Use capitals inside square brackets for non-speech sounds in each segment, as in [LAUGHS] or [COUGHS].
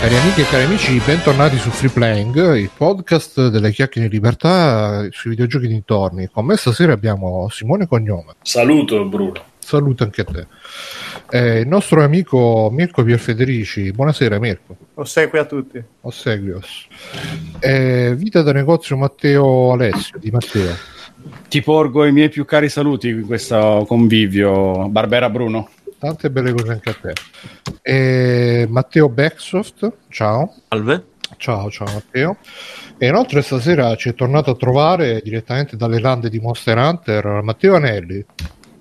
Cari amiche e cari amici, bentornati su Free Playing, il podcast delle chiacchiere di libertà sui videogiochi dintorni. Con me stasera abbiamo Simone Cognome. Saluto Bruno. Saluto anche a te. Eh, il nostro amico Mirko Pierfederici. Buonasera Mirko. Ossequio a tutti. Ossequios. Eh, vita da negozio Matteo Alessio, di Matteo. Ti porgo i miei più cari saluti in questo convivio, Barbera Bruno. Tante belle cose anche a te. E Matteo Backsoft, ciao. Salve. Ciao, ciao Matteo. E inoltre stasera ci è tornato a trovare direttamente dalle lande di Monster Hunter Matteo Anelli.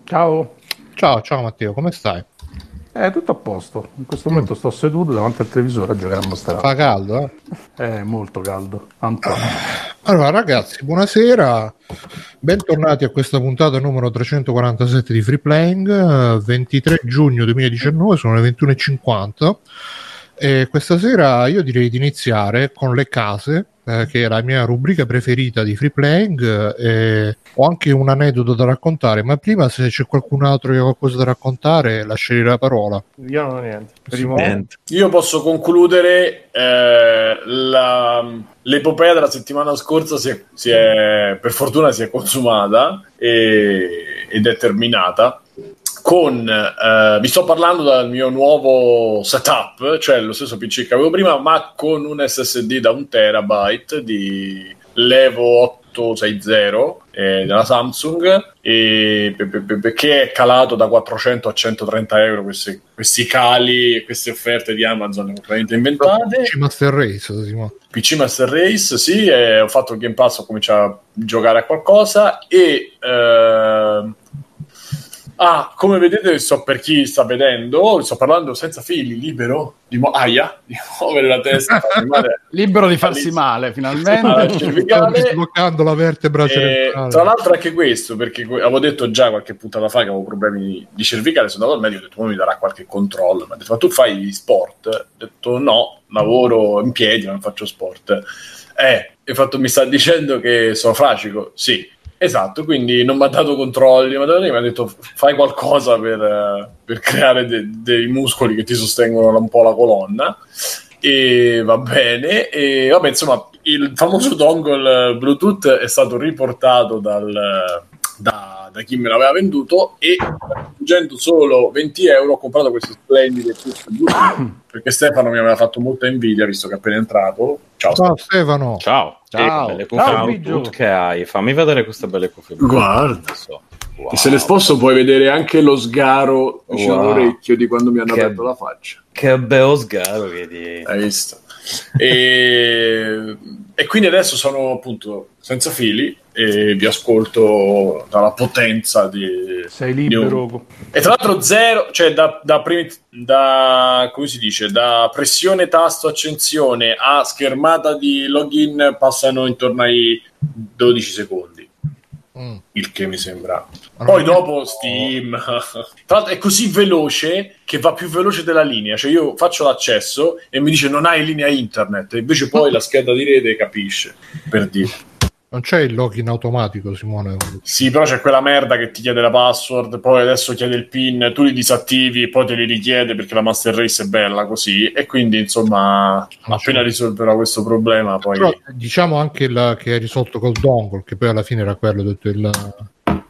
Ciao. Ciao, ciao Matteo, come stai? È tutto a posto. In questo momento sto seduto davanti al televisore a giocare a Monster. Fa caldo, eh? È molto caldo. Antonio. Allora ragazzi, buonasera. Bentornati a questa puntata numero 347 di Free Playing, eh, 23 giugno 2019, sono le 21.50. E questa sera io direi di iniziare con le case, eh, che è la mia rubrica preferita di Free Playing. eh, ho anche un aneddoto da raccontare, ma prima se c'è qualcun altro che ha qualcosa da raccontare, lascerei la parola. Io non ho niente. Niente. Io posso concludere eh, la- l'epopea della settimana scorsa si è, si è- per fortuna si è consumata e- ed è terminata con eh, vi sto parlando del mio nuovo setup cioè lo stesso PC che avevo prima ma con un SSD da un terabyte di Levo 860 eh, della Samsung e, che è calato da 400 a 130 euro questi, questi cali e queste offerte di Amazon completamente inventate PC Master Race, Simone. PC Master Race, sì, e ho fatto il Game Pass, ho cominciato a giocare a qualcosa e... ehm, Ah, come vedete, so per chi sta vedendo, sto parlando senza fili, libero, di, mo- aia, di muovere la testa, [LAUGHS] Libero di farsi male, finalmente. dislocando la vertebra E, cerebrale. tra l'altro anche questo, perché avevo detto già qualche puntata fa che avevo problemi di, cervicale, sono andato al medico, ho detto "Ma mi darà qualche controllo, mi ha detto ma tu fai sport? Ho detto no, lavoro in piedi, non faccio sport. Eh, e fatto, mi sta dicendo che sono fracico? Sì, esatto, quindi non mi ha dato controlli, mi ha dato- mi ha detto fai qualcosa per, per creare de- dei muscoli che ti sostengono un po' la colonna. E va bene e vabbè insomma il famoso dongle bluetooth è stato riportato dal, da, da chi me l'aveva venduto e fuggendo solo 20 euro ho comprato queste splendide cuffie Bluetooth perché Stefano mi aveva fatto molta invidia visto che è appena entrato ciao Ciao Stefano. Ciao. Ciao. Eh, belle Ciao. Bluetooth che hai. Fammi vedere queste belle cuffie. Guarda. Wow. e se le sposto puoi vedere anche lo sgaro vicino Wow. all'orecchio di quando mi hanno Che- aperto la faccia Che bello sgaro che di... Hai visto? [LAUGHS] E, e quindi adesso sono appunto senza fili e vi ascolto dalla potenza di... Sei di libero. un- E tra l'altro zero, cioè da, da, primi- da- come si dice, da pressione tasto accensione a schermata di login passano intorno ai 12 secondi. Mm. Il che mi sembra. Poi dopo Steam. [LAUGHS] Tra l'altro è così veloce che va più veloce della linea. Cioè io faccio l'accesso e mi dice non hai linea internet. E invece poi [LAUGHS] la scheda di rete capisce. Per dire. Non c'è il login automatico, Simone. Sì, però c'è quella merda che ti chiede la password, poi adesso chiede il PIN, tu li disattivi poi te li richiede perché la Master Race è bella così. E quindi, insomma, appena risolverò questo problema, poi Però diciamo anche il- che è risolto col dongle, che poi alla fine era quello detto il...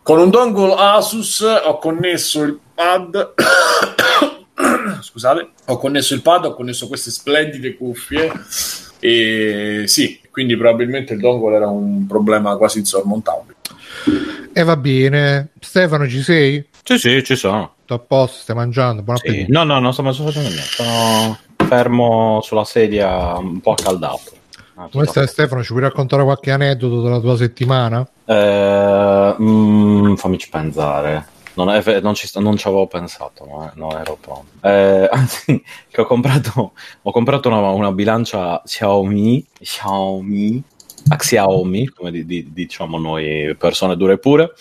con un dongle Asus ho connesso il pad. [COUGHS] Scusate, ho connesso il pad, ho connesso queste splendide cuffie. E sì, quindi probabilmente il dongle era un problema quasi insormontabile. E va bene. Stefano, ci sei? Sì, sì, ci sono. Tutto a posto, stai mangiando? Buon Sì. appetito. No, no, non sto facendo niente. Sono fermo sulla sedia un po' accaldato. Ah, Come tutto stai Stefano? Ci puoi raccontare qualche aneddoto della tua settimana? Eh, mm, fammici pensare. Non, è non ci, non ci avevo pensato, no, non ero pronto. Eh, [LAUGHS] anzi, che ho comprato, ho comprato una, una bilancia Xiaomi, Xiaomi, Xiaomi, come di- di- diciamo noi persone dure e pure.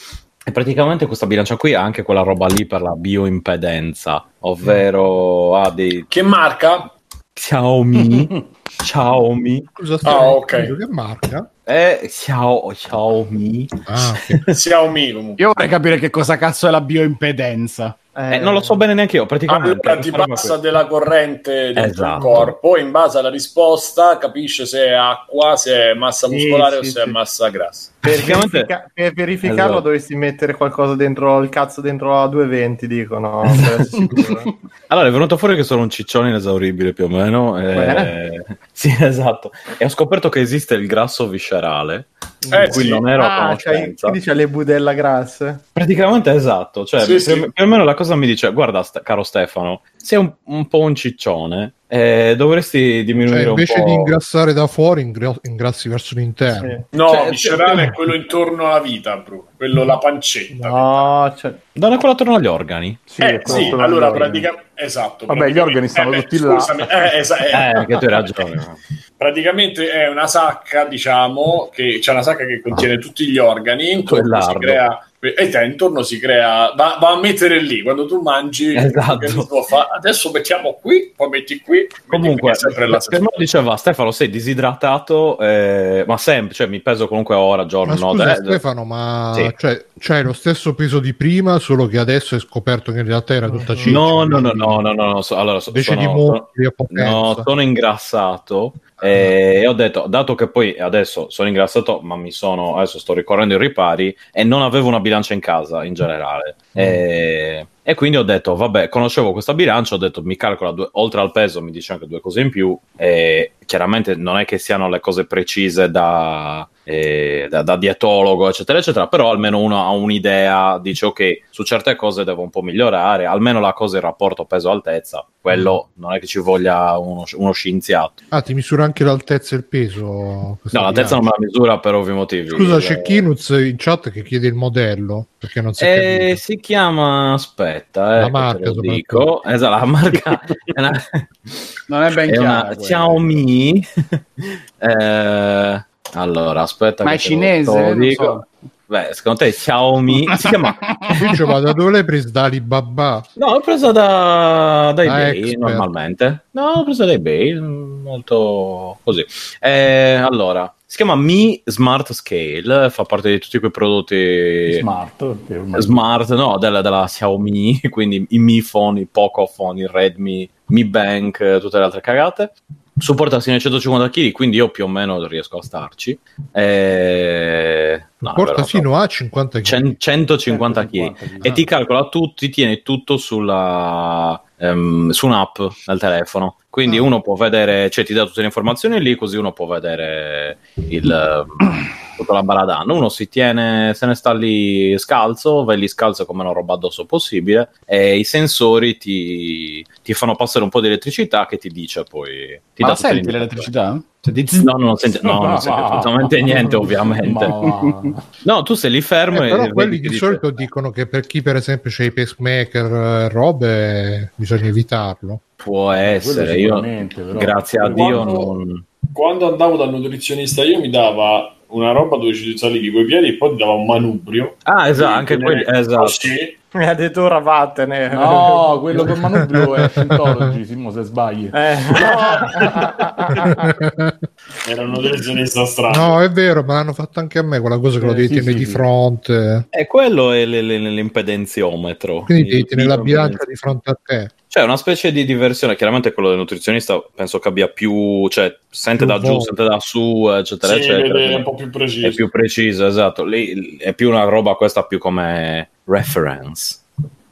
E praticamente questa bilancia qui ha anche quella roba lì per la bioimpedenza, ovvero ha dei Che marca? Xiaomi, [LAUGHS] Xiaomi, Scusa Ah, ok. Che marca? eh, Xiao- Xiaomi. Ah, ok. [LAUGHS] Xiaomi comunque. Io vorrei capire che cosa cazzo è la bioimpedenza. Eh, non lo so bene neanche io, praticamente. Allora ti passa della corrente dentro Esatto. corpo, in base alla risposta capisce se è acqua, se è massa Sì, muscolare o sì, se è sì. massa grassa. Per, Praticamente- verifica- per verificarlo Esatto. dovresti mettere qualcosa dentro il cazzo dentro la 220, dicono. sicuro. Allora è venuto fuori che sono un ciccione inesauribile più o meno. eh, [LAUGHS] sì, esatto. E ho scoperto che esiste il grasso viscerale, Eh, cui sì. non ero a ah, c'hai, conoscenza. quindi c'è le budella grasse. Praticamente esatto, cioè Sì, più, sì. più o meno la cosa mi dice, guarda st- caro Stefano, sei un, un po' un ciccione, eh, dovresti diminuire Cioè, invece un po'... di ingrassare da fuori, ingra- ingrassi verso l'interno. Sì. No, Cioè, viscerale sì. è quello intorno alla vita, bro. quello la pancetta. No, cioè, Da una quella attorno agli organi? Sì, eh, quello sì, allora praticamente esatto. Vabbè, gli organi stanno beh, tutti là. scusami, eh, esa- eh, Eh, che tu hai ragione. praticamente è una sacca, diciamo, che c'è una sacca che contiene tutti gli organi, intorno si crea e te intorno si crea va, va a mettere lì quando tu mangi Esatto. fa, adesso mettiamo qui poi metti qui Comunque, è sempre la per me diceva Stefano, sei disidratato, eh, ma sempre, cioè mi peso comunque ora, giorno, Ma no, scusa eh, Stefano, ma Sì. cioè, c'hai lo stesso peso di prima, solo che adesso hai scoperto che in realtà era tutta ciccia. No, no, no, no, no, no, no, so- allora so- Invece sono, di potenza. no, sono ingrassato eh, e ho detto, dato che poi adesso sono ingrassato, ma mi sono, adesso sto ricorrendo i ripari e non avevo una bilancia in casa in generale. Eh, e quindi ho detto, vabbè, conoscevo questa bilancia, ho detto, mi calcola due- oltre al peso, mi dice anche due cose in più. E chiaramente non è che siano le cose precise da, eh, da, da dietologo, eccetera, eccetera, però almeno uno ha un'idea, dice, ok, su certe cose devo un po' migliorare, almeno la cosa il rapporto peso-altezza, quello non è che ci voglia uno, uno scienziato. Ah, ti misura anche l'altezza e il peso? No, l'altezza non me la misura per ovvi motivi. Scusa, Il- c'è Kinuz in chat che chiede il modello, perché non si Eh, si chiama, aspetta, eh, La marca, lo dico. Esatto, la marca [LAUGHS] è una, Non è ben è una chiaro. quello. Xiaomi. [LAUGHS] Eh, allora, aspetta. Ma che è cinese? Non dico. so. Beh, secondo te Xiaomi [LAUGHS] si chiama ma da dove l'hai preso? Da Alibaba? No, l'ho presa da, da Da eBay Expert. normalmente. No, l'ho presa da eBay, molto così. Eh, allora, si chiama Mi Smart Scale, fa parte di tutti quei prodotti Smart. smart, no, della, della Xiaomi, [LAUGHS] quindi i Mi Phone, i Pocophone, i Redmi, Mi Bank, eh, tutte le altre cagate. Supporta sino ai 150 kg, quindi io più o meno riesco a starci. Eh, no, Porta però, sino a 50 kg. Cen- 150 kg 150 e ti calcola tu, ti tiene tutto sulla, ehm, su un'app nel telefono. Quindi Ah. uno può vedere, cioè ti dà tutte le informazioni lì, così uno può vedere il, ehm, tutta la baradana. Uno si tiene, se ne sta lì scalzo, vai lì scalzo come una roba addosso possibile e i sensori ti, ti fanno passare un po' di elettricità che ti dice poi... Ti Ma dà senti l'elettricità? Senti- No, non senti, no, [LAUGHS] non senti assolutamente niente, ovviamente. No, tu sei lì fermo Eh, e però quelli di dice- solito dicono che per chi per esempio c'è i pacemaker e robe bisogna evitarlo. Può Quello essere, io però. grazie a Dio Quando- non... quando andavo dal nutrizionista io mi dava una roba dove ci salivi coi piedi e poi ti dava un manubrio Ah, esatto, anche quelli, esatto. Così. Mi ha detto ora vattene. No, quello con manubrio è [LAUGHS] Scientology, Simo, se sbagli. Eh, [LAUGHS] era un nutrizionista strano No, è vero, ma l'hanno fatto anche a me quella cosa che lo Eh, devi sì, tenere sì, di sì. fronte. E quello è l- l- l'impedenziometro. Quindi devi tenere la bilancia di fronte a te. Cioè, una specie di diversione. Chiaramente quello del nutrizionista penso che abbia più, cioè, sente Più da giù, volte. sente da su, eccetera, Sì, eccetera. quindi un po' più preciso È più preciso, esatto. Lì è più una roba questa più come reference.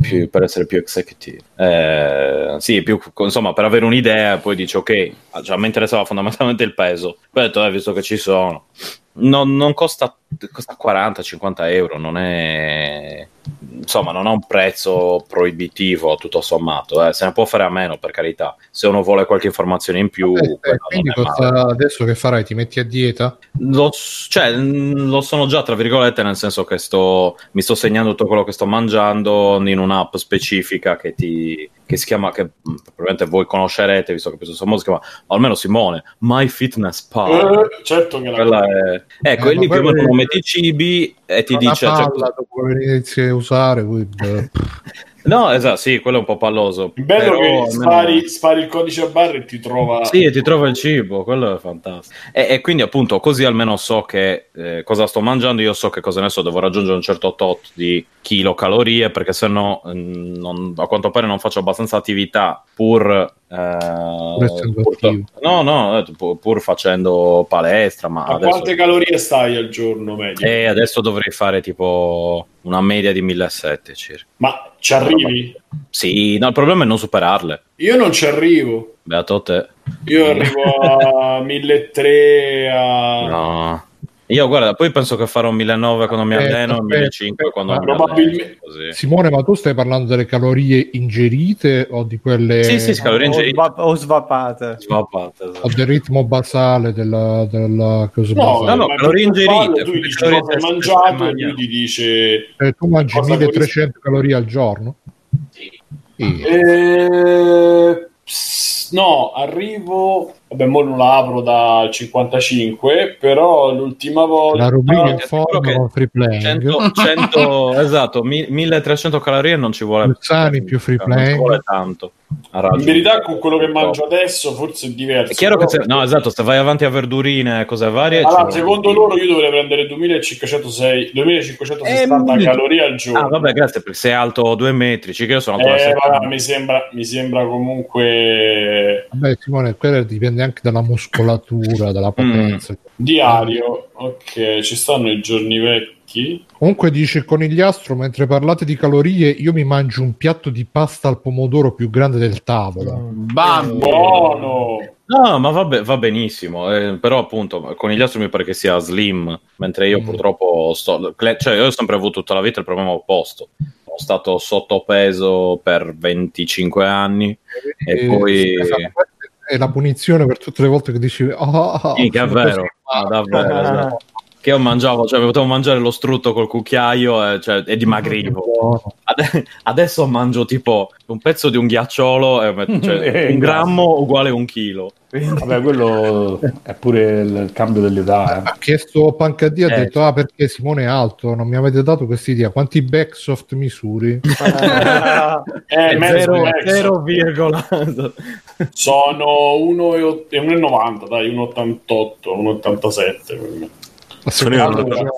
più- per essere più executive. Eh, sì, più, insomma, per avere un'idea, poi dici, ok, cioè, a me interessava fondamentalmente il peso. Poi ho detto, eh, visto che ci sono, non, non costa, costa 40-50 euro, non è insomma, non ha un prezzo proibitivo tutto sommato. Eh. Se ne può fare a meno, per carità. Se uno vuole qualche informazione in più, Eh, quindi adesso che farai? Ti metti a dieta? Lo, cioè, lo sono già, tra virgolette, nel senso che sto, mi sto segnando tutto quello che sto mangiando in un'app specifica che, ti, che si chiama, che probabilmente voi conoscerete, visto che penso sia si chiama, almeno Simone, My Fitness Pal. Eh, certo che la Quella è... Ecco, Eh, lì più o meno metti i cibi e ti dice... cioè, palla dopo inizi a usare, poi, beh, [LAUGHS] No, esatto, sì, quello è un po' palloso. Il bello però che almeno- spari, spari il codice a barra e ti trova... Sì, e ti trova il cibo, quello è fantastico. E, e quindi appunto così almeno so che eh, cosa sto mangiando, io so che cosa ne so, devo raggiungere un certo tot di chilocalorie perché sennò mm, non- a quanto pare non faccio abbastanza attività pur... eh, pur- no, no, eh, pur, pur facendo palestra, ma Ma adesso, quante calorie stai al giorno medio? e adesso dovrei fare tipo una media di 1700 circa. Ma ci arrivi? Sì, no, il problema è non superarle. Io non ci arrivo. Beato te. Io arrivo a [LAUGHS] 1300 a... No. Io guarda, poi penso che farò 1900 quando mi alleno e aspetta, 1500 quando aspetta. mi alleno. Probabilmente-. Simone, ma tu stai parlando delle calorie ingerite o di quelle Sì, sì, calorie o, ingerite. o svapate. Svappate, o esatto. del ritmo basale della, della cosa No, basale? no, no, calorie ingerite, Tu gli dici calorie cosa hai mangiato e lui ti dice... Eh, tu mangi Cosa 1300 calorie al giorno? Sì. Eh, ps- no, arrivo... Vabbè, mo non la apro dal 55, però l'ultima volta... La rubrica forma che con free playing. 100, 100 esatto, mi- 1300 calorie non ci vuole Più sani, più free non ci vuole tanto. In verità con quello che mangio adesso forse è diverso. È chiaro che se, no, esatto, se vai avanti a verdurine e cose varie. Allora, secondo loro io dovrei prendere 2506, 2560 Eh, calorie al giorno. Ah, vabbè, grazie perché sei alto due metri. Ci io sono alto Eh, vabbè, mi, sembra, mi sembra comunque Vabbè, Simone, quello dipende anche dalla muscolatura, dalla potenza. diario. Ok, ci stanno i giorni vecchi. Comunque dice conigliastro, mentre parlate di calorie, io mi mangio un piatto di pasta al pomodoro più grande del tavolo. Bam! Buono! No, ma va, be- va benissimo, eh, però appunto con gli altri mi pare che sia slim, mentre io Mm. purtroppo sto... Cioè, io ho sempre avuto tutta la vita il problema opposto. Sono stato sottopeso per 25 anni e, poi... esatto, è la punizione per tutte le volte che dici oh, Sì, che è vero, così davvero, [LAUGHS] esatto. Che io mangiavo, cioè potevo mangiare lo strutto col cucchiaio e, cioè, e dimagrivo. Ade- adesso mangio tipo un pezzo di un ghiacciolo, e cioè, Eh, [LAUGHS] un grammo uguale a un chilo. Vabbè, quello è pure il cambio dell'età. eh. Ha chiesto Pancadì, ha Eh. detto ah perché Simone è alto, non mi avete dato questa idea, quanti backsoft misuri? [LAUGHS] Eh, zero, zero virgola. Sono 1,90, e 1,90, dai, 1,88, 1,87 per me. Sono io Allora. 1,87,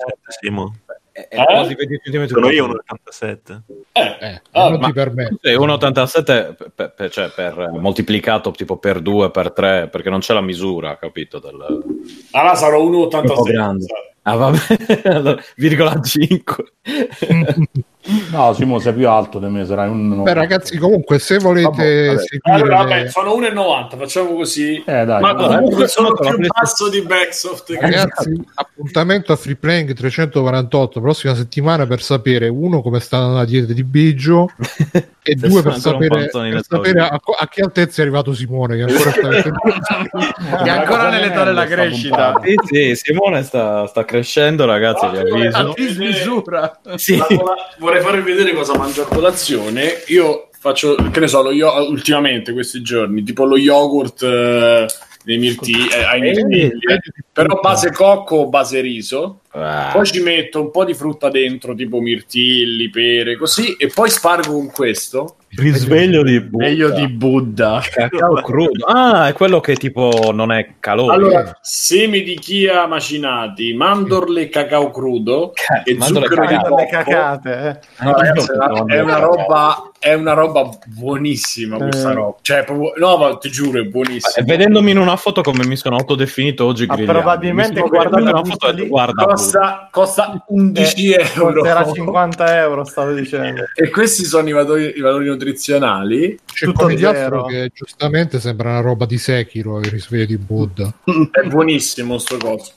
Simo. È, Eh? quasi 20 centimetri. Sono io 1,87. Eh, Eh, Ah, non ma- ti permetto. Sì, 1,87 per, per- cioè per moltiplicato tipo per 2, per 3, perché non c'è la misura, capito? Del... allora sarò Un po' 1,86. grande. Ah, vabbè, [LAUGHS] allora, virgola 5. [LAUGHS] No, Simo, sei più alto di me, sarai un... Beh ragazzi, comunque se volete Vabbè, vabbè. seguire Allora, vabbè, sono 1,90, facciamo così. Eh, dai, Ma comunque sono più basso di Backsoft. Ragazzi, appuntamento a Free Playing 348 prossima settimana per sapere uno come sta andando la dieta di Biggio [LAUGHS] e due per sapere, per sapere a, a che altezza è arrivato Simone che ancora sta [LAUGHS] Che ancora nell'età della crescita. Sì, sì, Simone sta, sta crescendo, ragazzi, vi avviso. A dismisura. Sì. Ma vorrei farvi vedere cosa mangio a colazione. Io faccio, che ne so, lo yo- ultimamente questi giorni, tipo lo yogurt eh, dei mirtilli, eh, ai mirtilli, eh. però base cocco o base riso. Ah, Poi ci metto un po' di frutta dentro, tipo mirtilli, pere, così, e poi spargo con questo. Risveglio di Buddha. Meglio di Buddha. cacao crudo. Ah, è quello che tipo non è calore. Allora, semi di chia macinati, mandorle e cacao crudo e mandorle zucchero di cacate. cocco. cacate, eh. No, Ragazzi, io- è una roba è una roba buonissima questa Eh. roba cioè proprio no ma ti giuro è buonissima E vedendomi in una foto come mi sono autodefinito oggi grigliando. probabilmente guardato una foto e lì, guarda costa, costa 11 Eh, euro Costerà 50 euro, stavo dicendo. e questi sono i valori, i valori nutrizionali c'è tutto zero. che giustamente sembra una roba di Sekiro il risveglio di Buddha è buonissimo sto coso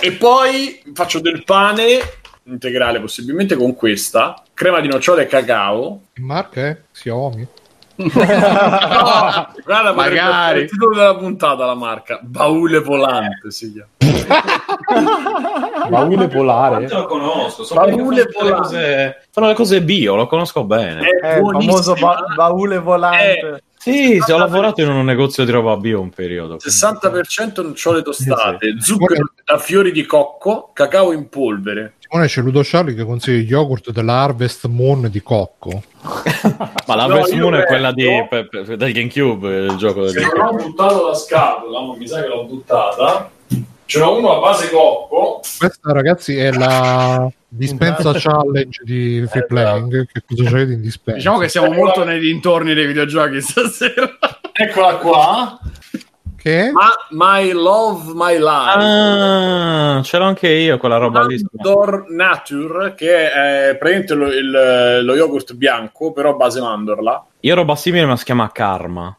e poi faccio del pane integrale possibilmente con questa crema di nocciole e cacao che marca è? Xiaomi? No, [LAUGHS] guarda Magari. il titolo della puntata la marca baule volante si chiama [LAUGHS] Baule polare. lo conosco, so perché fanno le cose, fanno le cose bio, lo conosco bene. è Eh, il famoso buonissimo ba- baule volante. Sì, sì, ho lavorato in un negozio di roba bio un periodo. 60% nocciole tostate, zucchero da fiori di cocco, cacao in polvere. Simone c'è Ludo Charlie che consiglia gli yogurt dell'Harvest Moon di Cocco. Ma la No, Harvest Moon è quella di, per- per- del GameCube, il gioco Se del non ho buttato la scatola, ma mi sa che l'ho buttata. Ce n'ho uno a base cocco. Questa, ragazzi, è la dispensa challenge di Free Playing. Che cosa c'è in dispensa? Diciamo che siamo molto nei dintorni dei videogiochi stasera. Eccola qua. Che? Ma My Love, My Life. Ah, ce l'ho anche io quella roba lì. Mandor Nature, che è praticamente lo, il- lo yogurt bianco, però a base mandorla. Io roba simile ma si chiama Karma.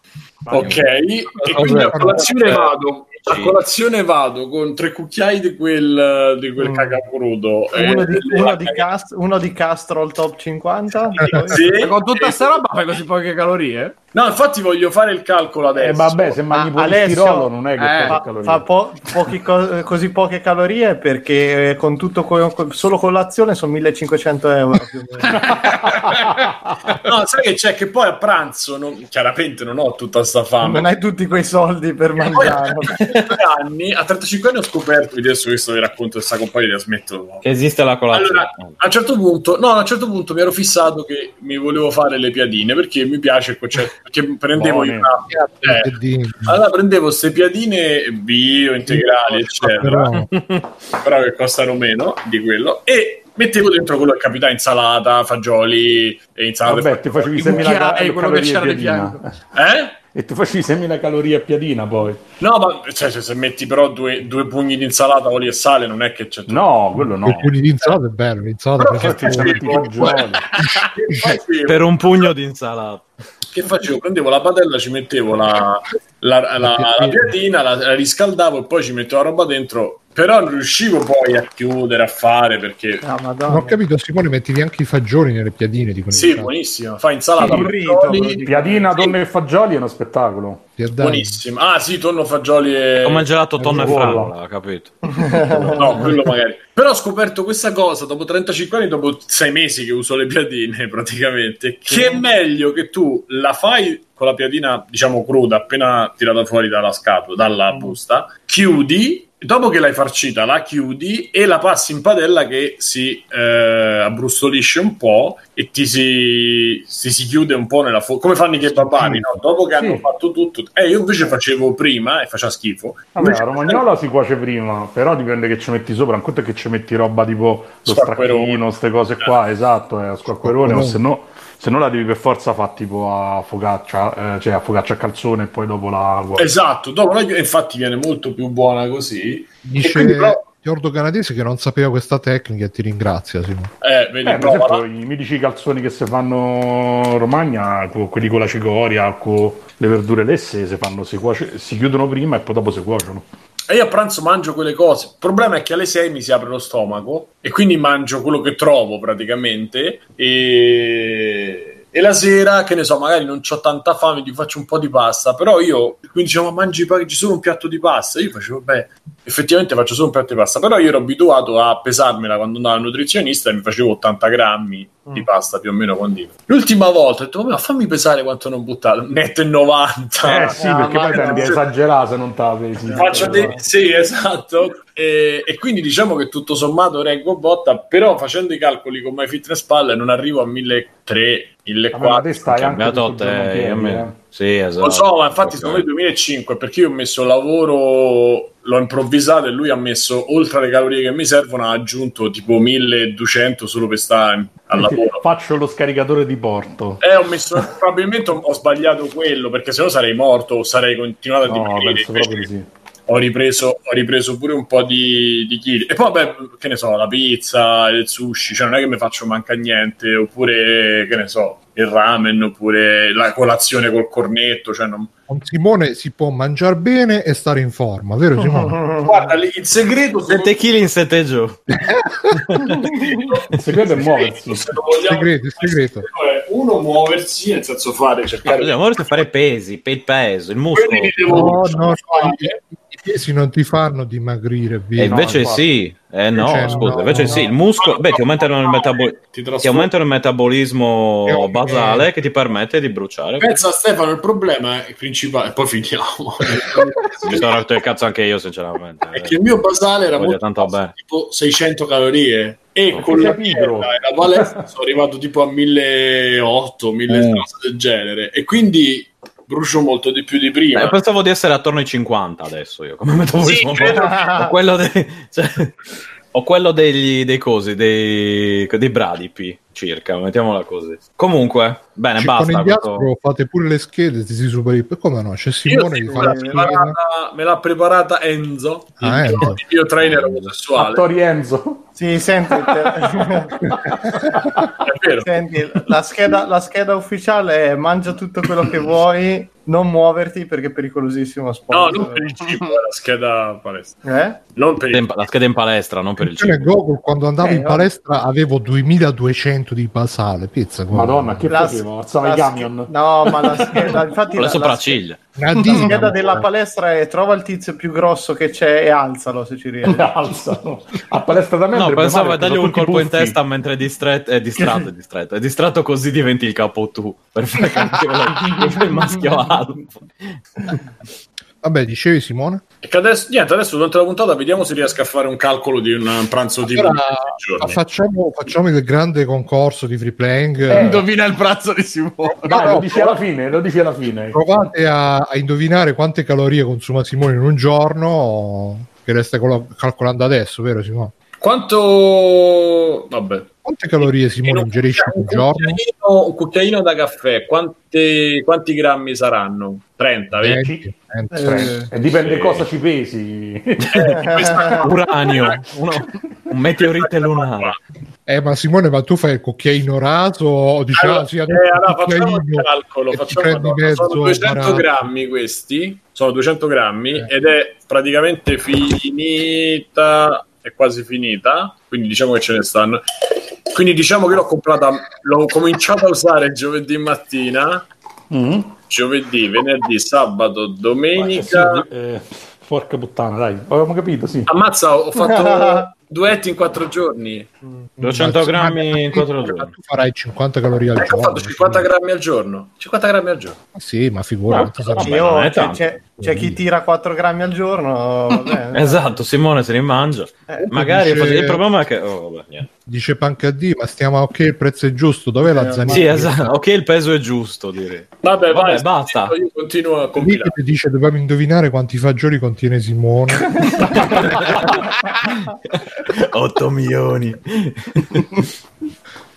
Ok, e quindi a colazione vado. A colazione vado con tre cucchiai di quel, di quel Mm. cacao crudo. e- [LAUGHS] Uno di, uno, di Cast- uno di Castrol top 50? Sì. E con tutta sta roba fai così poche calorie? No, infatti voglio fare il calcolo adesso. Eh, vabbè, se mangi Ma polistirolo Alessio- non è che eh, fa, fa po- pochi co- così poche calorie perché eh, con tutto co- solo colazione sono 1500 euro più o meno. [LAUGHS] No, sai che c'è che poi a pranzo non- chiaramente non ho tutta sta fame. non hai tutti quei soldi per mangiare 35 [LAUGHS] anni, a 35 anni ho scoperto, adesso questo vi racconto questa compagnia, la smetto. Che esiste la colazione. Allora, a un certo punto, no, a un certo punto mi ero fissato che mi volevo fare le piadine perché mi piace il concetto, perché prendevo una- eh, allora prendevo queste piadine bio, integrali, eccetera, però, che costano meno di quello e mettevo dentro quello che capita insalata, fagioli e insalata. Vabbè, ti facevi I 6.000 cucchiai, ca- quello che c'era di piadina. Eh? E ti facevi 6.000 calorie a piadina poi. No, ma cioè, se- se metti però due, due pugni di insalata, olio e sale, non è che c'è No, quello no. quel pugno di insalata è bello. L'insalata Però per [LAUGHS] facevo? Per un pugno di insalata. Che facevo? Prendevo la padella, ci mettevo la, la, la, la piadina, la, la riscaldavo e poi ci mettevo la roba dentro. Però non riuscivo poi a chiudere, a fare perché. Ah, non ho capito, Simone, mettevi anche i fagioli nelle piadine di Sì, che buonissima. Fa insalata, Sì, Piadina, Sì. tonno e fagioli è uno spettacolo. dato. buonissima. Ah, sì, tonno, fagioli e. Come il gelato tonno e fragola, capito? [LAUGHS] No, quello magari. Però ho scoperto questa cosa dopo 35 anni, dopo 6 mesi che uso le piadine praticamente, che è meglio che tu la fai con la piadina, diciamo cruda, appena tirata fuori dalla scatola, dalla busta, chiudi, dopo che l'hai farcita la chiudi e la passi in padella che si eh, abbrustolisce un po' e ti si, si, si chiude un po' nella fuoco, come fanno i kebabari, no? Dopo che Sì. hanno fatto tutto. Eh, io invece facevo prima e faceva schifo. Vabbè, la romagnola si cuoce prima, però dipende che ci metti sopra. Un conto è che ci metti roba tipo lo stracchino, queste cose qua, esatto, è a squacquerone, o se no, se no la devi per forza fare tipo a focaccia, eh, cioè a focaccia a calzone e poi dopo la cuoci. Esatto, dopo la- infatti viene molto più buona così. Dice quindi però- Giordo Canadese che non sapeva questa tecnica e ti ringrazia, Simone. eh, vedi, Eh, per esempio, i mitici calzoni che si fanno in Romagna, quelli con la cicoria, con le verdure lesse, si, fanno, si, cuoce- si chiudono prima e poi dopo si cuociono. E io a pranzo mangio quelle cose. Il problema è che alle 6 mi si apre lo stomaco e quindi mangio quello che trovo praticamente. E, e la sera, che ne so, magari non ho tanta fame, ti faccio un po' di pasta. Però io, quindi diciamo, mangi mangi solo un piatto di pasta. Io facevo, beh, effettivamente faccio solo un piatto di pasta. Però io ero abituato a pesarmela quando andavo al nutrizionista e mi facevo 80 grammi di pasta più o meno condito. L'ultima volta ho detto, "Vabbè, ma fammi pesare quanto non buttato. Netto e 90. Eh sì, Ah, perché ma poi tendi a esagerare se non te la pesi. Faccio dei... Sì, esatto. E, e quindi diciamo che tutto sommato reggo botta, però facendo i calcoli con MyFitnessPal non arrivo a 1.300, Vabbè, ma te 1.400. stai anche Cambiato tutto a me. eh. Sì, esatto. Lo so, ma infatti sono il 2005 perché io ho messo lavoro, l'ho improvvisato e lui ha messo oltre alle calorie che mi servono, ha aggiunto tipo 1200 solo per stare al lavoro. Faccio lo scaricatore di porto. Eh, ho messo, [LAUGHS] probabilmente ho, sbagliato quello perché sennò sarei morto o sarei continuato a No, dimagrire. penso proprio di sì. Ho ripreso, ho ripreso pure un po' di, di chili. E poi, vabbè, che ne so, la pizza, il sushi, cioè non è che mi faccio manca niente, oppure, che ne so, il ramen, oppure la colazione col cornetto, cioè non... Con Simone si può mangiare bene e stare in forma, vero Simone? [LAUGHS] Guarda, il segreto... 7 kg in 7 giù. Il segreto è muoversi. Vogliamo- Segreto, il segreto. è uno muoversi, nel senso fare, cercare... Dobbiamo fare pesi, pe- il peso, il muscolo. No, no, no, pesi non ti fanno dimagrire, via. E invece infatti. sì, eh no, Cioè, scusa, no, invece no. sì, il muscolo, beh, ti aumentano il, metabol- Ti ti aumentano il metabolismo Eh, basale che ti permette di bruciare. Pensa Stefano, il problema è principale, poi finiamo. [LAUGHS] Mi sono rotto il cazzo anche io, sinceramente. è che il mio basale era molto tanto basso, bene. tipo 600 calorie e Ma con la e la palestra sono arrivato tipo a 1800, 1000 Mm. del genere e quindi brucio molto di più di prima. Eh, pensavo di essere attorno ai 50 adesso io, come metabolismo. Sì, credo o quello, dei, [LAUGHS] cioè, o quello degli, dei cosi, dei, dei bradipi, circa, mettiamola così. Comunque, bene, Cioè, basta. con il questo- diastro fate pure le schede, ti si superi. Come no? C'è Simone che me, fa l'ha la preparata, me l'ha preparata Enzo, Ah, il, Enzo. mio, il mio trainer omosessuale. Attori Enzo. Sì, senti, te- È vero. senti, la, scheda, la scheda ufficiale è mangia tutto quello che vuoi, non muoverti perché è pericolosissimo No, sport. non per il cibo, è la scheda palestra. Eh? Non per il La scheda in palestra, non per il cibo. Gogol, quando andavo Eh, in palestra avevo 2200 di basale. Pizza, Gogol. Madonna, che La- facevo? Alzava i la camion. No, ma la scheda, [LAUGHS] infatti Con le la, la, sopracciglia. La dinamo, scheda della palestra è trova il tizio più grosso che c'è e alzalo se ci riesci. [LAUGHS] Alzano. A palestra da me No, pensavo a dargli un colpo in puffi. testa mentre è distretto, è distratto, è distratto, è distratto così diventi il capo tu, per fare [LAUGHS] capire il maschio alfa. Vabbè, dicevi Simone? E che adesso, niente, adesso durante la puntata vediamo se riesco a fare un calcolo di un pranzo Allora, di giorni. facciamo, facciamo il grande concorso di free playing. Eh, Indovina il pranzo di Simone. Dai, No, lo dici alla fine, lo dici alla fine. Provate a, a indovinare quante calorie consuma Simone in un giorno, che le stai colo- calcolando adesso, vero Simone? Quanto... Vabbè. Quante calorie Simone un ingerisce cucchiaino- un giorno? cucchiaino- un cucchiaino da caffè, quanti, quanti grammi saranno? 30, 20? 20, 20. Eh, E dipende Sì. cosa ci pesi. [LAUGHS] Uranio, uno- un meteorite lunare. Eh, ma Simone, ma tu fai il cucchiaino raso o dici, Allora, sì, eh, allora facciamo il calcolo, facciamo allora, mezzo sono 200 barato. grammi questi, sono 200 grammi Eh. ed è praticamente finita, è quasi finita, quindi diciamo che ce ne stanno. Quindi diciamo che l'ho comprata, l'ho cominciato a usare giovedì mattina, Mm. giovedì, venerdì, sabato, domenica. Sì, eh, porca puttana, dai, avevamo capito, sì. Ammazza, ho fatto [LAUGHS] duetti in quattro giorni. 200 Ma- grammi in 4 ma giorni. Tu farai 50 calorie al Ecco, ho giorno. fatto 50 grammi al giorno. 50 grammi al giorno. Sì, ma figurati. No, Io, c'è, tanto. C'è- chi tira 4 grammi al giorno. va [LAUGHS] bene. Esatto, Simone se ne mangia. Eh, Magari dice- il problema è che... oh, vabbè. Dice Pancadì, ma stiamo ok, il prezzo è giusto, dov'è la Eh, zanina? Sì, esatto. Ok, il peso è giusto, direi. Vabbè, Vabbè, vai, basta. Io continuo a compilare. dice dobbiamo indovinare quanti fagioli contiene Simone [LAUGHS] 8 milioni. [LAUGHS]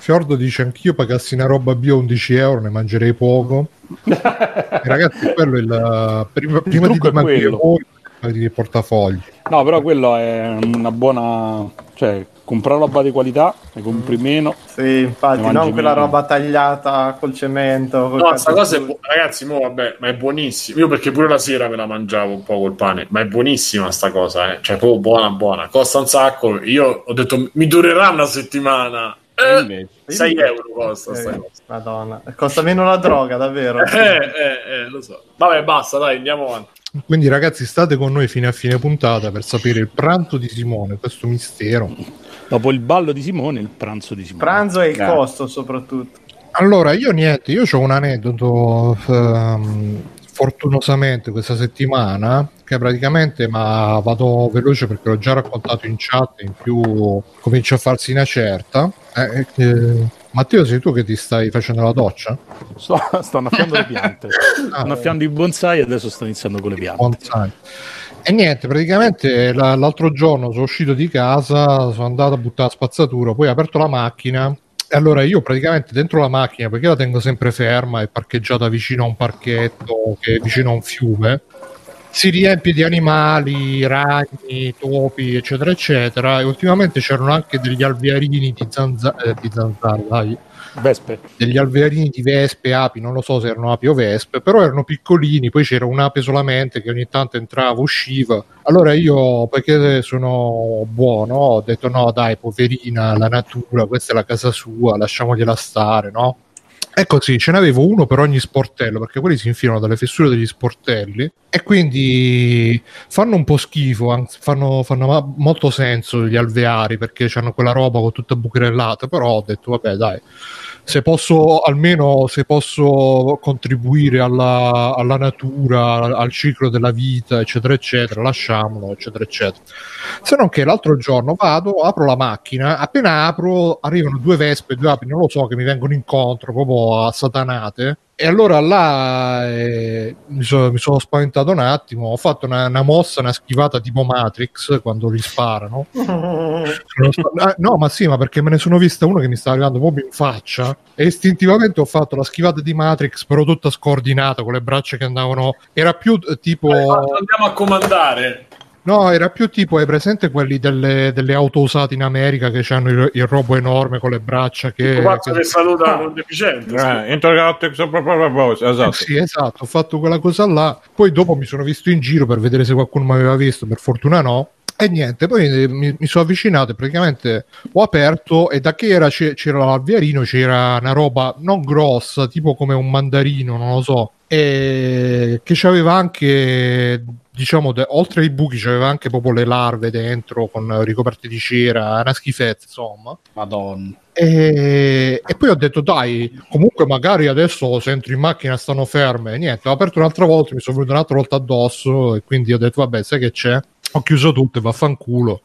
Fiordo dice anch'io pagassi una roba bio 11 euro ne mangerei poco ragazzi quello è il prima, prima di trucco è dimagrire voi paghi i portafogli No, però quello è una buona... cioè, comprare roba di qualità, ne compri meno. Sì, infatti, non quella meno. roba tagliata col cemento. col No, sta cazzo cosa è bu- ragazzi, mo, vabbè, ma è buonissima. Io perché pure la sera me la mangiavo un po' col pane, ma è buonissima sta cosa, eh. Cioè, proprio buona, buona. Costa un sacco. Io ho detto, mi durerà una settimana. Eh, Invece. 6 euro costa sta Eh, cosa. Madonna, costa meno la droga, davvero. [LAUGHS] Eh, eh, eh, lo so. Vabbè, basta, dai, andiamo avanti. quindi ragazzi state con noi fino a fine puntata per sapere il pranzo di Simone questo mistero Dopo il ballo di Simone, il pranzo di Simone. Pranzo e il Eh. costo soprattutto. allora io niente io ho un aneddoto ehm, fortunosamente questa settimana che praticamente ma vado veloce perché l'ho già raccontato in chat in più comincia a farsi una certa Eh, eh, Matteo sei tu che ti stai facendo la doccia? Sto, sto annaffiando le piante. [LAUGHS] Ah, annaffiando i bonsai e adesso sto iniziando con le piante. bonsai. E niente, praticamente la- l'altro giorno sono uscito di casa, sono andato a buttare la spazzatura, poi ho aperto la macchina allora io praticamente dentro la macchina, perché la tengo sempre ferma e parcheggiata vicino a un parchetto che è vicino a un fiume, si riempie di animali, ragni, topi, eccetera, eccetera. E ultimamente c'erano anche degli alvearini di zanzare, eh, di zanzare, dai, Vespe. degli alvearini di vespe, api, non lo so se erano api o vespe, però erano piccolini, poi c'era un'ape solamente che ogni tanto entrava, usciva. Allora io, perché sono buono, ho detto no dai, poverina, la natura, questa è la casa sua, lasciamogliela stare, no? È così, ce n'avevo uno per ogni sportello, perché quelli si infilano dalle fessure degli sportelli e quindi fanno un po' schifo, anzi, fanno, fanno molto senso gli alveari perché hanno quella roba con tutta bucherellata, però ho detto vabbè dai, se posso almeno se posso contribuire alla, alla natura, al, ciclo della vita, eccetera, eccetera, lasciamolo, eccetera, eccetera. Se non che l'altro giorno vado, apro la macchina, appena apro arrivano due vespe, due api, non lo so, che mi vengono incontro proprio a satanate. E allora là eh, mi, so- mi sono spaventato un attimo, ho fatto una, una mossa, una schivata tipo Matrix quando li sparano. Ah, no, ma sì, ma perché me ne sono vista uno che mi stava arrivando proprio in faccia e istintivamente ho fatto la schivata di Matrix, però tutta scordinata con le braccia che andavano. Era più eh, tipo. Andiamo a comandare. No, era più tipo, hai presente quelli delle, delle auto usate in America che hanno il, il robo enorme con le braccia che... Il pazzo che- che saluta un deficiente. Eh, Intergalactic Eh esatto. sì, esatto, ho fatto quella cosa là. Poi dopo mi sono visto in giro per vedere se qualcuno mi aveva visto, per fortuna no. E niente, poi eh, mi, mi sono avvicinato e praticamente ho aperto e da che era, c'era l'alvearino c'era una roba non grossa, tipo come un mandarino, non lo so, e che c'aveva anche, diciamo, de- oltre ai buchi c'aveva anche proprio le larve dentro con ricoperte di cera, una schifezza, insomma. Madonna. E, e poi ho detto dai comunque magari adesso se entro in macchina stanno ferme e niente ho aperto un'altra volta mi sono venuto un'altra volta addosso e quindi ho detto vabbè sai che c'è ho chiuso tutto e vaffanculo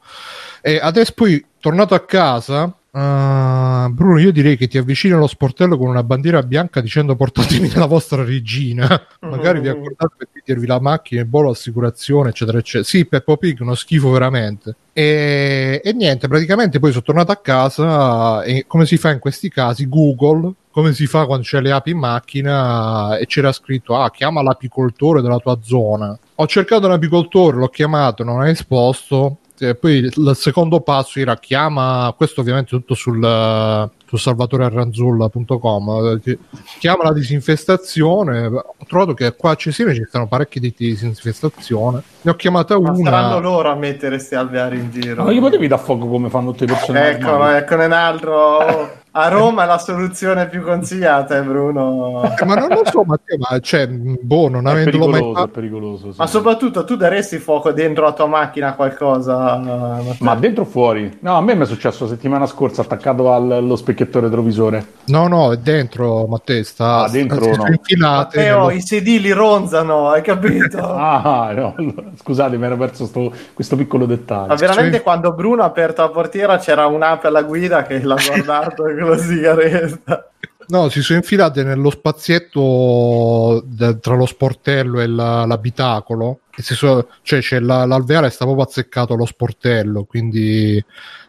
e adesso poi tornato a casa ah, Bruno io direi che ti avvicini allo sportello con una bandiera bianca dicendo portatemi la vostra regina. [LAUGHS] Magari vi accordate per dirvi la macchina il bollo assicurazione eccetera eccetera. Sì Peppo Pig uno schifo veramente. E, e niente praticamente poi sono tornato a casa e come si fa in questi casi? Google come si fa quando c'è le api in macchina e c'era scritto ah chiama l'apicoltore della tua zona ho cercato un apicoltore l'ho chiamato non ha risposto e poi il secondo passo era chiama questo ovviamente tutto sul, su salvatorearranzulla.com eh, chiama la disinfestazione ho trovato che qua a Cesena ci stanno parecchi di disinfestazione ne ho chiamata Ma saranno una loro a mettere questi alveari in giro. Ma gli potevi dar fuoco come fanno tutte le persone Ecco, normali? ecco un altro. [LAUGHS] A Roma è la soluzione più consigliata, eh, Bruno. Eh, ma non lo so Matteo ma cioè boh non È avendolo mai pericoloso, è fatto pericoloso. sì. Ma soprattutto tu daresti fuoco dentro la tua macchina a qualcosa? Matteo? Ma dentro o fuori? No, a me mi è successo la settimana scorsa attaccato al- allo specchietto retrovisore. no no è dentro Matteo sta Ah, dentro no. infilate Matteo, nello- i sedili ronzano, hai capito? [LAUGHS] Ah, no, allora, scusate, mi ero perso sto- questo piccolo dettaglio. Ma veramente Sì. quando Bruno ha aperto la portiera c'era un'ape alla guida che l'ha guardato con la sigaretta. No, si sono infilate nello spazietto de- tra lo sportello e la- l'abitacolo. E si so- cioè, c'è la- l'alveare sta proprio azzeccato allo sportello, quindi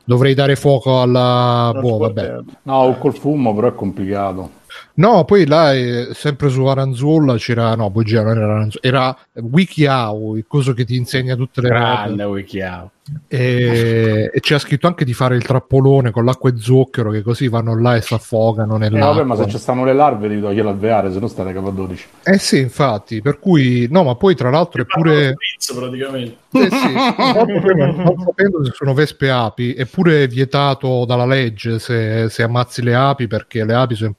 dovrei dare fuoco alla... Boh, vabbè. No, col fumo però è complicato. No, poi là, eh, sempre su Aranzulla c'era... No, bugia, non era Aranzulla, era WikiHow, il coso che ti insegna tutte le robe. Grande Wikiao. E, e c'era scritto anche di fare il trappolone con l'acqua e zucchero, che così vanno là e si affogano Eh, nell'acqua. vabbè, ma se ci stanno le larve devi togliere l'alveare, se no state K12. Eh sì, infatti, per cui... No, ma poi tra l'altro è pure... Spritz, praticamente. Eh sì, non, non sapendo se sono vespe api, è pure vietato dalla legge se, se ammazzi le api perché le api sono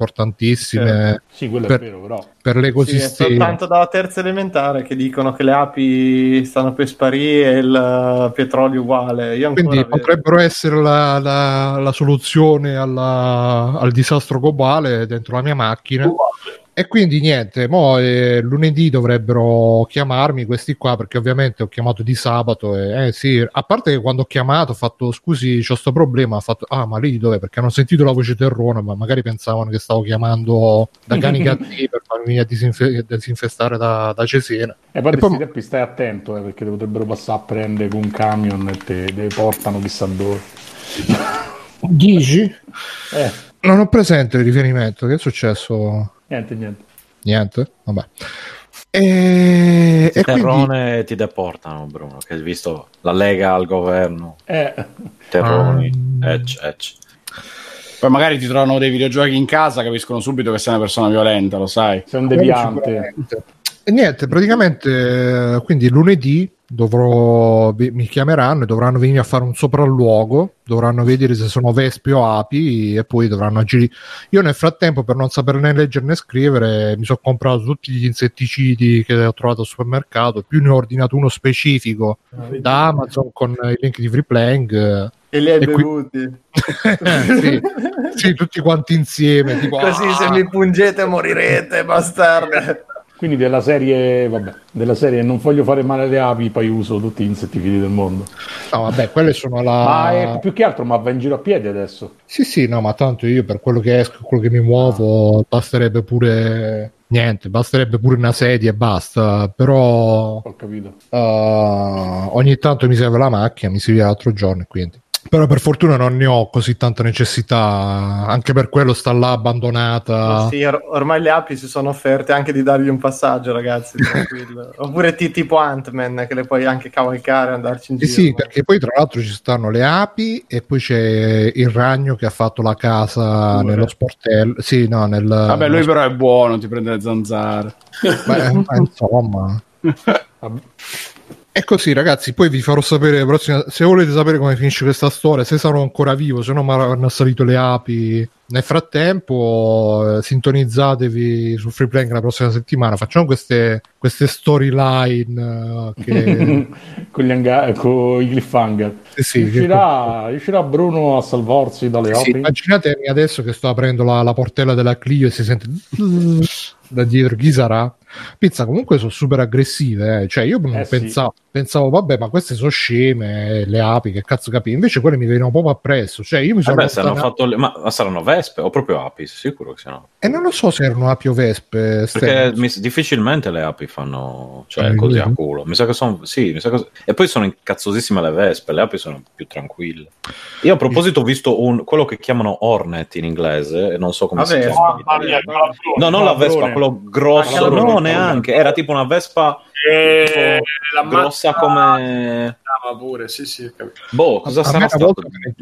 importantissime Sì, quello Per- è vero, però. per Sì, l'ecosistema. soltanto dalla terza elementare che dicono che le api stanno per sparire e il eh, petrolio uguale. Io ancora Quindi vedo- potrebbero essere la, la- la soluzione alla- al disastro globale dentro la mia macchina. E quindi niente, mo, eh, lunedì dovrebbero chiamarmi questi qua perché ovviamente ho chiamato di sabato e eh, sì, a parte che quando ho chiamato ho fatto scusi c'ho sto problema, ho fatto ah ma lì dove? Perché hanno sentito la voce terrona ma magari pensavano che stavo chiamando da [LAUGHS] cani cattivi per farmi a disinfe- disinfestare da, da Cesena. E poi E poi- tempi stai attento, eh, perché potrebbero passare a prendere con un camion e te, te portano chissà dove. Dici? [LAUGHS] Eh, Non ho presente il riferimento, che è successo? Niente, niente. Niente? Vabbè. E, e quindi... Terrone ti deportano, Bruno, che hai visto la Lega al governo, Eh, Terroni, Ah. Edge, Edge. Poi magari ti trovano dei videogiochi in casa, capiscono subito che sei una persona violenta, lo sai. sei un deviante. E niente, praticamente eh, quindi lunedì dovrò, mi chiameranno e dovranno venire a fare un sopralluogo, dovranno vedere se sono vespe o api e poi dovranno agire. Io nel frattempo, per non sapere né leggere né scrivere, mi sono comprato tutti gli insetticidi che ho trovato al supermercato, più ne ho ordinato uno specifico da Amazon con i link di eh, E li hai E qui- bevuti. [LAUGHS] sì, sì, tutti quanti insieme. Tipo, Così ah, se mi pungete morirete, bastarde. Quindi della serie, vabbè, della serie non voglio fare male alle api, poi uso tutti gli insetticidi del mondo. No, vabbè, quelle sono la. Ma è più che altro, ma va in giro a piedi adesso. Sì, sì, no, ma tanto io per quello che esco, quello che mi muovo, basterebbe pure. Niente, basterebbe pure una sedia e basta. Però Ho capito. eh, ogni tanto mi serve la macchina, mi serviva l'altro giorno e quindi. Però per fortuna non ne ho così tanta necessità, anche per quello sta là abbandonata. Sì, or- ormai le api si sono offerte anche di dargli un passaggio, ragazzi. [LAUGHS] Oppure ti- tipo Ant-Man, che le puoi anche cavalcare e andarci in Sì, giro. sì, perché poi tra l'altro ci stanno le api e poi c'è il ragno che ha fatto la casa Pure. nello sportello. Sì, no, nel. Vabbè, lui però è buono, ti prende le zanzare. Beh, ma [LAUGHS] insomma. E così ragazzi, poi vi farò sapere la prossima- se volete sapere come finisce questa storia, se sarò ancora vivo, se no mi hanno assalito le api. Nel frattempo, eh, sintonizzatevi su Freeplank la prossima settimana. Facciamo queste, queste storyline eh, che [LAUGHS] con, gli hanga- con i cliffhanger. eh sì, che- riuscirà, riuscirà Bruno a salvarsi dalle Sì, api? immaginatevi adesso che sto aprendo la, la portella della Clio e si sente [LAUGHS] da dietro chi sarà. Pizza comunque sono super aggressive, eh. cioè io non Eh sì. pensavo, pensavo, vabbè, ma queste sono sceme, le api, che cazzo capi? Invece quelle mi venivano proprio appresso, cioè io mi sono Vabbè, se hanno allontanato- fatto le- ma, ma saranno vespe o proprio api? Sicuro che siano. e non lo so se erano api o vespe. Perché mi- difficilmente le api fanno cioè, Ah, così a culo. Mi sa che sono. Sì, mi sa che- E poi sono incazzosissime le vespe. Le api sono più tranquille. Io a proposito ho visto un, quello che chiamano Hornet in inglese, e non so come Vabbè, si chiama. No, non la vespa, quello grosso. No, neanche. Era tipo una vespa Eh, la grossa come. Ma pure, sì, sì. capito. Boh, cosa a sarà una stato?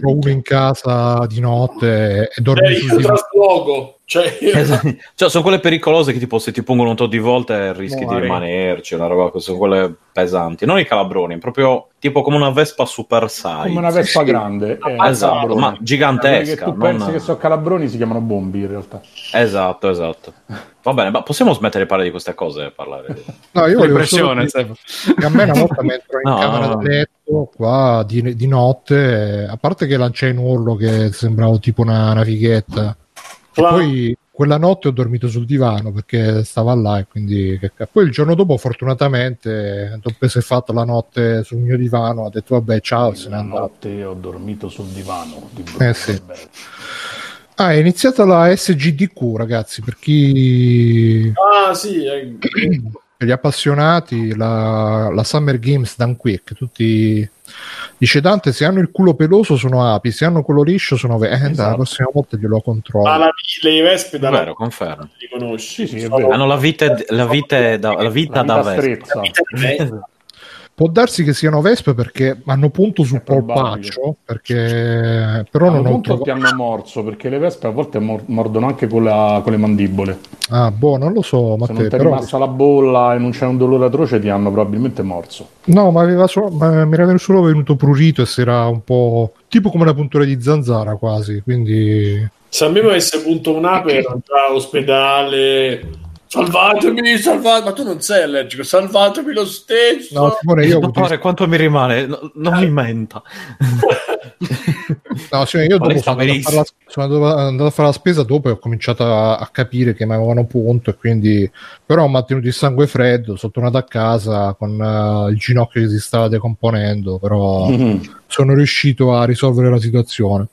uno in casa di notte e dormì Eh, sul traslogo. Cioè, Esatto. Cioè, sono quelle pericolose che tipo se ti pongono un tot di volte rischi Muori. di rimanerci, una roba così, sono quelle pesanti. Non i calabroni, proprio tipo come una vespa super size. Come una vespa Sì. grande. eh, Esatto, ma Quelli che gigantesca. tu pensi non- che sono calabroni si chiamano bombi in realtà. Esatto, esatto. Va bene, ma possiamo smettere di parlare di queste cose e parlare di... No, io volevo solo che a me una volta mi entrò in No, camera no, da letto qua di, di notte, a parte che lanciai un urlo che sembrava tipo una, una fighetta. Poi quella notte ho dormito sul divano perché stava là e quindi poi il giorno dopo fortunatamente dopo si è fatto la notte sul mio divano ha detto vabbè ciao se n'è La andato notte ho dormito sul divano. Di Eh, sì. Ah è iniziata la SGDQ ragazzi per chi ah, sì. eh, [CLEARS THROAT] per gli appassionati la, la Summer Games Done Quick tutti dice Dante se hanno il culo peloso sono api se hanno quello liscio sono ve- eh, dai, la Esatto. prossima volta glielo controllo ma la, le vespe da Vero, confermo. li conosci. Sì, sì, Sono-. Hanno la vita, la vita da, la vita La da vita vespa. Può darsi che siano vespe perché hanno punto sul polpaccio, perché però Hanno non ho punto ti trovato. hanno morso perché le vespe a volte mor- mordono anche con, la- con le mandibole. Ah, boh, non lo so, Se Matteo, non ti è però rimasta la bolla e non c'è un dolore atroce, ti hanno probabilmente morso. no, ma aveva solo, ma mi era solo venuto prurito e si era un po' tipo come una puntura di zanzara quasi, quindi Se a me avesse punto un'ape ero già ospedale. Salvatemi, salvatemi. Ma tu non sei allergico, salvatemi lo stesso. no, Simone, io ho avuto Dottore, quanto mi rimane? No- non mi menta. [LAUGHS] No, sì, io dopo sono andato, a fare la, sono andato- a fare la spesa dopo e ho cominciato a, a capire che mi avevano punto e quindi però ho mantenuto il sangue freddo, sono tornato a casa con eh, il ginocchio che si stava decomponendo, però sono riuscito a risolvere la situazione.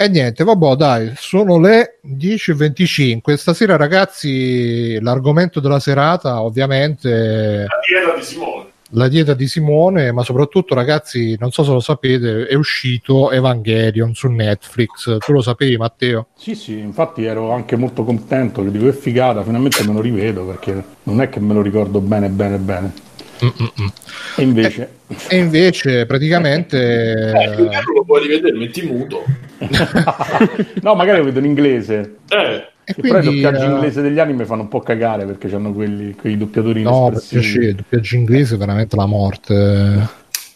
E niente, vabbè, dai, sono le 10.25. Stasera, ragazzi, l'argomento della serata, ovviamente, La dieta di Simone. la dieta di Simone, ma soprattutto, ragazzi, non so se lo sapete, è uscito Evangelion su Netflix. Tu lo sapevi, Matteo? Sì, sì, infatti ero anche molto contento che dico è figata, finalmente me lo rivedo perché non è che me lo ricordo bene, bene, bene. E invece, E invece, praticamente, Eh, altro lo puoi rivedere, metti muto. [LAUGHS] no, magari lo vedo in inglese. Eh, E Che però i quindi, doppiaggi eh, inglesi degli anime fanno un po' cagare perché hanno quelli, quei doppiatori No, per piacere, il doppiaggio inglese è veramente la morte.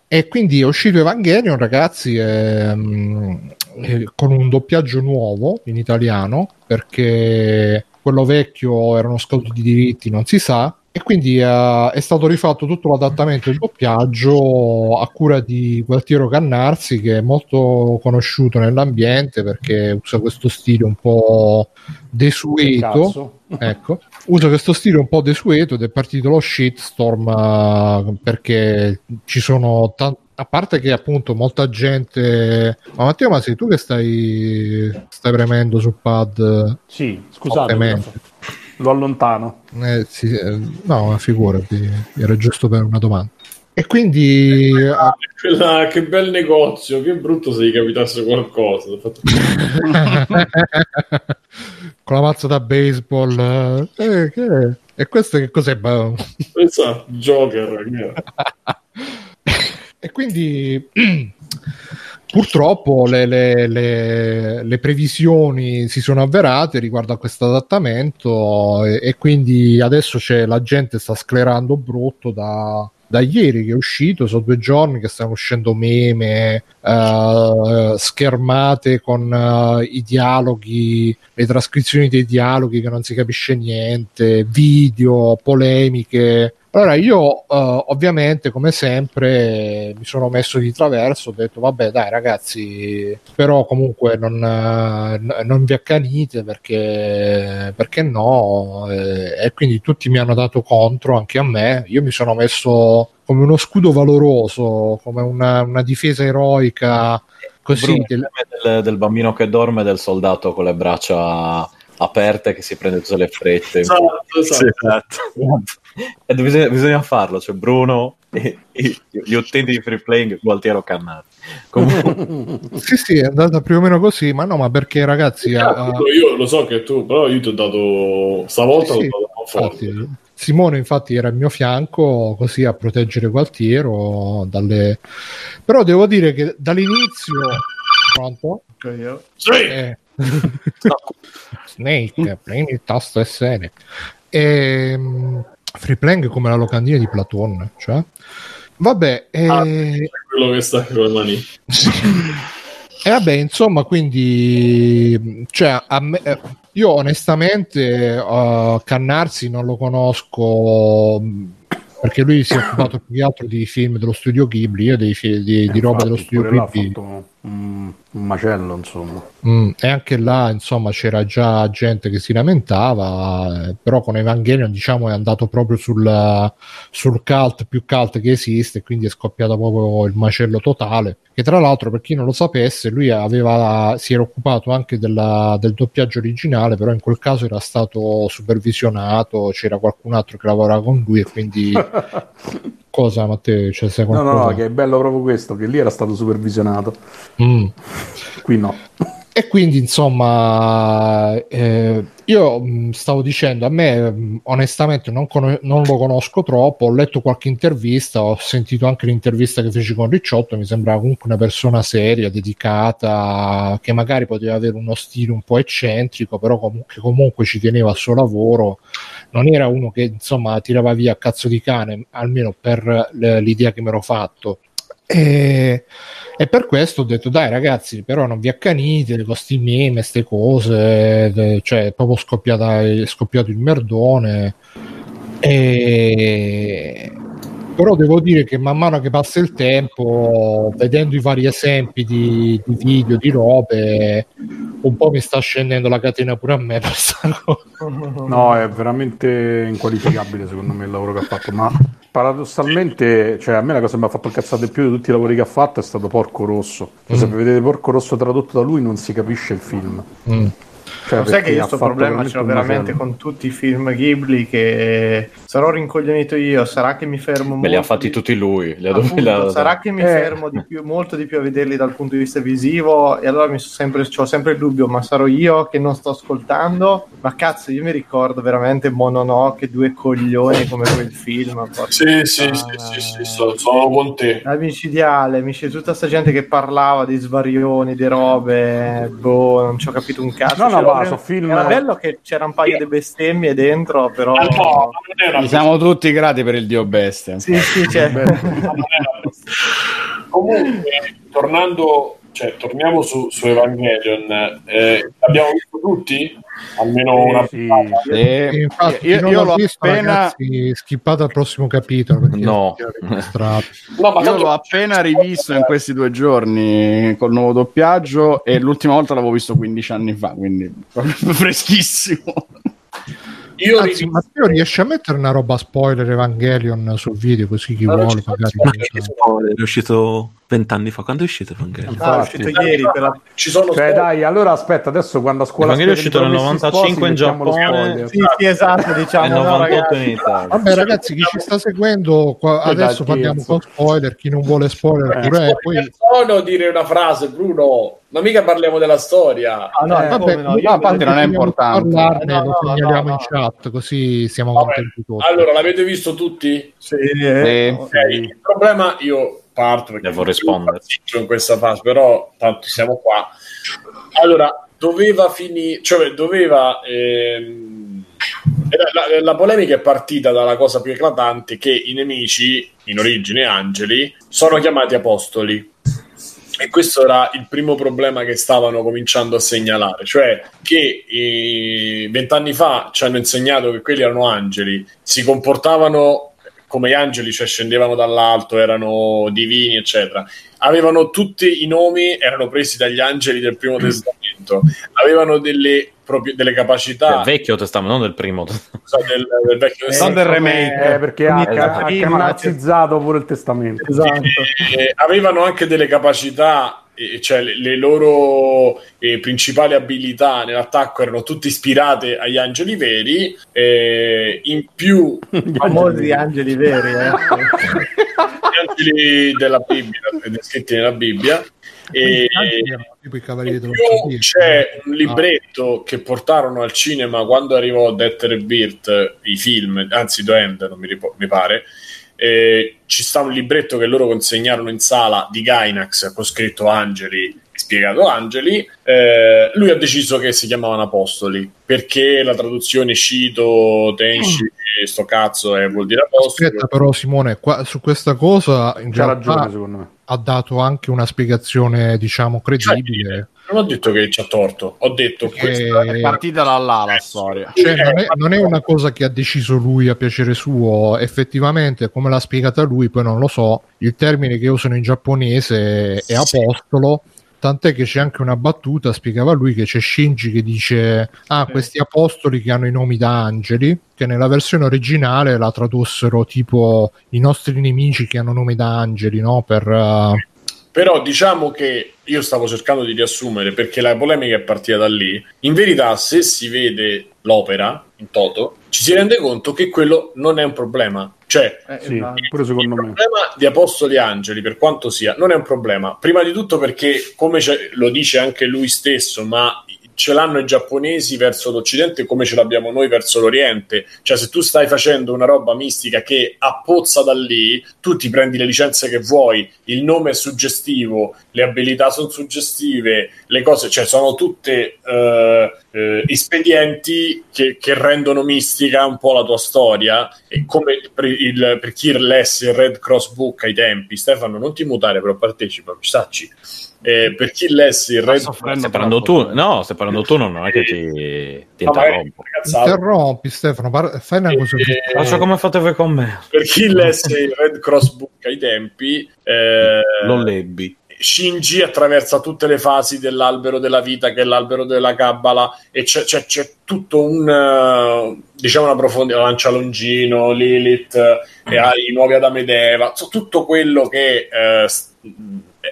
E quindi è uscito Evangelion, ragazzi, ehm, eh, con un doppiaggio nuovo in italiano, perché quello vecchio erano scaduti di diritti, non si sa. E quindi eh, è stato rifatto tutto l'adattamento del doppiaggio a cura di Gualtiero Cannarsi, che è molto conosciuto nell'ambiente perché usa questo stile un po' desueto. [LAUGHS] Ecco, usa questo stile un po' desueto ed è partito lo shitstorm eh, perché ci sono tanti a parte che appunto molta gente ma Matteo ma sei tu che stai stai premendo sul pad? Sì, scusate. Lo allontano. Eh, sì, eh, no ma figurati era giusto per una domanda e quindi eh, Quella- che bel negozio, che brutto se gli capitasse qualcosa. [LAUGHS] Con la mazza da baseball eh, che è? e questo che cos'è Boh. Pensa, Joker. che è? [LAUGHS] E quindi [CLEARS THROAT] purtroppo le, le- le- le previsioni si sono avverate riguardo a questo adattamento e, e quindi adesso c'è, la gente sta sclerando brutto da, da ieri che è uscito, sono due giorni che stanno uscendo meme, eh, schermate con eh, i dialoghi, le trascrizioni dei dialoghi che non si capisce niente, video, polemiche. Allora io eh, ovviamente come sempre mi sono messo di traverso, ho detto vabbè dai ragazzi, però comunque non, eh, n- non vi accanite perché, perché no eh, e quindi tutti mi hanno dato contro anche a me, io mi sono messo come uno scudo valoroso, come una, una difesa eroica così del- del, del bambino che dorme e del soldato con le braccia aperte che si prende tutte le frette. Esatto, esatto. Sì, esatto. [LAUGHS] [LAUGHS] E bisogna, bisogna farlo, cioè Bruno e, e gli utenti di free playing Gualtiero Cannati. Comunque, [LAUGHS] Sì, sì, è andata più o meno così, ma no, ma perché ragazzi, a- a- Io lo so che tu, però io ti ho dato stavolta Sì, dato conforto. infatti, Simone infatti era al mio fianco così a proteggere Gualtiero dalle... però devo dire che dall'inizio pronto? Ecco io. Sì, Eh. [LAUGHS] Snake prendi il tasto SN Ehm, free playing come la locandina di Platon cioè vabbè eh, Ah. quello che sta con le mani. [LAUGHS] E vabbè, insomma, quindi cioè, a me- eh, io onestamente uh, Cannarsi non lo conosco perché lui si è occupato più che altro di film dello studio Ghibli, io dei di, di roba dello studio Eh, Ghibli. fatto un, un macello, insomma. Mm, e anche là, insomma, c'era già gente che si lamentava, eh, però con Evangelion, diciamo, è andato proprio sul, sul cult più cult che esiste, quindi è scoppiato proprio il macello totale. Che tra l'altro, per chi non lo sapesse, lui aveva, si era occupato anche della- del doppiaggio originale, però in quel caso era stato supervisionato, c'era qualcun altro che lavorava con lui e quindi... [LAUGHS] Cosa, Matteo? Cioè, sai No, no, no, che è bello proprio questo, che lì era stato supervisionato. Mm. Qui no. E quindi, insomma, eh, io mh, stavo dicendo, a me mh, onestamente non, cono- non lo conosco troppo, ho letto qualche intervista, ho sentito anche l'intervista che feci con Ricciotto, mi sembrava comunque una persona seria, dedicata, che magari poteva avere uno stile un po' eccentrico, però comunque, comunque ci teneva al suo lavoro, non era uno che insomma tirava via a cazzo di cane, almeno per l- l'idea che mi ero fatto. E, e per questo ho detto dai ragazzi però non vi accanite con sti meme queste cose cioè è proprio scoppiata, è scoppiato il merdone. E però devo dire che man mano che passa il tempo vedendo i vari esempi di, di video di robe un po' mi sta scendendo la catena pure a me [LAUGHS] per No, è veramente inqualificabile secondo me il lavoro che ha fatto, ma paradossalmente, cioè a me la cosa che mi ha fatto incazzare di più di tutti i lavori che ha fatto è stato Porco Rosso. Cioè, Se vedete Porco Rosso tradotto da lui non si capisce il film. Mm. Cioè, Lo sai che io sto problema ce l'ho veramente con tutti i film Ghibli che sarò rincoglionito io, sarà che mi fermo me li ha molto fatti di- tutti lui. Li ha Appunto, li ha- sarà che mi Eh. fermo di più, molto di più a vederli dal punto di vista visivo e allora mi sempre, ho sempre il dubbio, ma sarò io che non sto ascoltando? Ma cazzo, io mi ricordo veramente Mononoke, due coglioni come quel film. Sì, sì, sì, sì, sì, so- sono con te. La micidiale, amici, tutta sta gente che parlava di svarioni, di robe, boh, non ci ho capito un cazzo. No, no, C'era va, sono film... Era bello che c'era un paio di bestemmie dentro, però... No, non era Gli siamo tutti grati per il dio bestia. Sì, sì, cioè... Comunque, tornando, cioè, torniamo su, su Evangelion. Eh, l'abbiamo visto tutti? Almeno una Sì, Sì. E infatti, io, io l'ho visto, appena, ragazzi, skippate al prossimo capitolo No. No, ma io tanto- l'ho appena rivisto in questi due giorni col nuovo doppiaggio e l'ultima volta l'avevo visto 15 anni fa, quindi [LAUGHS] freschissimo. Io Anzi, rivisto- Matteo riesce a mettere una roba spoiler Evangelion sul video così chi non vuole magari Spoiler, È uscito vent'anni fa. Quando è uscito Evangelion? Ah, è uscito ieri per la... ci sono Cioè, spoiler. dai, allora aspetta, adesso quando a scuola Evangelion è uscito nel Promessi 95 in lo Giappone. spoiler. Sì, sì, esatto, È diciamo, no, 98 in ragazzi. Italia. Vabbè ragazzi, chi ci sta seguendo qua- adesso dai, parliamo con spoiler, chi non vuole spoiler Eh. pure, poi sono dire una frase, Bruno. Ma mica parliamo della storia. Ah, no, Eh, vabbè, no, io parte non è importante. parlarne, No, lo no, segnaliamo no, in chat così siamo Vabbè, contenti tutti. Allora, l'avete visto tutti? Sì, eh. Ok, il problema io parto perché Devo rispondere. in questa fase, però tanto siamo qua. Allora, doveva finire, cioè doveva ehm, la, la- la polemica è partita dalla cosa più eclatante che i nemici, in origine angeli, sono chiamati apostoli. E questo era il primo problema che stavano cominciando a segnalare, cioè che eh, vent'anni fa ci hanno insegnato che quelli erano angeli, si comportavano come gli angeli, cioè scendevano dall'alto, erano divini, eccetera. Avevano tutti i nomi, erano presi dagli angeli del primo testamento, avevano delle, proprie- delle capacità Del vecchio testamento, non del primo. scusa, del, del vecchio Eh, testamento. del remake. Eh, perché ha, Esatto. ha canonizzato pure il testamento. Esatto. Eh, avevano anche delle capacità, eh, cioè le, le loro eh, principali abilità nell'attacco erano tutte ispirate agli angeli veri. eh, in più, gli Famosi angeli veri, eh. angeli della Bibbia, [LAUGHS] descritti nella Bibbia. E, Anzi, erano tipo i cavalieri in dello più c'è un libretto che portarono al cinema quando arrivò Death Rebirth, i film, anzi The End, non mi, ripo- mi pare. eh, ci sta un libretto che loro consegnarono in sala di Gainax con scritto Angeli, spiegato Angeli. eh, lui ha deciso che si chiamavano Apostoli perché la traduzione Cito, Tenshi, sto cazzo eh, vuol dire Apostoli. Aspetta però Simone, qua, su questa cosa in C'ha realtà ragione, secondo me. Ha dato anche una spiegazione diciamo credibile. Non ho detto che c'ha torto, ho detto Che- È partita da là la storia. Cioè, non, è, non è una cosa che ha deciso lui a piacere suo, effettivamente, come l'ha spiegata lui, poi non lo so. Il termine che usano in giapponese è Sì. apostolo. Tant'è che c'è anche una battuta, spiegava lui che c'è Shinji che dice: Ah, questi apostoli che hanno i nomi da angeli, che nella versione originale la tradussero tipo i nostri nemici che hanno nome da angeli, no? Per, eh, Però diciamo che io stavo cercando di riassumere perché la polemica è partita da lì. In verità, se si vede l'opera in toto, ci si rende conto che quello non è un problema. Cioè, Eh, Sì, pure secondo il me. problema di Apostoli Angeli, per quanto sia, non è un problema. Prima di tutto perché, come lo dice anche lui stesso, ma ce l'hanno i giapponesi verso l'Occidente come ce l'abbiamo noi verso l'Oriente. Cioè, se tu stai facendo una roba mistica che appozza da lì, tu ti prendi le licenze che vuoi, il nome è suggestivo, le abilità sono suggestive, le cose, cioè, sono tutte eh, eh, espedienti che, che rendono mistica un po' la tua storia. E come per, il, per chi lesse il Red Cross Book ai tempi, Stefano, non ti mutare, però partecipa, sacci. Eh, per chi lesse il Red soffrendo Stai parlando tu, no, stai parlando tu, non è che ti, ti No, interrompo. interrompi Stefano, par- fai una cosa più- Eh, Faccio come fate voi con me. per chi lesse il Red Cross Book ai tempi, eh, Lo lebbi. Shinji attraversa tutte le fasi dell'albero della vita, che è l'albero della Kabbala, e c'è, c'è- c'è tutto un eh, diciamo una profonda lancia Longino, Lilith, eh, e hai i nuovi Adamo ed Eva, tutto quello che eh,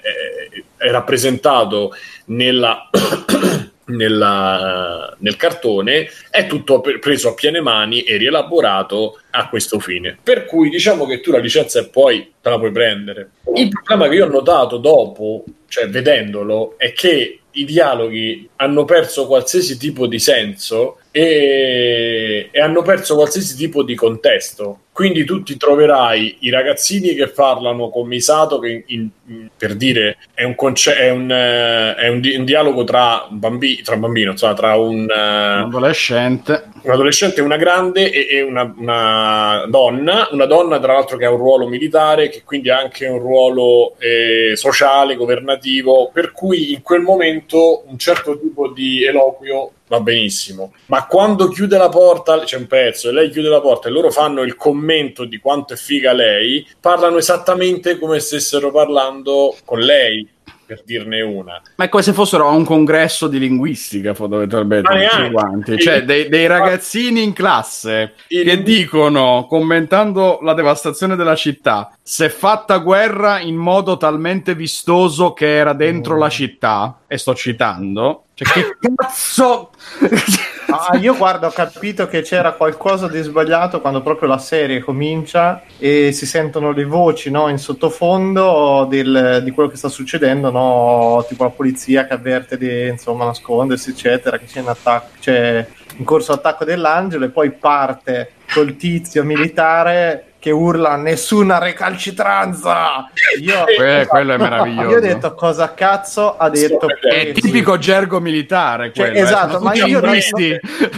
è, è rappresentato nella. [COUGHS] nella- nel cartone è tutto pre- preso a piene mani e rielaborato a questo fine. Per cui diciamo che tu la licenza poi te la puoi prendere. Il problema che io ho notato dopo, cioè vedendolo, è che i dialoghi hanno perso qualsiasi tipo di senso e, e hanno perso qualsiasi tipo di contesto. Quindi tu ti troverai i ragazzini che parlano con Misato, che in- in- per dire è un, conce- è un, eh, è un di- un dialogo tra un, bambi- tra bambino, insomma, tra un, eh, Un adolescente. un adolescente una grande e, e una, una donna, una donna tra l'altro che ha un ruolo militare, che quindi ha anche un ruolo eh, sociale, governativo, per cui in quel momento un certo tipo di eloquio va benissimo, ma quando chiude la porta, c'è un pezzo e lei chiude la porta e loro fanno il commento di quanto è figa lei, parlano esattamente come stessero parlando con lei, per dirne una. Ma è come se fossero a un congresso di linguistica, fondamentalmente. Tutti quanti. Cioè, dei, dei ragazzini in classe Il- che dicono, commentando la devastazione della città, se fatta guerra in modo talmente vistoso che era dentro la città, e sto citando, cioè che [LAUGHS] cazzo... [LAUGHS] Ah, io guarda, ho capito che c'era qualcosa di sbagliato quando proprio la serie comincia e si sentono le voci no, in sottofondo del- di quello che sta succedendo, no? tipo la polizia che avverte di insomma, nascondersi, eccetera, che c'è in attacco, c'è in corso attacco dell'angelo e poi parte col tizio militare che urla nessuna recalcitranza. Io, [LAUGHS] Eh, quello è meraviglioso. io ho detto cosa cazzo ha detto È questo? tipico gergo militare Cioè, quello, eh. esatto, Sono ma io non,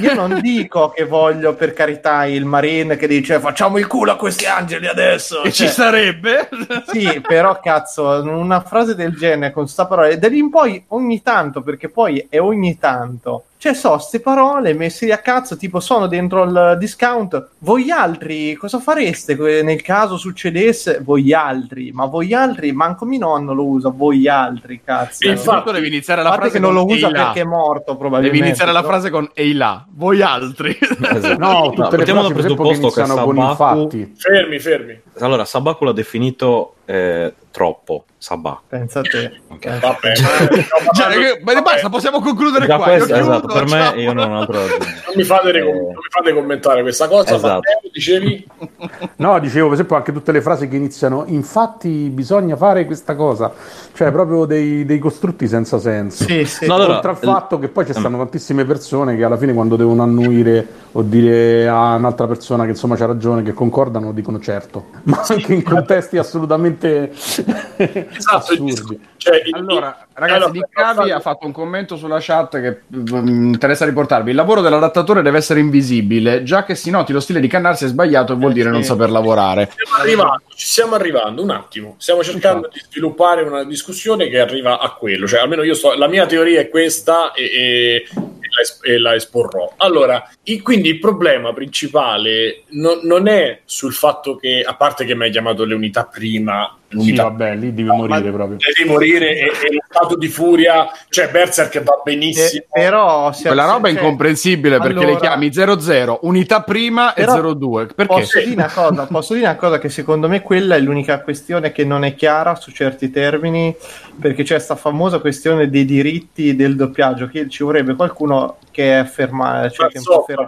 io non dico che voglio per carità il marine che dice facciamo il culo a questi angeli adesso. E ci Cioè, sarebbe? sì, però cazzo, una frase del genere con sta parola, e da lì in poi ogni tanto, perché poi è ogni tanto. Cioè, so, ste parole messe a cazzo, tipo sono dentro il discount. Voi altri cosa fareste nel caso succedesse? Voi altri, ma voi altri, manco mio nonno lo usa, voi altri, cazzo. E Infatti, infatti- devi iniziare la parte frase che non lo usa perché è morto, probabilmente. Devi iniziare la frase con Ehi là, voi altri. Esatto. No, tutte le partiamo dal frasi che presupposto che Sabaku infatti. Fermi, fermi. allora Sabaku l'ha definito eh, troppo Sabaku Pensa a te. Ok. Vabbè, ma- Cioè, che- bene, basta, possiamo concludere Già qua. questo, esatto, chiudo, per ciao. me io non ho altro da dire. non, mi fate, Eh. non mi fate commentare questa cosa. Esatto. Matteo, dicevi? No, dicevo per esempio anche tutte le frasi che iniziano infatti bisogna fare questa cosa, cioè proprio dei, dei costrutti senza senso. Sì, sì. No, allora, Oltre al il- fatto che poi ci stanno tantissime persone che alla fine quando devono annuire o dire a un'altra persona che insomma c'ha ragione, che concordano, dicono certo, ma anche in contesti assolutamente Esatto, assurdi. cioè, Allora, ragazzi, allora, Di Cavi ha fatto un commento sulla chat che mm, mi interessa riportarvi. Il lavoro dell'adattatore deve essere invisibile, già che si noti lo stile di Cannarsi è sbagliato e vuol dire non saper lavorare. Stiamo arrivando, ci stiamo arrivando un attimo. Stiamo cercando di sviluppare una discussione che arriva a quello. Cioè, almeno io sto. La mia teoria è questa e, e- e la esporrò. Allora, i- quindi il problema principale no- non è sul fatto che, a parte che mi hai chiamato le unità prima, Sì, vabbè, lì devi morire proprio. devi morire e, e lo stato di furia, cioè Berserk va Eh, benissimo. però se- Quella roba è cioè, incomprensibile perché le allora- chiami 00, unità prima Però e 02. Perché? Posso dire, una cosa, posso dire una cosa che secondo me quella è l'unica questione che non è chiara su certi termini, perché c'è sta famosa questione dei diritti del doppiaggio, che ci vorrebbe qualcuno che afferma, cioè che so, devo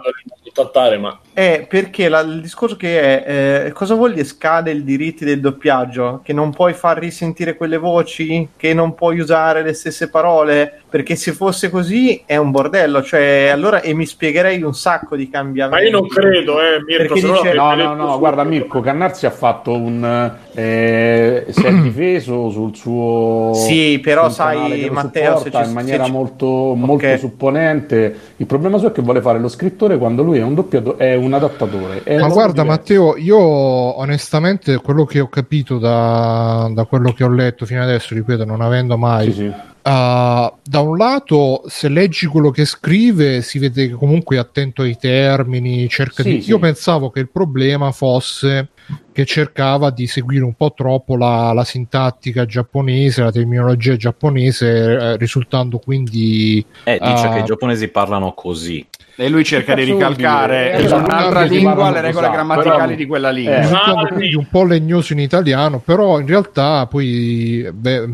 contattare, ma è perché la- il discorso che è eh, cosa vuol dire scade i diritti del doppiaggio? Che non puoi far risentire quelle voci? Che non puoi usare le stesse parole? Perché se fosse così è un bordello, cioè allora e mi spiegherei un sacco di Ma cambiamenti. io non credo, eh, Mirko, Perché se no dice- No, no, no, subito. guarda Mirko, Cannarsi ha fatto un... Eh, si è [CLEARS THROAT] difeso sul suo... Sì, però sai, Matteo, se ci- in maniera se ci- molto, molto Ok. supponente. Il problema suo è che vuole fare lo scrittore quando lui è un doppiatore, è un adattatore. È Ma guarda diverso. Matteo, io onestamente quello che ho capito da, da quello che ho letto fino adesso, ripeto, non avendo mai... Sì, sì. Uh, da un lato, se leggi quello che scrive, si vede che comunque è attento ai termini. Cerca Sì, di... sì. Io pensavo che il problema fosse che cercava di seguire un po' troppo la, la sintattica giapponese, la terminologia giapponese, eh, risultando quindi Eh, dice Ah. che i giapponesi parlano così. E lui cerca di ricalcare in Eh, un'altra sì, lingua le regole grammaticali però- di quella lingua. Eh. quindi sì. un po' legnoso in italiano, però in realtà poi beh,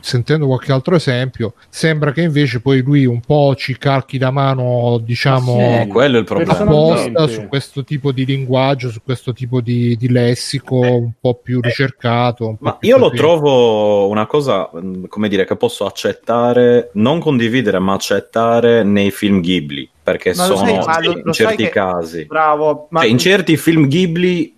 sentendo qualche altro esempio, sembra che invece poi lui un po' ci calchi la mano, diciamo, Eh, quello è il problema. Apposta su questo tipo di linguaggio, su questo tipo di, di lessico un po' più ricercato. un po' Ma più io lo capito. trovo una cosa, mh, come dire, che posso accettare, non condividere, ma accettare nei film Ghibli. Perché Ma sono sai, ma lo- in lo certi che- casi. Bravo, ma Cioè, in certi film Ghibli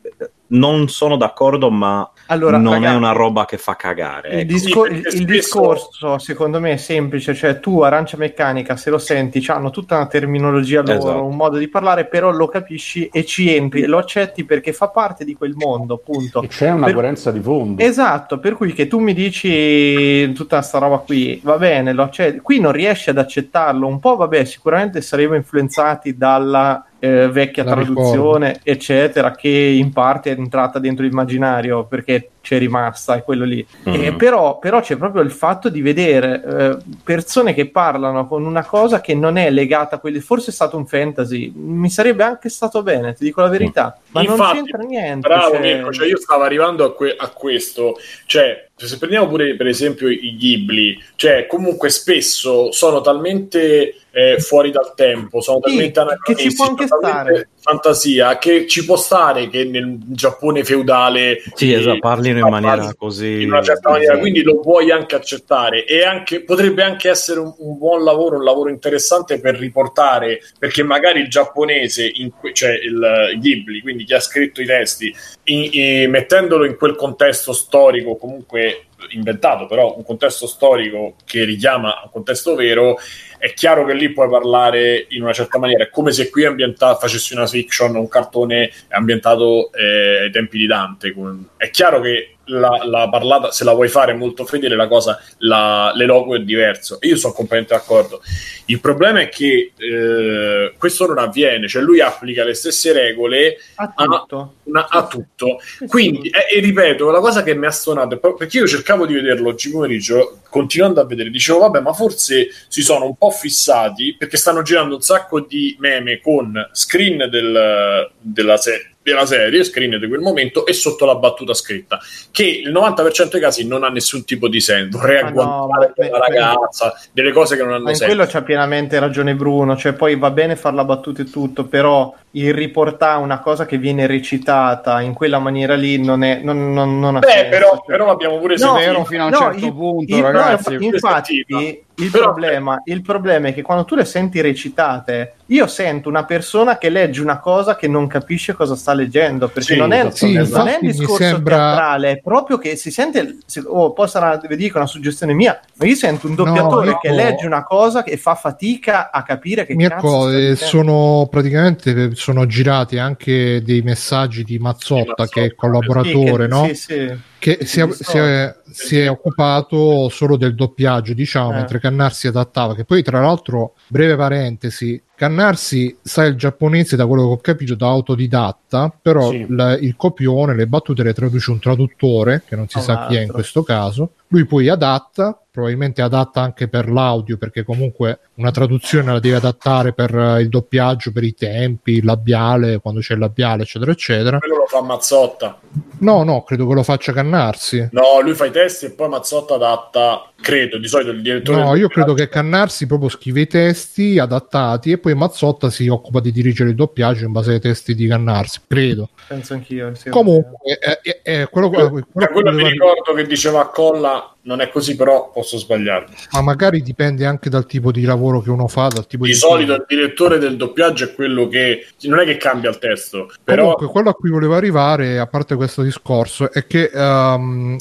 non sono d'accordo, ma allora, non ragazzi, è una roba che fa cagare. Il, ecco. il- il spesso- discorso secondo me è semplice, cioè tu arancia meccanica se lo senti hanno tutta una terminologia loro, Esatto. un modo di parlare, però lo capisci e ci entri e lo accetti perché fa parte di quel mondo, appunto. E c'è una Per- coerenza di fondo. Esatto, per cui che tu mi dici tutta sta roba qui, va bene, lo accetti. qui non riesci ad accettarlo, un po' vabbè, sicuramente saremo influenzati dalla eh, vecchia La traduzione, eccetera, che in parte è entrata dentro l'immaginario perché c'è rimasta, è quello lì. Mm. Eh, però, però c'è proprio il fatto di vedere eh, persone che parlano con una cosa che non è legata a quelli. Forse è stato un fantasy, mi sarebbe anche stato bene, ti dico la verità, ma non Infatti, c'entra niente. Bravo cioè- Mirko, cioè io stavo arrivando a, que- a questo, cioè se prendiamo pure per esempio i Ghibli, cioè comunque spesso sono talmente eh, fuori dal tempo, sono Sì, talmente che anacronistici, ci può anche sono talmente stare. fantasia che ci può stare che nel Giappone feudale Sì, esatto, parlino in maniera parli così. in una certa maniera, quindi lo puoi anche accettare e anche, potrebbe anche essere un, un buon lavoro, un lavoro interessante per riportare, perché magari il giapponese, que- cioè il Ghibli, quindi chi ha scritto i testi, in- in- mettendolo in quel contesto storico comunque inventato, però un contesto storico che richiama un contesto vero, è chiaro che lì puoi parlare in una certa maniera. È come se qui ambienta- facessi una fiction, un cartone ambientato eh, ai tempi di Dante. È chiaro che la, la parlata, se la vuoi fare molto fedele, la cosa, la, l'eloquio è diverso. Io sono completamente d'accordo. Il problema è che eh, questo non avviene, cioè lui applica le stesse regole A a, tutto. una- a tutto. Quindi, e, e ripeto, la cosa che mi ha stonato perché io cercavo di vederlo oggi pomeriggio, continuando a vedere, dicevo, vabbè, ma forse si sono un po' fissati perché stanno girando un sacco di meme con screen del- della, se- della serie, screen di quel momento e sotto la battuta scritta, che il 90% dei casi non ha nessun tipo di senso. Vorrei Ma no, agguantare ma- la ragazza, delle cose che non hanno Ma in senso. quello c'ha pienamente ragione Bruno, cioè poi va bene fare la battuta e tutto, però il riportare una cosa che viene recitata in quella maniera lì non è non, non, non ha Beh, senso. però, cioè. però l'abbiamo pure No, sentito. vero fino a un No, certo il- punto, il- no, ragazzi. infa- infatti, il Però- problema, il problema è che quando tu le senti recitate, io sento una persona che legge una cosa che non capisce cosa sta leggendo, perché Sì, non, è, sì, non è un discorso sembra- teatrale, è proprio che si sente, se- oh, poi sarà, vi dico, una suggestione mia, ma io sento un doppiatore Mirko- che legge una cosa e fa fatica a capire che Mirko, eh, sono praticamente sono girati anche dei messaggi di Mazzotta, Mazzotta, che è collaboratore, Sì, che- no? sì, sì. Che si è, si è- si è occupato solo del doppiaggio, diciamo, Eh. mentre Cannarsi adattava. Che poi, tra l'altro, breve parentesi, Cannarsi sa il giapponese, da quello che ho capito, da autodidatta, però Sì. il, il copione, le battute le traduce un traduttore, che non si Un sa chi è in questo caso. Lui poi adatta, probabilmente adatta anche per l'audio, perché comunque una traduzione la deve adattare per eh, il doppiaggio, per i tempi, il labiale, quando c'è il labiale, eccetera, eccetera. Quello lo fa Mazzotta. No, no, credo che lo faccia Cannarsi. No, lui fa i testi e poi Mazzotta adatta, credo, di solito il direttore... No, io credo che Cannarsi proprio scrive i testi adattati e poi Mazzotta si occupa di dirigere il doppiaggio in base ai testi di Cannarsi, credo. Penso anch'io. sì, Comunque, eh, eh, eh, quello, quello Da che quello mi ricordo che diceva Colla, non è così, però posso sbagliarmi. ma magari dipende anche dal tipo di lavoro che uno fa, dal tipo Di di solito il direttore del doppiaggio è quello che non è che cambia il testo, però Comunque, quello a cui volevo arrivare, a parte questo discorso, è che ehm,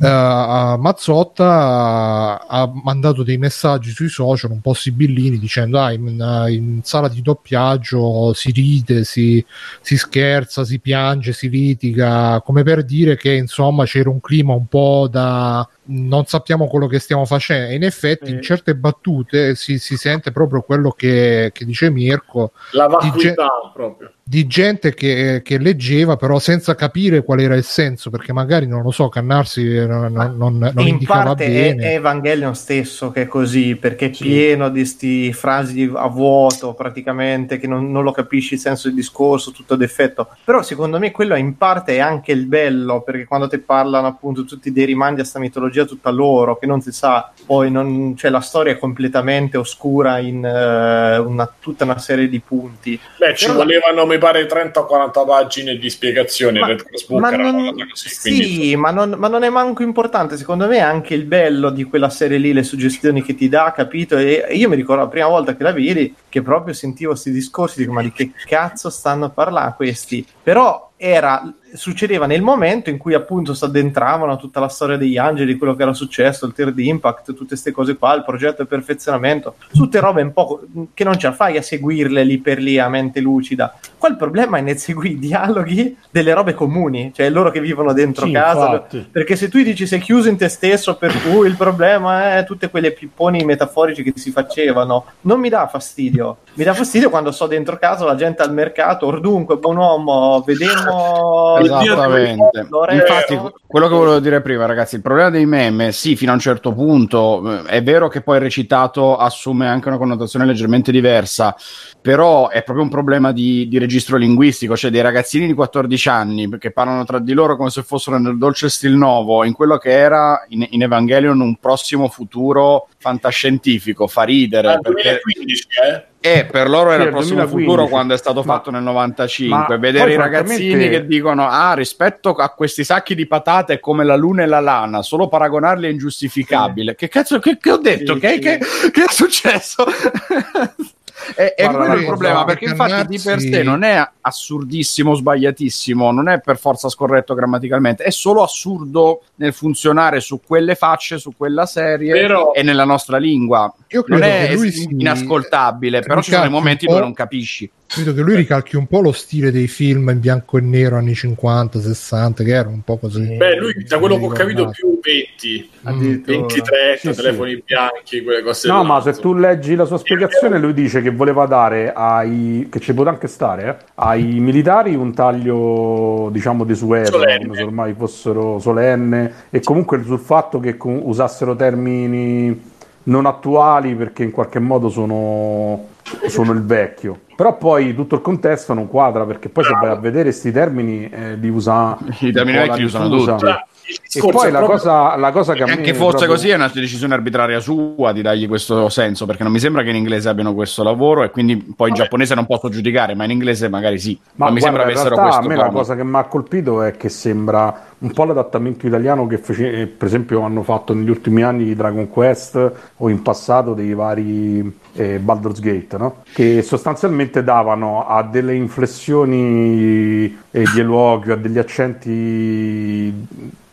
eh, Mazzotta ha mandato dei messaggi sui social un po' sibillini dicendo ah, in, in sala di doppiaggio si ride, si, si scherza, si piange, si litiga, come per dire che insomma c'era un clima un po' da non sappiamo quello che stiamo facendo. E in effetti, in Eh. certe battute si, si sente proprio quello che, che dice Mirko la di vacuità proprio. di gente che, che leggeva però senza capire qual era il senso perché magari non lo so Cannarsi non, non, non- non in indicava parte è, bene è Evangelion stesso che è così perché è pieno di sti frasi a vuoto praticamente che non, non lo capisci il senso del discorso tutto d'effetto però secondo me quello in parte è anche il bello perché quando ti parlano appunto tutti dei rimandi a sta mitologia mitologia tutta loro, che non si sa, poi non, cioè, la storia è completamente oscura in eh, una- tutta una serie di punti. Beh, ci Però- volevano, mi pare, 30 o 40 pagine di spiegazione. Ma- ma non, così, quindi- sì, ma non, ma non è manco importante. Secondo me è anche il bello di quella serie lì, le suggestioni che ti dà, capito? E e io mi ricordo la prima volta che la vedi che proprio sentivo questi discorsi, dico, ma di che cazzo stanno a parlare questi? Però era, succedeva nel momento in cui appunto si addentravano a tutta la storia degli angeli, quello che era successo, il tier di impact, tutte queste cose qua, il progetto di perfezionamento, tutte robe un po' che non ce la fai a seguirle lì per lì a mente lucida. Qua il problema è nel seguire i dialoghi delle robe comuni, cioè loro che vivono dentro Sì, casa. infatti. Perché se tu dici sei chiuso in te stesso, per cui il problema è tutte quelle pipponi metaforici che si facevano, non mi dà fastidio. Mi dà fastidio quando sto dentro casa, la gente al mercato, ordunque, buon uomo, vedemmo. Esattamente. Infatti, quello che volevo dire prima, ragazzi, il problema dei meme, sì, fino a un certo punto, eh, è vero che poi recitato assume anche una connotazione leggermente diversa, però è proprio un problema di, di registro linguistico, cioè dei ragazzini di 14 anni che parlano tra di loro come se fossero nel dolce stil nuovo, in quello che era in, in Evangelion un prossimo futuro fantascientifico, fa ridere. Ah, perché... 2015, eh? E per loro Sì, era il prossimo 2015. futuro quando è stato Ma- fatto nel 95. ma Vedere i ragazzini francamente- che dicono: Ah, rispetto a questi sacchi di patate è come la luna e la lana, solo paragonarli è ingiustificabile. Che cazzo che, che ho detto? Sì, che, sì. che- che è successo? E Guarda, quello è il problema perché infatti di per sé non è assurdissimo, sbagliatissimo, non è per forza scorretto grammaticalmente, è solo assurdo nel funzionare su quelle facce, su quella serie Però- e nella nostra lingua. Io Non credo è es- si- inascoltabile, però ci sono i momenti dove non capisci. Credo che lui ricalchi un po' lo stile dei film in bianco e nero anni 50, 60, che erano un po' così. Beh, lui, da quello che ho capito, più 20, Addirittura. 23, Sì, sì. telefoni bianchi, quelle cose No, ma se tu leggi la sua spiegazione, lui dice che voleva dare ai che ci può anche stare eh, ai militari un taglio, diciamo, desueto, Solenne. come se ormai fossero solenne, e comunque sul fatto che usassero termini non attuali perché in qualche modo sono, sono il vecchio. Però poi tutto il contesto non quadra perché poi se vai a vedere questi termini eh, li usa I termini vecchi li usano tutti. Cioè, E poi è la cosa, la cosa che a E me anche fosse proprio- così è una decisione arbitraria sua di dargli questo senso, perché non mi sembra che in inglese abbiano questo lavoro e quindi poi in giapponese non posso giudicare, ma in inglese magari sì. Ma non mi sembra guarda, in avessero realtà questo a me la cosa che mi ha colpito è che sembra un po' l'adattamento italiano che fece- eh, per esempio hanno fatto negli ultimi anni di Dragon Quest o in passato dei vari eh, Baldur's Gate, no? che sostanzialmente davano a delle inflessioni eh, di eloquio, a degli accenti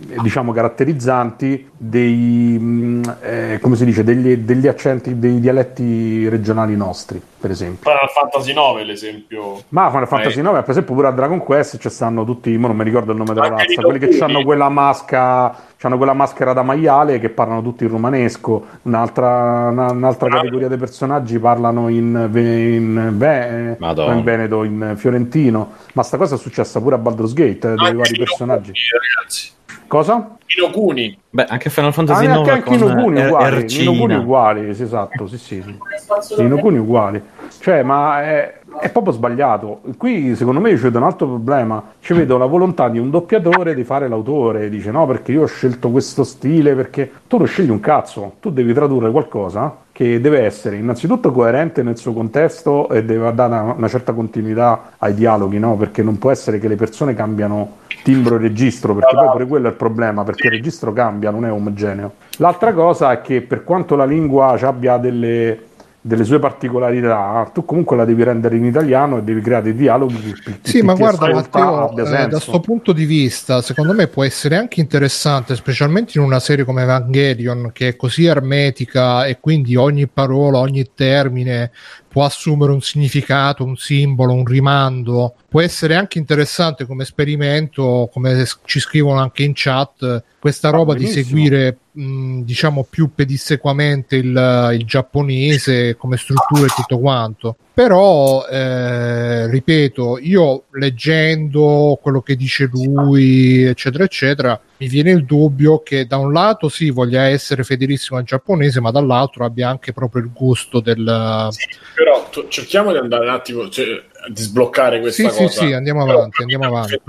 eh, diciamo caratterizzanti dei mh, eh, come si dice degli, degli accenti dei dialetti regionali nostri per esempio Final Fantasy 9 l'esempio ma Final Fantasy Eh. 9, per esempio, pure a Dragon Quest ci stanno tutti, mo non mi ricordo il nome della Anche razza, quelli che hanno quella maschera, c'hanno quella maschera da maiale che parlano tutti in romanesco, un'altra, una- un'altra categoria di personaggi parlano in, in, ve- in veneto, in fiorentino, ma sta cosa è successa pure a Baldur's Gate, eh, dove i anche vari personaggi. Ragazzi Cosa? i Locuni Beh, anche Final Ah, Fantasy anche, 9 anche i con Nokuni Er- uguali, i Ercina. Nokuni uguali, sì, esatto, sì, sì. sì. I Nokuni uguali. Cioè, ma è, è proprio sbagliato. Qui, secondo me, c'è un altro problema. Ci vedo la volontà di un doppiatore di fare l'autore. Dice, no, perché io ho scelto questo stile, perché tu non scegli un cazzo. Tu devi tradurre qualcosa che deve essere innanzitutto coerente nel suo contesto e deve dare una, certa continuità ai dialoghi, no? Perché non può essere che le persone cambiano timbro e registro, perché poi pure quello è il problema, perché il registro cambia, non è omogeneo. L'altra cosa è che per quanto la lingua abbia delle, delle sue particolarità, tu comunque la devi rendere in italiano e devi creare dei dialoghi che, che Sì, ma ti guarda Matteo, abbia eh, da questo punto di vista, secondo me può essere anche interessante, specialmente in una serie come Evangelion, che è così ermetica e quindi ogni parola, ogni termine può assumere un significato, un simbolo, un rimando. Può essere anche interessante come esperimento, come ci scrivono anche in chat, questa Ah, roba di benissimo. seguire, mh, diciamo, più pedissequamente il, il giapponese come struttura e tutto quanto. Però, eh, ripeto, io leggendo quello che dice lui, eccetera, eccetera, mi viene il dubbio che da un lato sì voglia essere fedelissimo al giapponese, ma dall'altro abbia anche proprio il gusto del... Sì, però to- cerchiamo di andare un attimo. Cioè, di sbloccare questa Sì, sì, cosa. sì, andiamo Però avanti, andiamo avanti.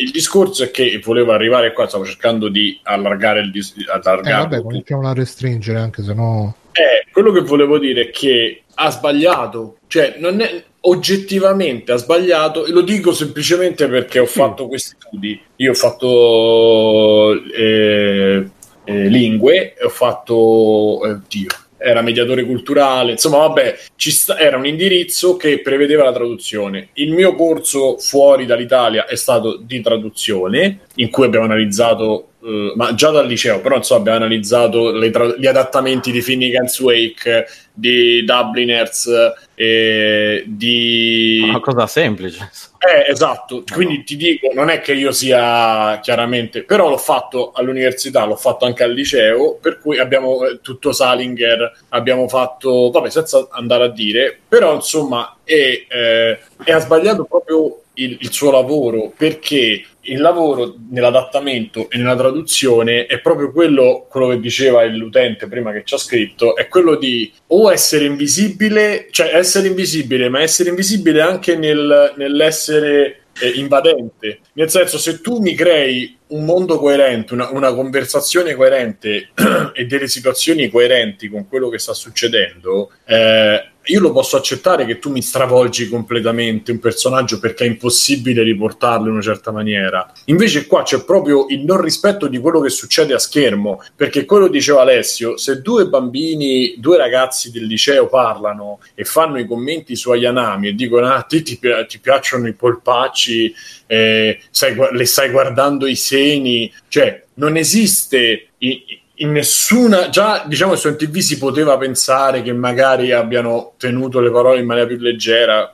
Il discorso è che volevo arrivare qua, stavo cercando di allargare il dis- Eh, allargarlo vabbè, cominciamo a restringere anche se no. Eh, quello che volevo dire è che ha sbagliato, cioè non è oggettivamente ha sbagliato e lo dico semplicemente perché ho fatto questi studi. Io ho fatto eh, eh, lingue, ho fatto eh, Dio, era mediatore culturale, insomma, vabbè, ci sta- era un indirizzo che prevedeva la traduzione. Il mio corso fuori dall'Italia è stato di traduzione, in cui abbiamo analizzato, eh, ma già dal liceo, però insomma, abbiamo analizzato le tra- gli adattamenti di Finnegan's Wake, di Dubliners, eh, di... Una cosa semplice. Eh, esatto, quindi ti dico, non è che io sia chiaramente, però l'ho fatto all'università, l'ho fatto anche al liceo, per cui abbiamo eh, tutto Salinger, abbiamo fatto, vabbè, senza andare a dire, però insomma, è, eh, e ha sbagliato proprio il, il suo lavoro, perché il lavoro nell'adattamento e nella traduzione è proprio quello, quello che diceva l'utente prima che ci ha scritto, è quello di o essere invisibile, cioè essere invisibile, ma essere invisibile anche nel- nell'essere eh, invadente. Nel senso, se tu mi crei un mondo coerente, una, una conversazione coerente [CLEARS THROAT] e delle situazioni coerenti con quello che sta succedendo, eh, io lo posso accettare che tu mi stravolgi completamente un personaggio perché è impossibile riportarlo in una certa maniera. Invece qua c'è proprio il non rispetto di quello che succede a schermo, perché quello diceva Alessio, se due bambini, due ragazzi del liceo parlano e fanno i commenti su Ayanami e dicono ah, te ti, ti piacciono i polpacci, eh, stai gu- le stai guardando i seni, cioè non esiste i- in nessuna già diciamo su MTV si poteva pensare che magari abbiano tenuto le parole in maniera più leggera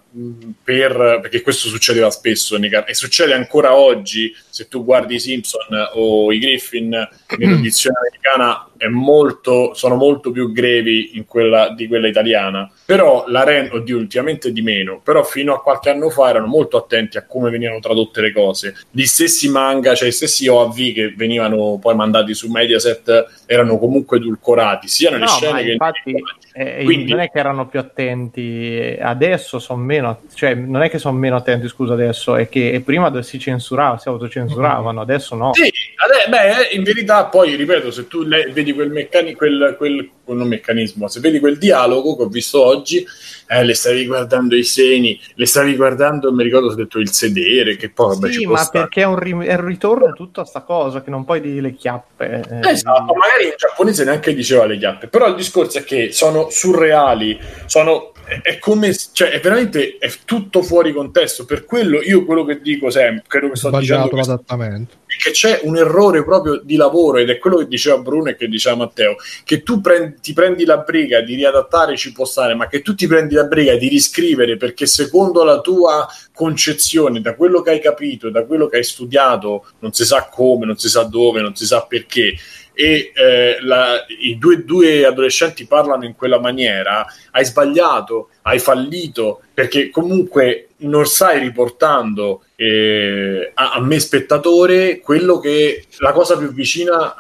per, perché questo succedeva spesso e succede ancora oggi se tu guardi i Simpson o i Griffin nell'edizione americana è molto, sono molto più grevi in quella, di quella italiana. Però la Ren, oddio ultimamente di meno però fino a qualche anno fa erano molto attenti a come venivano tradotte le cose. Gli stessi manga, cioè gli stessi OAV che venivano poi mandati su Mediaset erano comunque edulcorati sia nelle No, scene ma che infatti eh, Quindi- non è che erano più attenti adesso sono meno cioè non è che sono meno attenti scusa adesso è che prima si censurava si autocensuravano adesso no. Sì, ade- beh, in verità poi, ripeto, se tu le- vedi quel meccanismo, quel, quel, non meccanismo, se vedi quel dialogo che ho visto oggi, eh, le stavi guardando i seni, le stavi guardando, mi ricordo se ho detto il sedere, che poi vabbè sì ci può ma stare. perché è un, ri- è un ritorno tutto a sta cosa che non puoi dire le chiappe eh. Esatto, magari in giapponese neanche diceva le chiappe, però il discorso è che sono surreali, sono, è, come, cioè è veramente, è tutto fuori contesto, per quello io quello che dico sempre, quello che sto dicendo Sbagliato l'adattamento. Che c'è un errore proprio di lavoro ed è quello che diceva Bruno e che diceva Matteo che tu prendi- ti prendi la briga di riadattare ci può stare ma che tu ti prendi la briga di riscrivere perché secondo la tua concezione da quello che hai capito da quello che hai studiato non si sa come non si sa dove non si sa perché e eh, la- i due, due adolescenti parlano in quella maniera hai sbagliato hai fallito perché comunque non stai riportando eh, a, a me spettatore quello che la cosa più vicina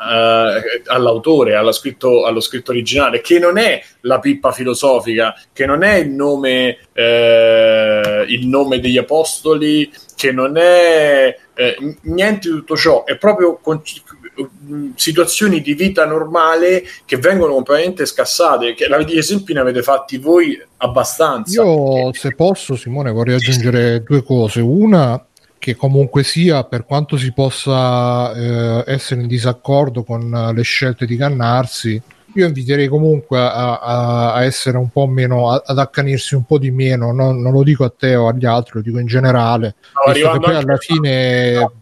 eh, all'autore, scritto, allo scritto originale, che non è la pippa filosofica, che non è il nome, eh, il nome degli apostoli, che non è eh, niente di tutto ciò, è proprio con- situazioni di vita normale che vengono completamente scassate. Che, gli esempi ne avete fatti voi abbastanza. Io, se posso, Simone, vorrei aggiungere due cose. Una, che comunque sia, per quanto si possa eh, essere in disaccordo con eh, le scelte di Cannarsi, io inviterei comunque a, a- a essere un po' meno, a- ad accanirsi un po' di meno. Non, non lo dico a te o agli altri, lo dico in generale. Che arrivando poi alla fine no,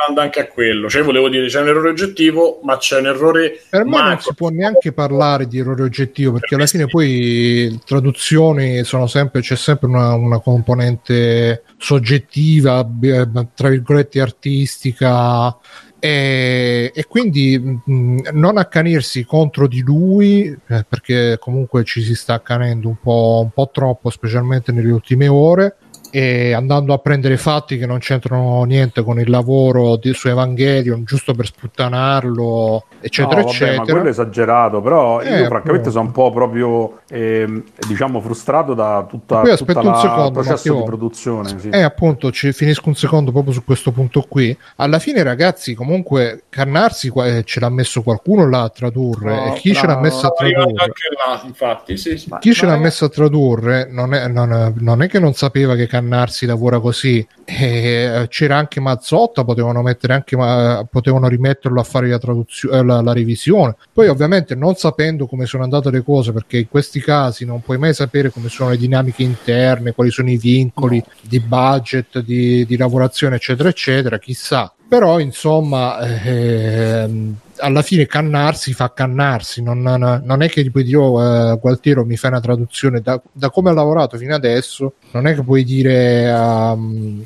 arrivando anche a quello. Cioè, volevo dire, c'è un errore oggettivo, ma c'è un errore Per me non si può neanche parlare di errore oggettivo perché alla fine poi traduzioni sono sempre, c'è sempre una, una componente soggettiva, eh, tra virgolette artistica e, e quindi mh, non accanirsi contro di lui eh, perché comunque ci si sta accanendo un po', un po' troppo specialmente nelle ultime ore e andando a prendere fatti che non c'entrano niente con il lavoro di, su Evangelion giusto per sputtanarlo eccetera No, vabbè, ma eccetera quello è esagerato, però Eh, io francamente appunto. sono un po' proprio ehm, diciamo frustrato da tutta, Poi tutta la- secondo, il processo Matteo. di produzione. Sì. Eh, appunto, ci finisco un secondo proprio su questo punto qui. Alla fine, ragazzi, comunque, Cannarsi qua- eh, ce l'ha messo qualcuno là a tradurre. No, e chi ce l'ha bravo. messo a tradurre? anche là, infatti, sì, sì. Ma- Chi ce ma l'ha raga- messo a tradurre non è, non- non è che non sapeva che Cannarsi lavora così, Eh, c'era anche Mazzotta, potevano, mettere anche, ma- potevano rimetterlo a fare la, traduzio- eh, la, la revisione. Poi, ovviamente, non sapendo come sono andate le cose, perché in questi casi non puoi mai sapere come sono le dinamiche interne, quali sono i vincoli di budget, di, di lavorazione, eccetera, eccetera, chissà. Però, insomma, ehm, alla fine cannarsi fa cannarsi, non, non- è che gli puoi dire oh, eh, Gualtiero mi fai una traduzione da, da come ha lavorato fino adesso, non è che puoi dire ehm,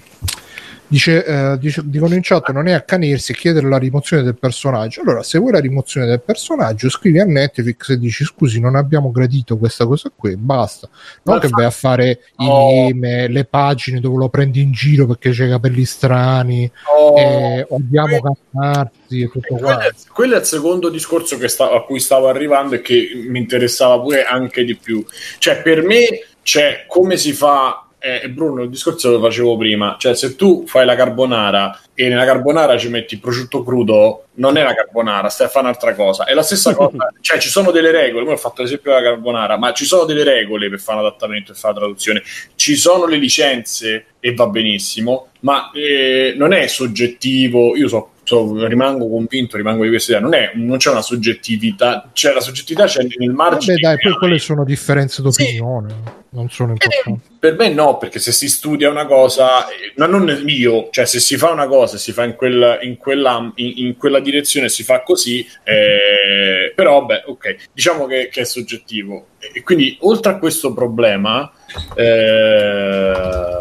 dice, eh, dice- dicono in chat non è accanirsi e chiedere la rimozione del personaggio. Allora, se vuoi la rimozione del personaggio, scrivi a Netflix e dici scusi, non abbiamo gradito questa cosa qui, basta. Non che vai a fare i Oh. meme, le pagine dove lo prendi in giro perché c'è i capelli strani, Oh, e odiamo cannarsi e tutto quello, qua. è, quello è il secondo discorso che sta- a cui stavo arrivando e che mi interessava pure anche di più. Cioè, per me, c'è come si fa. Eh, Bruno, il discorso lo facevo prima, cioè se tu fai la carbonara e nella carbonara ci metti il prosciutto crudo, non è la carbonara, stai a fare un'altra cosa. È la stessa [LAUGHS] cosa, cioè ci sono delle regole, io ho fatto l'esempio della carbonara, ma ci sono delle regole per fare un adattamento e fare la traduzione, ci sono le licenze e va benissimo, ma eh, non è soggettivo, io so, so- rimango convinto, rimango di questa idea, non, è, non c'è una soggettività, cioè la soggettività c'è nel margine. Vabbè, dai, poi quelle sono differenze d'opinione, non sono importanti. Per me no, perché se si studia una cosa, eh, ma non io, cioè se si fa una cosa, si fa in quella, in quella, in, in quella direzione, si fa così, eh, però beh, ok, diciamo che, che è soggettivo. E quindi oltre a questo problema, eh,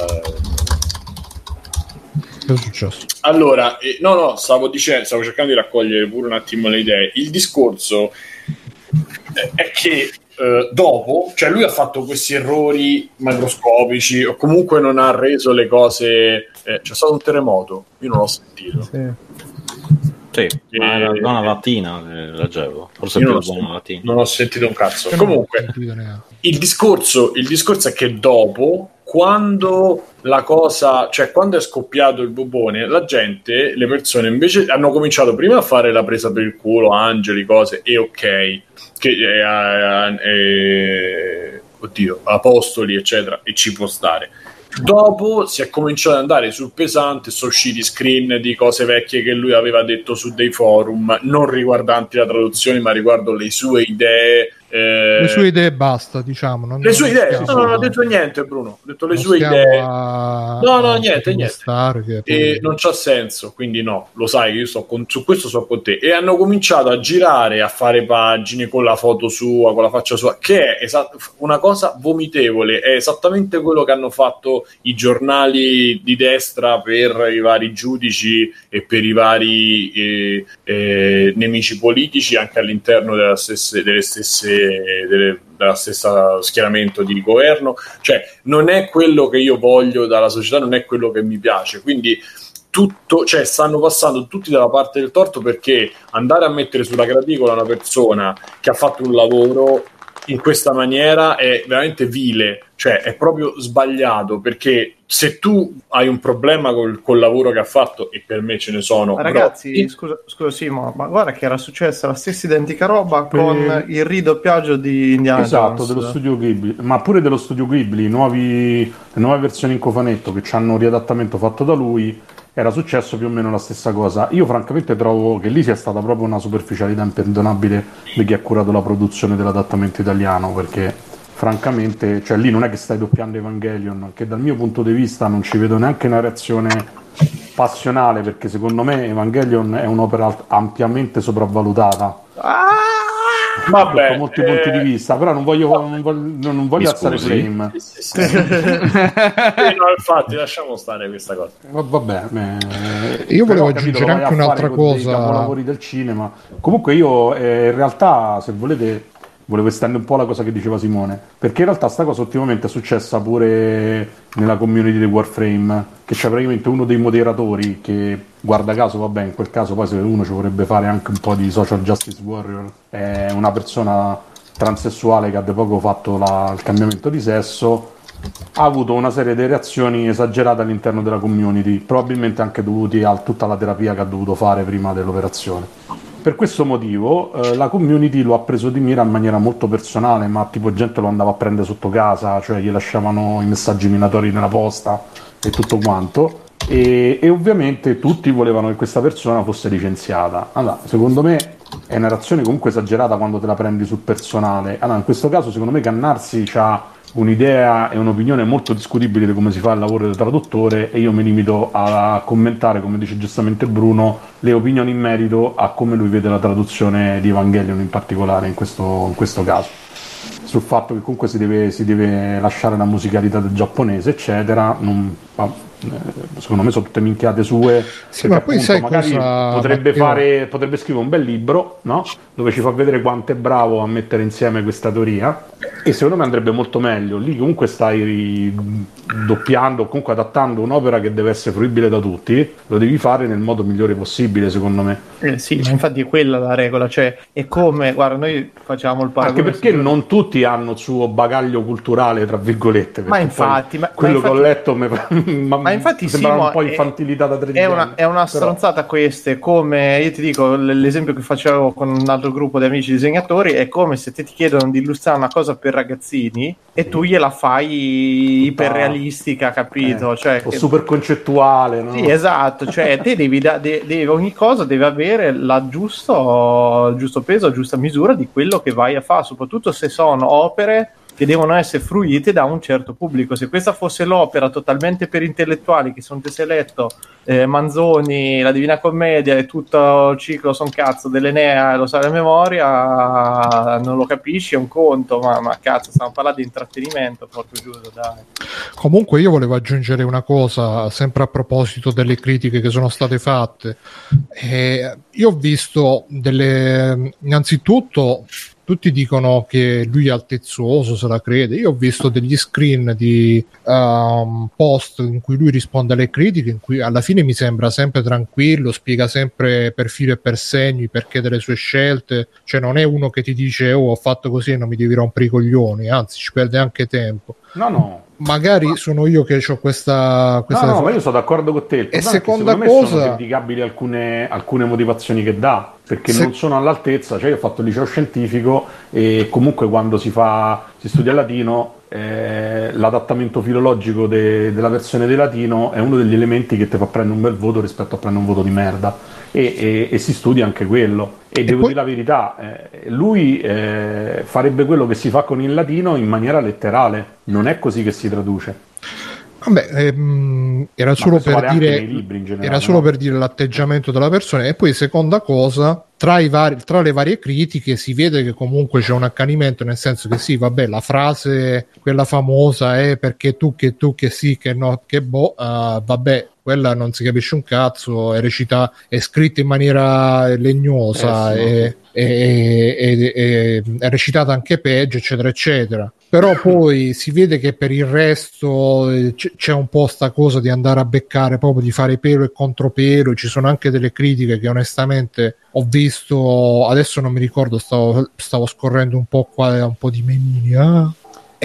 È successo? allora, eh, no, no, stavo dicendo, stavo cercando di raccogliere pure un attimo le idee. Il discorso eh, è che eh, dopo, cioè lui ha fatto questi errori macroscopici o comunque non ha reso le cose. eh, c'è stato un terremoto, io non l'ho sentito. Sì. Sì, ma era Eh, una mattina che leggevo. Forse Io più sentito, mattina. non ho sentito un cazzo. Comunque, il discorso, il discorso è che dopo, quando la cosa, cioè quando è scoppiato il bubone, la gente, le persone invece hanno cominciato prima a fare la presa per il culo, angeli, cose, e ok, che, eh, eh, oddio, apostoli, eccetera, e ci può stare. Dopo si è cominciato ad andare sul pesante, sono usciti screen di cose vecchie che lui aveva detto su dei forum, non riguardanti la traduzione, ma riguardo le sue idee. Eh, Le sue idee basta, diciamo. Non, le sue idee, no, no, non ho detto niente, Bruno. Ho detto le non sue idee. a- No, no, niente, niente. che E non c'ha senso, quindi no, lo sai, io sto con- su questo sono con te. E hanno cominciato a girare, a fare pagine con la foto sua, con la faccia sua, che è esa- una cosa vomitevole. È esattamente quello che hanno fatto i giornali di destra per i vari giudici e per i vari eh, eh, nemici politici, anche all'interno stesse, delle stesse, delle- della stessa schieramento di governo. Cioè, non è quello che io voglio dalla società, non è quello che mi piace. Quindi tutto, cioè stanno passando tutti dalla parte del torto perché andare a mettere sulla graticola una persona che ha fatto un lavoro in questa maniera è veramente vile, cioè è proprio sbagliato perché se tu hai un problema col, col lavoro che ha fatto, e per me ce ne sono, Ma ragazzi, però- scusa, scusa Simo, ma guarda che era successa la stessa identica roba con Eh, il ridoppiaggio di Indiana Esatto, Jones. dello studio Ghibli, ma pure dello studio Ghibli, nuovi- le nuove versioni in cofanetto che hanno un riadattamento fatto da lui, era successo più o meno la stessa cosa. Io francamente trovo che lì sia stata proprio una superficialità imperdonabile di chi ha curato la produzione dell'adattamento italiano, perché francamente, cioè lì non è che stai doppiando Evangelion, che dal mio punto di vista non ci vedo neanche una reazione passionale, perché secondo me Evangelion è un'opera ampiamente sopravvalutata Vabbè, sotto molti eh, punti di vista, però non voglio, non voglio, non voglio alzare flame. sì, sì, [LAUGHS] sì. No, infatti, lasciamo stare questa cosa. Va- Vabbè, eh, Io volevo aggiungere anche un'altra cosa. capolavori del cinema. Comunque io eh, in realtà, se volete, volevo estendere un po' la cosa che diceva Simone, perché in realtà sta cosa ultimamente è successa pure nella community di Warframe, che c'è praticamente uno dei moderatori che, guarda caso, vabbè, in quel caso poi se uno ci vorrebbe fare anche un po' di social justice warrior, è una persona transessuale che ha da poco fatto la- il cambiamento di sesso, ha avuto una serie di reazioni esagerate all'interno della community, probabilmente anche dovuti a tutta la terapia che ha dovuto fare prima dell'operazione. Per questo motivo eh, la community lo ha preso di mira in maniera molto personale, ma tipo gente lo andava a prendere sotto casa, cioè gli lasciavano i messaggi minatori nella posta e tutto quanto. E, e ovviamente tutti volevano che questa persona fosse licenziata. Allora, secondo me è una reazione comunque esagerata quando te la prendi sul personale. Allora, in questo caso, secondo me, Cannarsi ha un'idea e un'opinione molto discutibile di come si fa il lavoro del traduttore e io mi limito a commentare, come dice giustamente Bruno, le opinioni in merito a come lui vede la traduzione di Evangelion in particolare in questo, in questo caso. Sul fatto che comunque si deve, si deve lasciare la musicalità del giapponese, eccetera, non- secondo me sono tutte minchiate sue. Sì, perché ma poi appunto sai magari cosa, potrebbe, fare, potrebbe scrivere un bel libro no? dove ci fa vedere quanto è bravo a mettere insieme questa teoria e secondo me andrebbe molto meglio. Lì comunque stai doppiando, comunque adattando un'opera che deve essere fruibile da tutti, lo devi fare nel modo migliore possibile secondo me. Eh, sì, ma infatti è quella la regola, cioè è come, guarda, noi facciamo il paragone. Anche perché non tutti hanno il suo bagaglio culturale, tra virgolette. Ma infatti, ma- quello ma che ho infatti- letto mi [LAUGHS] Ma infatti sembra ma un po' è- infantilità da È tredicenni. una, è una stronzata queste, come io ti dico, l'esempio che facevo con un altro gruppo di amici disegnatori è come se te ti chiedono di illustrare una cosa per ragazzini e tu gliela fai iperrealistica, capito? Eh, cioè, o che- super concettuale, no? Sì, esatto, cioè te [LAUGHS] devi, da- de- devi- ogni cosa deve avere la giusto, il giusto peso, la giusta misura di quello che vai a fare, soprattutto se sono opere che devono essere fruite da un certo pubblico. Se questa fosse l'opera totalmente per intellettuali, che sono te sei letto eh, Manzoni, la Divina Commedia e tutto il ciclo son cazzo dell'Enea e lo sai a memoria, non lo capisci, è un conto, ma, ma cazzo, stiamo parlando di intrattenimento, proprio giusto, dai. Comunque io volevo aggiungere una cosa, sempre a proposito delle critiche che sono state fatte. Eh, io ho visto delle... innanzitutto tutti dicono che lui è altezzoso, se la crede. Io ho visto degli screen di um, post in cui lui risponde alle critiche, in cui alla fine mi sembra sempre tranquillo, spiega sempre per filo e per segni perché delle sue scelte. Cioè non è uno che ti dice oh ho fatto così e non mi devi rompere i coglioni, anzi ci perde anche tempo No, no. Magari sono io che ho questa, questa No, no, ma io sono d'accordo con te. Che seconda secondo me cosa- sono criticabili alcune, alcune motivazioni che dà, perché Se- non sono all'altezza. Cioè, io ho fatto il liceo scientifico e comunque quando si fa, si studia il latino, eh, l'adattamento filologico de- della versione del latino è uno degli elementi che ti fa prendere un bel voto rispetto a prendere un voto di merda. E, e- e si studia anche quello. E, devo poi- dire la verità, eh, lui eh, farebbe quello che si fa con il latino in maniera letterale, non è così che si traduce. Vabbè, ehm, era solo, per dire, generale, era solo no? per dire l'atteggiamento della persona. E poi, seconda cosa, tra, i vari, tra le varie critiche si vede che comunque c'è un accanimento, nel senso che sì, vabbè, la frase, quella famosa è perché tu che tu che sì, che no, che boh, eh, vabbè. Quella non si capisce un cazzo, è recita, è scritta in maniera legnosa, Eh, sì, è- è- è recitata anche peggio, eccetera, eccetera. Però poi si vede che per il resto eh, c'è un po' sta cosa di andare a beccare, proprio di fare pelo e contropelo. Ci sono anche delle critiche che onestamente ho visto, adesso non mi ricordo, stavo, stavo scorrendo un po' qua, un po' di menini, ah.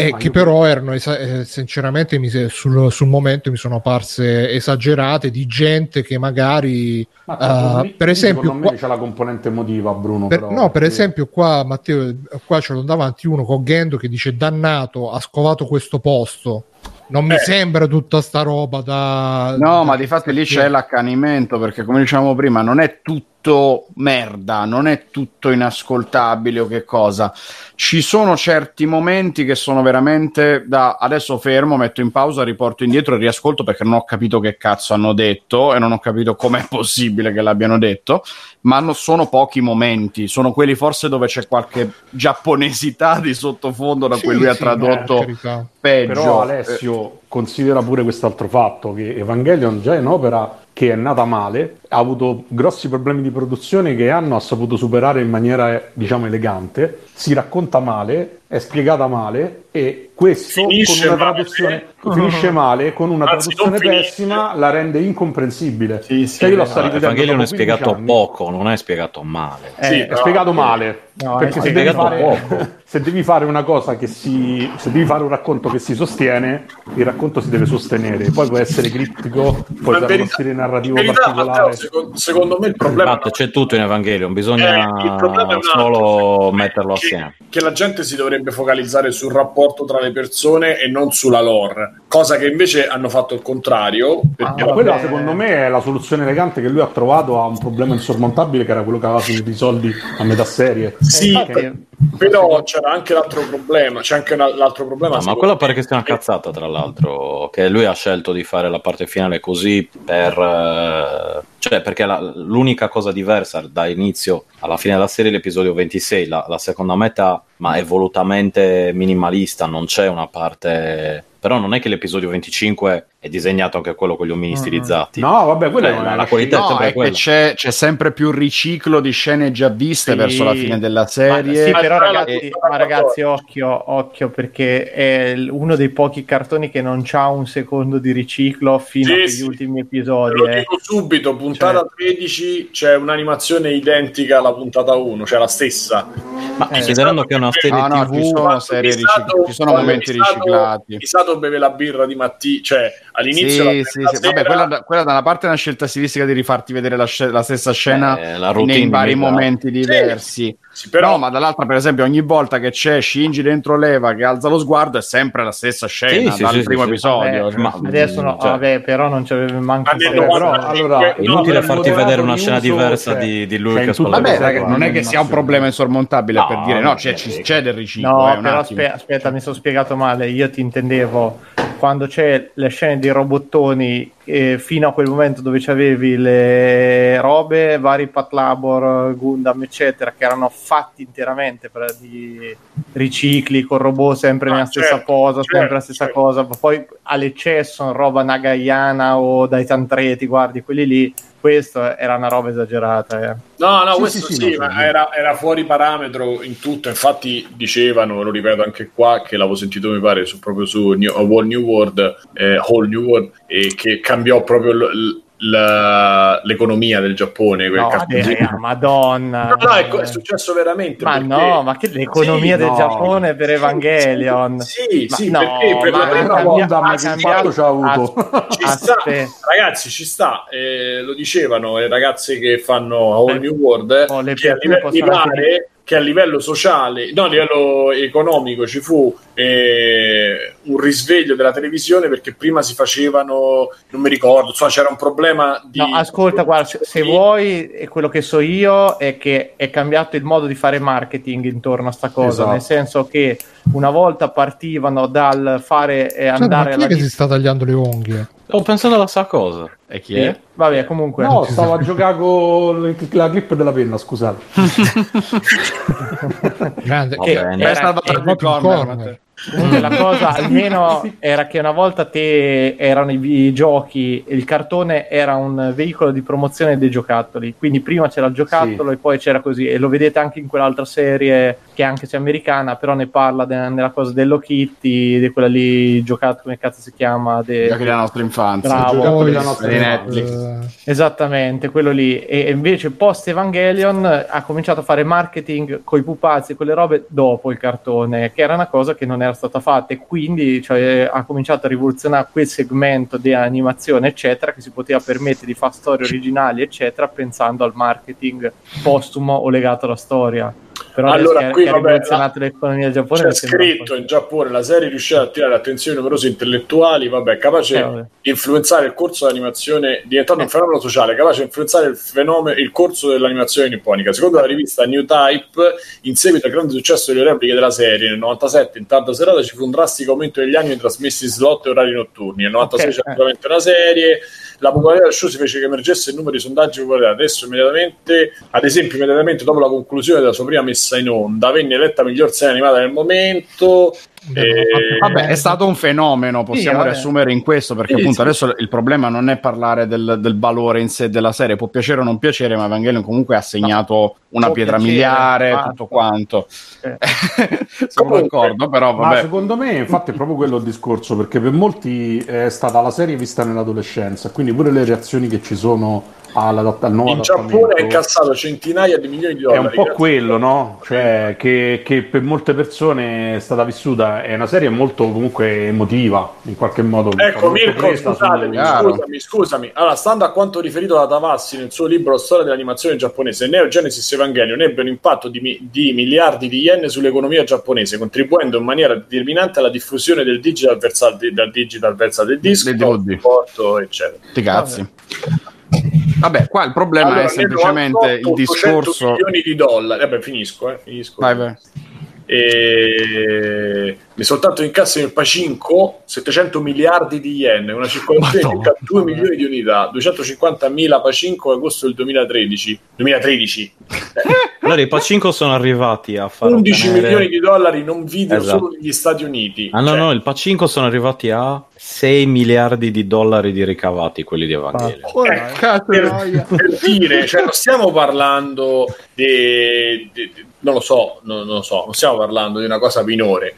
E Ma che però erano esa- eh, sinceramente mi sul, sul momento mi sono parse esagerate di gente che magari Ma eh, tanto lì- per esempio qua- me c'è la componente emotiva Bruno per- però, no, per perché- esempio, qua Matteo, qua ce l'ho davanti uno con Gendo che dice: Dannato, ha scovato questo posto. Non mi Eh. sembra tutta sta roba da. No, da- ma di fatto lì c'è l'accanimento perché, come dicevamo prima, non è tutto merda, non è tutto inascoltabile o che cosa. Ci sono certi momenti che sono veramente da adesso fermo, metto in pausa, riporto indietro e riascolto perché non ho capito che cazzo hanno detto e non ho capito com'è possibile che l'abbiano detto. Ma non sono pochi momenti, sono quelli forse dove c'è qualche giapponesità di sottofondo da Sì, cui lui ha sì, tradotto per carità. Peggio. però Eh, Alessio considera pure quest'altro fatto, che Evangelion già è un'opera che è nata male, ha avuto grossi problemi di produzione che hanno ha saputo superare in maniera, diciamo, elegante, si racconta male, è spiegata male e questo Finisce con una male. traduzione finisce male, con una Anzi, traduzione pessima la rende incomprensibile. Sì, sì, Cioè, io sta vero. rivedendo Evangelion è dopo 15 spiegato anni. poco, non è spiegato male. Eh, Sì, È spiegato male. No, perché è se devi, fare, poco. [LAUGHS] se devi fare una cosa che si. Se devi fare un racconto che si sostiene, il racconto si deve sostenere. Poi può essere criptico, può avere uno stile narrativo verità, particolare. Matteo, secondo, secondo me il problema Infatti, c'è tutto in Evangelion, bisogna Eh, il problema è un altro, solo metterlo che- assieme. Che la gente si dovrebbe focalizzare sul rapporto tra le persone e non sulla lore, cosa che invece hanno fatto il contrario. Perché Ma quella secondo me è la soluzione elegante che lui ha trovato a un problema insormontabile che era quello che aveva finito i soldi a metà serie. sì, infatti- per- però c'era anche l'altro problema. C'è anche una- l'altro problema. No, ma quello pare che sia una cazzata, tra l'altro, che lui ha scelto di fare la parte finale così per... eh, cioè, perché la- l'unica cosa diversa da inizio alla fine della serie è l'episodio 26, la, la seconda metà, ma è volutamente minimalista, non c'è una parte... Però non è che l'episodio 25 è disegnato anche quello con gli omini stilizzati. No, vabbè, quella Eh, la- è la qualità è No, sempre è che quella. c'è, c'è sempre più riciclo di scene già viste Sì. verso la fine della Ma, serie. sì, però Ma- ragazzi, ma- ma ragazzi, occhio, occhio, perché è uno dei pochi cartoni che non c'ha un secondo di riciclo fino Sì, agli sì. ultimi episodi. Lo eh. dico subito, puntata Cioè- 13 c'è un'animazione identica alla puntata 1, cioè la stessa. Ma Eh, considerando che è una serie No, no, TV... ci sono serie riciclate, ci sono momenti riciclati. Misato beve la birra di Matti, cioè all'inizio Sì, la sì, sì. Vabbè, quella, da- quella da una parte è una scelta stilistica di rifarti vedere la, la stessa scena Eh, la di vari momenti diversi. Sì, però No, ma dall'altra, per esempio, ogni volta che c'è Shinji dentro Leva che alza lo sguardo è sempre la stessa scena Sì, dal sì, primo episodio. Vabbè. Ma- adesso no, cioè- vabbè, però non c'aveva manco senso. Però, 95, allora, È inutile il farti vedere una scena diversa cioè, di, di lui cioè, che le Vabbè, serie raga, non è che sia un problema insormontabile No, per dire no, c'è, c'è del riciclo. No, eh, un però aspe- aspetta, mi sono spiegato male. Io ti intendevo quando c'è le scene dei robottoni eh, fino a quel momento dove c'avevi le robe, vari Pat Labor, Gundam, eccetera, che erano fatti interamente per di ricicli con robot sempre Ah, nella stessa certo, posa, certo, sempre la stessa certo. cosa. Ma poi all'eccesso, roba Nagayana o dai Tantreti, guardi quelli lì. Questo era una roba esagerata. eh. No, no, Sì, questo sì, sì, sì, ma era, era fuori parametro in tutto. Infatti, dicevano, lo ripeto anche qua, che l'avevo sentito mi pare su, proprio su New, Whole New World, eh, Whole New World, e che cambiò proprio l- l- la- l'economia del Giappone. quel No, vabbè, Madonna. No, no, è, co- è successo veramente. Ma perché- no, ma che l'economia Sì, del no. Giappone per Evangelion? Sì, Ma sì, no, perché per ma la ha prima volta ha che impatto c'ha avuto? ci sta, ragazzi, ci sta, eh, lo dicevano le ragazze che fanno Eh, New World, eh, oh, le che, a livello, mi pare che a livello sociale, no, a livello economico ci fu eh, un risveglio della televisione perché prima si facevano, non mi ricordo, insomma c'era un problema di... No, ascolta, guarda, se, se vuoi, e quello che so io è che è cambiato il modo di fare marketing intorno a sta cosa, Esatto. nel senso che una volta partivano dal fare e Senti, andare ma chi alla che si sta tagliando le unghie? Ho pensato alla stessa cosa. E chi è? Vabbè, comunque. No, stavo a [LAUGHS] giocare con la clip della penna, scusate. [LAUGHS] [LAUGHS] Grande. Che era- proprio un corner, corner. Comunque la cosa [LAUGHS] almeno era che una volta te erano i, i giochi, il cartone era un veicolo di promozione dei giocattoli, quindi prima c'era il giocattolo Sì. e poi c'era così e lo vedete anche in quell'altra serie che anche se è americana, però ne parla de- nella cosa dello Kitty, di quella lì giocattolo, come cazzo si chiama? De- Giochi della nostra infanzia. Bravo. Poi, della nostra di Netflix. Esattamente, quello lì. E invece post Evangelion ha cominciato a fare marketing con i pupazzi e quelle robe dopo il cartone, che era una cosa che non era stata fatta e quindi cioè, ha cominciato a rivoluzionare quel segmento di animazione, eccetera, che si poteva permettere di fare storie originali, eccetera, pensando al marketing postumo o legato alla storia. Però Allora, qui, vabbè, rivoluzionato l'economia giapponese C'è scritto in Giappone la serie riuscirà a attirare l'attenzione di numerosi intellettuali, vabbè, capace Eh, vabbè. di influenzare il corso dell'animazione, diventando un fenomeno sociale, capace di influenzare il, fenomeno, il corso dell'animazione nipponica. Secondo la rivista New Type, in seguito al grande successo delle repliche della serie, nel 97 in tarda serata ci fu un drastico aumento degli anni trasmessi in slot e orari notturni. Nel 96 Ok, c'è eh. una serie. La popolarità del show si fece che emergesse il numero di sondaggi popolari. Adesso, immediatamente, ad esempio, immediatamente dopo la conclusione della sua prima messa in onda, venne eletta miglior serie animata del momento. Devono fare- Vabbè, è stato un fenomeno, possiamo vabbè. riassumere in questo, perché Sì, appunto sì. adesso il problema non è parlare del, del valore in sé della serie, può piacere o non piacere, ma Evangelion comunque ha segnato una può pietra piacere, miliare, basta. tutto quanto. Eh. [LAUGHS] Sono Comunque, d'accordo, però Ma vabbè. secondo me, infatti, è proprio quello il discorso, perché per molti è stata la serie vista nell'adolescenza, quindi pure le reazioni che ci sono alla- al nuovo In Giappone ha incassato centinaia di milioni di È dollari. un po' quello, no? Cioè, che, che per molte persone è stata vissuta, è una serie molto comunque emotiva, in qualche modo. Ecco, Mirko, scusatemi, scusami, scusami. Allora, stando a quanto riferito da Tavassi nel suo libro Storia dell'animazione giapponese, Neo Genesis Evangelion ebbe un impatto di, mi- di miliardi di yen sull'economia giapponese, contribuendo in maniera determinante alla diffusione del digital verso dal digital verso del disco, Del DVD. porto, eccetera. Sti cazzi. Vabbè, qua il problema Allora, è semplicemente il 98 discorso. milioni di dollari. Vabbè, finisco, eh, finisco. Vai, vai. E mi soltanto in cassa nel Pacinco 700 miliardi di yen, una circolazione di Madonna. circa 2 milioni di unità, 250 mila Pacinco agosto del 2013. 2013 [LAUGHS] Allora, i Pacinco sono arrivati a fare 11 ottenere- milioni di dollari non video Esatto. solo negli Stati Uniti. Ah no, Cioè, no, il Pacinco sono arrivati a 6 miliardi di dollari di ricavati, quelli di Evangelion. Eh, cazzo, per, per dire, cioè, non stiamo parlando di- non lo so, non, non lo so, non stiamo parlando di una cosa minore.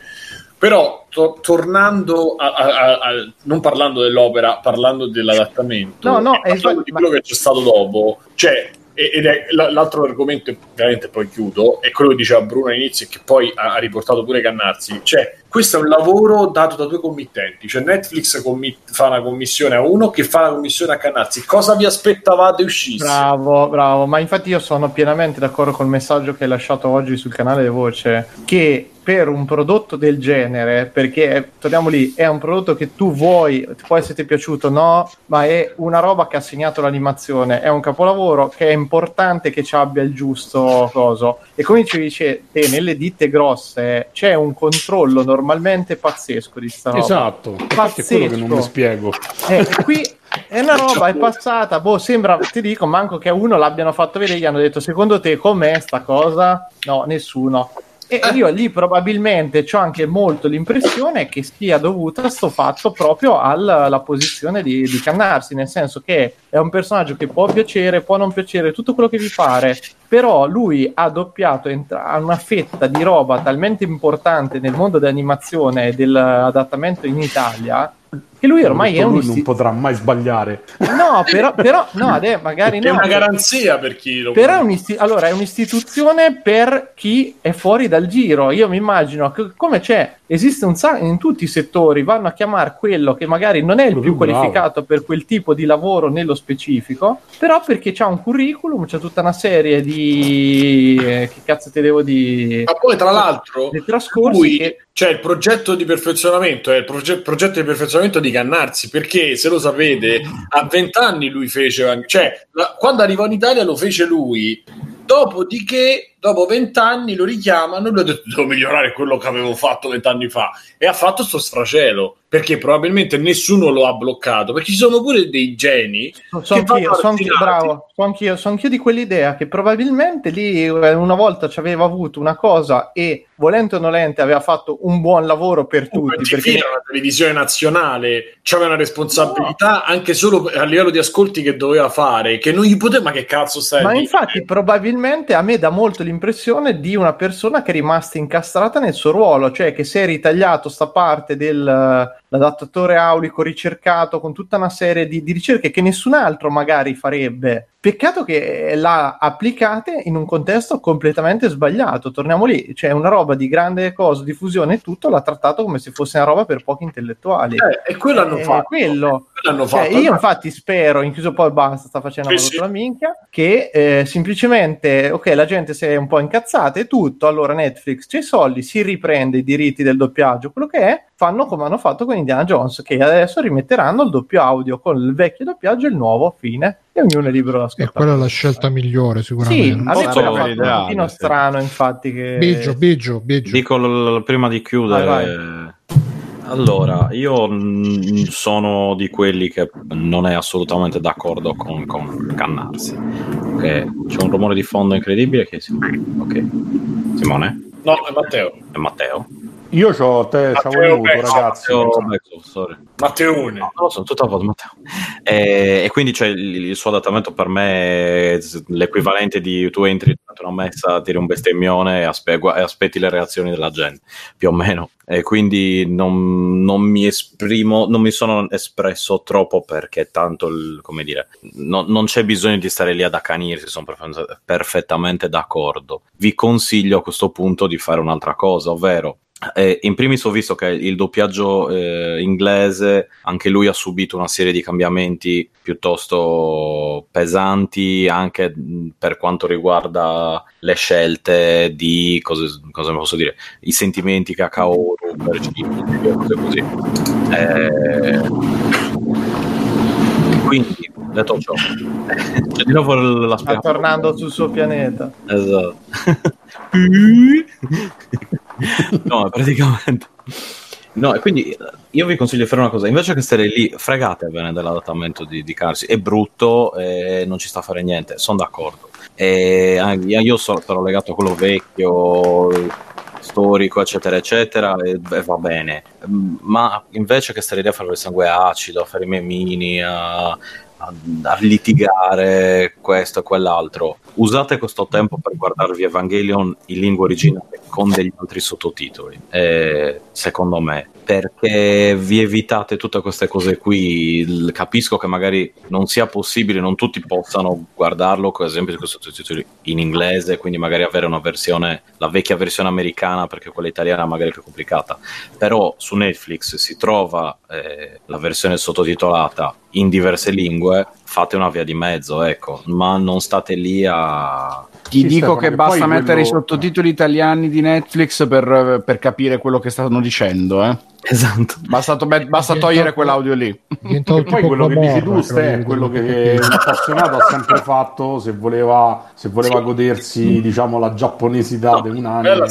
Però to- tornando a, a- a- non parlando dell'opera, parlando dell'adattamento, No, no, parlando esatto, di ma- quello che c'è stato dopo, cioè, ed è l'altro argomento, veramente poi chiudo, è quello che diceva Bruno all'inizio e che poi ha, riportato pure Cannazzi. Cioè, questo è un lavoro dato da due committenti, cioè Netflix commi- fa una commissione a uno che fa una commissione a Cannazzi. Cosa vi aspettavate uscisse? Bravo, bravo, ma infatti io sono pienamente d'accordo col messaggio che hai lasciato oggi sul canale Voce, che per un prodotto del genere, perché torniamo lì, è un prodotto che tu vuoi, può esserti piaciuto o no, ma è una roba che ha segnato l'animazione, è un capolavoro che è importante che ci abbia il giusto coso. E come ci dice te, nelle ditte grosse c'è un controllo normalmente pazzesco di sta roba. Esatto, infatti è quello che non mi Pazzesco. spiego. Eh, qui è una roba, è passata, boh, sembra, ti dico, manco che a uno l'abbiano fatto vedere, gli hanno detto, secondo te com'è sta cosa? No, nessuno. E io lì probabilmente ho anche molto l'impressione che sia dovuta a sto fatto proprio alla posizione di, di Cannarsi, nel senso che è un personaggio che può piacere, può non piacere, tutto quello che vi pare, però lui ha doppiato entra- una fetta di roba talmente importante nel mondo dell'animazione e dell'adattamento in Italia che lui ormai è un lui non potrà mai sbagliare. No, però, [LAUGHS] però no, adè, magari È no. una garanzia per chi lo Però è, un'isti- allora, è un'istituzione per chi è fuori dal giro. Io mi immagino che come c'è, esiste un sacco in tutti i settori, vanno a chiamare quello che magari non è il più più bravo. qualificato per quel tipo di lavoro nello specifico, però perché c'ha un curriculum, c'è tutta una serie di eh, che cazzo te devo di Ma poi, tra l'altro, dei trascorsi lui, che cioè il progetto di perfezionamento è il proge- progetto di perfezionamento di Cannarsi perché se lo sapete a 20 anni lui fece cioè la- quando arrivò in Italia lo fece lui. Dopodiché dopo 20 anni lo richiamano e lui ha detto devo migliorare quello che avevo fatto 20 anni fa e ha fatto sto sfracelo perché probabilmente nessuno lo ha bloccato perché ci sono pure dei geni So che anch'io, vanno so anch'io, bravo, so anch'io, so anch'io di quell'idea che probabilmente lì eh, una volta ci aveva avuto una cosa e volente o nolente aveva fatto un buon lavoro per tutti. Perché era una televisione nazionale, c'aveva una responsabilità anche solo a livello di ascolti che doveva fare, che non gli poteva, ma che cazzo stai Ma dire? infatti, probabilmente a me dà molto l'impressione di una persona che è rimasta incastrata nel suo ruolo, cioè che si è ritagliato sta parte dell'adattatore aulico ricercato con tutta una serie di, di ricerche che nessun altro magari farebbe. Peccato che l'ha applicate in un contesto completamente sbagliato. Torniamo lì, c'è una roba di grande cosa, diffusione e tutto, l'ha trattato come se fosse una roba per pochi intellettuali. Eh, e quello hanno Eh, fatto. quello. Quello Cioè, fatto. io infatti spero, in chiuso poi basta, sta facendo Sì, una sì. la minchia, che eh, semplicemente, ok, la gente si è un po' incazzata e tutto, allora Netflix c'è i soldi, si riprende i diritti del doppiaggio, quello che è, fanno come hanno fatto con Indiana Jones, che adesso rimetteranno il doppio audio con il vecchio doppiaggio e il nuovo, fine, e ognuno è libero da E ascoltare. quella è la scelta migliore Sì, sicuramente. a me ha fatto un pochino sì. strano, infatti, che... Biggio, Biggio, Biggio. Dico l- l- prima di chiudere. Vai, Allora, io sono di quelli che non è assolutamente d'accordo con, con Cannarsi. Ok, C'è un rumore di fondo incredibile che si... Ok. Simone? No, è Matteo. E Matteo? Io c'ho, te, c'avevo Matteo avuto, Bezzo, ragazzi. Matteo sorry. Matteone. No, no, sono tutto a posto, Matteo. E, e quindi cioè, il, il suo adattamento per me è l'equivalente di tu entri durante una messa, tiri un bestemmione e, aspe- e aspetti le reazioni della gente, più o meno. E quindi non, non mi esprimo, non mi sono espresso troppo perché tanto, il- come dire, no- non c'è bisogno di stare lì ad accanirsi, sono perfe- perfettamente d'accordo. Vi consiglio a questo punto di fare un'altra cosa, ovvero eh, in primis ho visto che il doppiaggio eh, inglese, anche lui ha subito una serie di cambiamenti piuttosto pesanti anche per quanto riguarda le scelte di, cose, cosa posso dire, i sentimenti che ha Kaoru percepiti e cose così. Eh, quindi, detto ciò, [LAUGHS] c'è di nuovo la Sta tornando sul suo pianeta. Esatto. [LAUGHS] no, [LAUGHS] praticamente. No, e quindi eh, io vi consiglio di fare una cosa, invece che stare lì, fregatevene dell'adattamento di, di Carsi, è brutto e non ci sta a fare niente, sono d'accordo. E anche- io so- sono legato a quello vecchio, storico, eccetera, eccetera, e, e va bene. Mm, Ma invece che stare lì a fare il sangue acido, a fare i memini, a, a- a litigare questo e quell'altro, usate questo tempo per guardarvi Evangelion in lingua originale con degli altri sottotitoli, eh, secondo me, perché vi evitate tutte queste cose qui. Capisco che magari non sia possibile, non tutti possano guardarlo, per esempio, in inglese, quindi magari avere una versione, la vecchia versione americana, perché quella italiana magari è più complicata. Però su Netflix si trova eh, la versione sottotitolata in diverse lingue, fate una via di mezzo, ecco, ma non state lì a... Ti Sì, dico che basta mettere i quello- sottotitoli italiani di Netflix per, per capire quello che stanno dicendo. Eh. Esatto. Basta, to- basta togliere quell'audio lì. E poi quello che dici tu, è quello che un appassionato ha sempre fatto se voleva, se voleva godersi diciamo la giapponesità No, di un anime.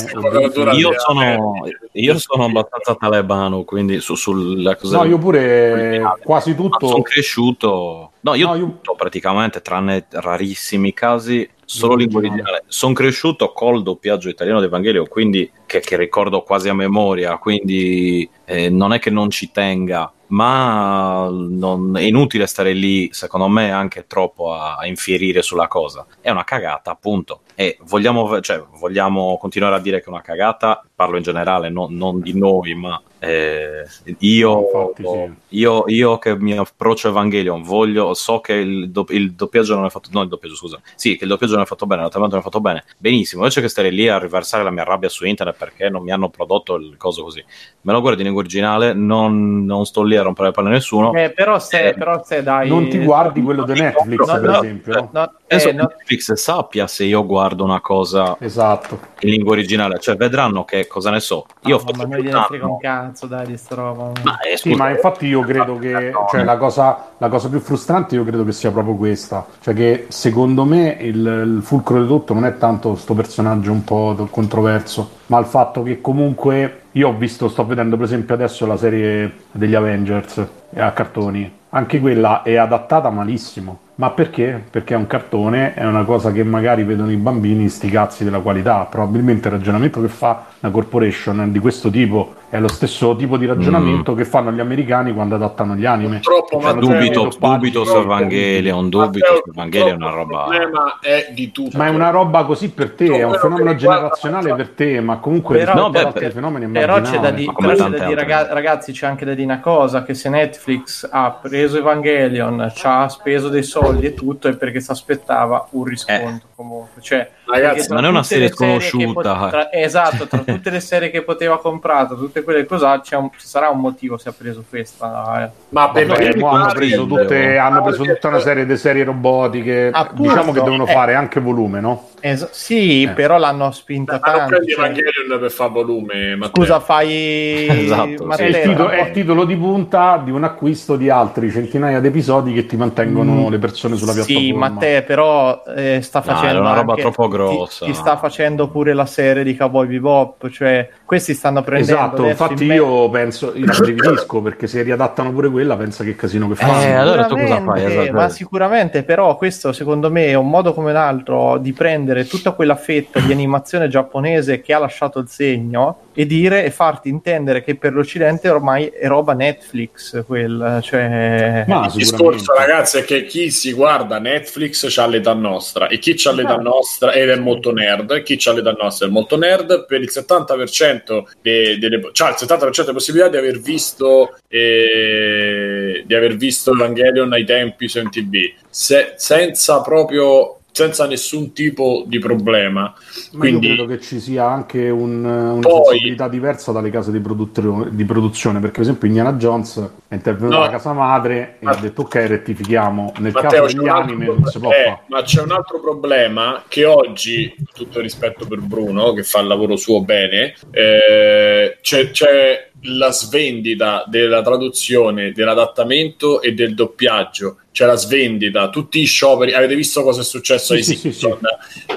Io sono, io sono abbastanza talebano, quindi su, sulla cosa... No, io pure quasi Ma sono tutto cresciuto... No, io, No, io- tutto praticamente, tranne rarissimi casi, solo lingua originale. Sono cresciuto col doppiaggio italiano di Evangelio, quindi che, che ricordo quasi a memoria, quindi eh, non è che non ci tenga, ma non- è inutile stare lì, secondo me, anche troppo a, a infierire sulla cosa. È una cagata, appunto. E vogliamo, cioè, vogliamo continuare a dire che è una cagata, parlo in generale, no- non di noi, ma eh, io, Infatti, sì. io, io che mi approccio Evangelion, voglio, so che il, do- il doppiaggio non è fatto, no il doppiaggio scusa, sì che il doppiaggio non è fatto bene, l'adattamento non è fatto bene, benissimo, invece che stare lì a riversare la mia rabbia su internet perché non mi hanno prodotto il coso così, me lo guardo in lingua originale, non, non sto lì a rompere le palle a nessuno, Eh, però se, Eh, però se dai... non ti guardi quello di Netflix No, per no, esempio no? No, penso eh, che no, Netflix sappia se io guardo una cosa esatto. in lingua originale, cioè vedranno che cosa ne so, io no, faccio ma noi cazzo dai di sta roba. ma, eh, Sì, ma infatti io credo che cioè, la, cosa, la cosa più frustrante io credo che sia proprio questa, cioè che secondo me il, il fulcro di tutto non è tanto sto personaggio un po' controverso, ma il fatto che comunque io ho visto, sto vedendo per esempio adesso la serie degli Avengers eh, a cartoni, anche quella è adattata malissimo. Ma perché? Perché è un cartone, è una cosa che magari vedono i bambini, sti cazzi della qualità. Probabilmente il ragionamento che fa una corporation di questo tipo è lo stesso tipo di ragionamento che fanno gli americani quando adattano gli anime. Purtroppo, Cioè, Matteo, dubito, dubito su. Evangelion, dubito su Evangelion è una roba... Il problema è di tutto. Ma è una roba così per te, è un fenomeno generazionale per te, ma comunque Però, rispetto beh, altri per- fenomeni però c'è da, di- ma però c'è da dire, ragazzi, c'è anche da dire una cosa, che se Netflix ha preso Evangelion, ci ha speso dei soldi e tutto, è perché si aspettava un riscontro comunque. Cioè, Ragazzi, perché tra non è una serie sconosciuta. pot- tra- esatto, tra tutte le serie che poteva comprato, tutte quelle cose, c'è un- ci sarà un motivo se ha preso questa. eh. Ma per Vabbè, me mo hanno preso, tutte, hanno preso tutta una serie di serie robotiche, Appunto, diciamo che devono eh. fare anche volume, no? Es- sì, Eh. però l'hanno spinta Ma non tanto. prendi cioè- Evangelion per fare volume, Matteo. Scusa, fai... [LAUGHS] Esatto, sì. È il, Matteo, titolo, è il titolo di punta di un acquisto di altri centinaia di episodi che ti mantengono le persone sulla piattaforma. Sì, ma te però eh, sta No, facendo era una roba anche- troppo ti- grossa. Ti, sta facendo pure la serie di Cowboy Bebop, cioè questi stanno prendendo Esatto, infatti in me- io penso, io rabbrividisco perché se riadattano pure quella, pensa che casino che fanno. Eh, allora tu cosa fai? Esatto. Ma sicuramente, però, questo secondo me è un modo come un altro di prendere tutta quella fetta di animazione giapponese che ha lasciato il segno e dire e farti intendere che per l'Occidente ormai è roba Netflix, quel, cioè... Ma Il discorso, ragazzi, è che chi si guarda Netflix c'ha l'età nostra e chi c'ha l'età Esatto. nostra ed è molto nerd, chi c'ha l'età nostra è molto nerd. Per il 70% de- delle c'ha il 70% delle possibilità di aver visto eh, di aver visto Evangelion ai tempi su MTV se- senza proprio senza nessun tipo di problema. Ma Quindi- io credo che ci sia anche un- una Poi- sensibilità diversa dalle case di, di produzione, perché per esempio Indiana Jones è intervenuto No. alla casa madre e Ma- ha detto ok, rettifichiamo. Nel Matteo, caso degli altro anime pro- non si può eh, fare. ma c'è un altro problema che oggi, tutto rispetto per Bruno, che fa il lavoro suo bene, eh, c'è, c'è la svendita della traduzione, dell'adattamento e del doppiaggio. C'è la svendita, tutti i scioperi. Avete visto cosa è successo Sì, ai sì, sì, Simpson?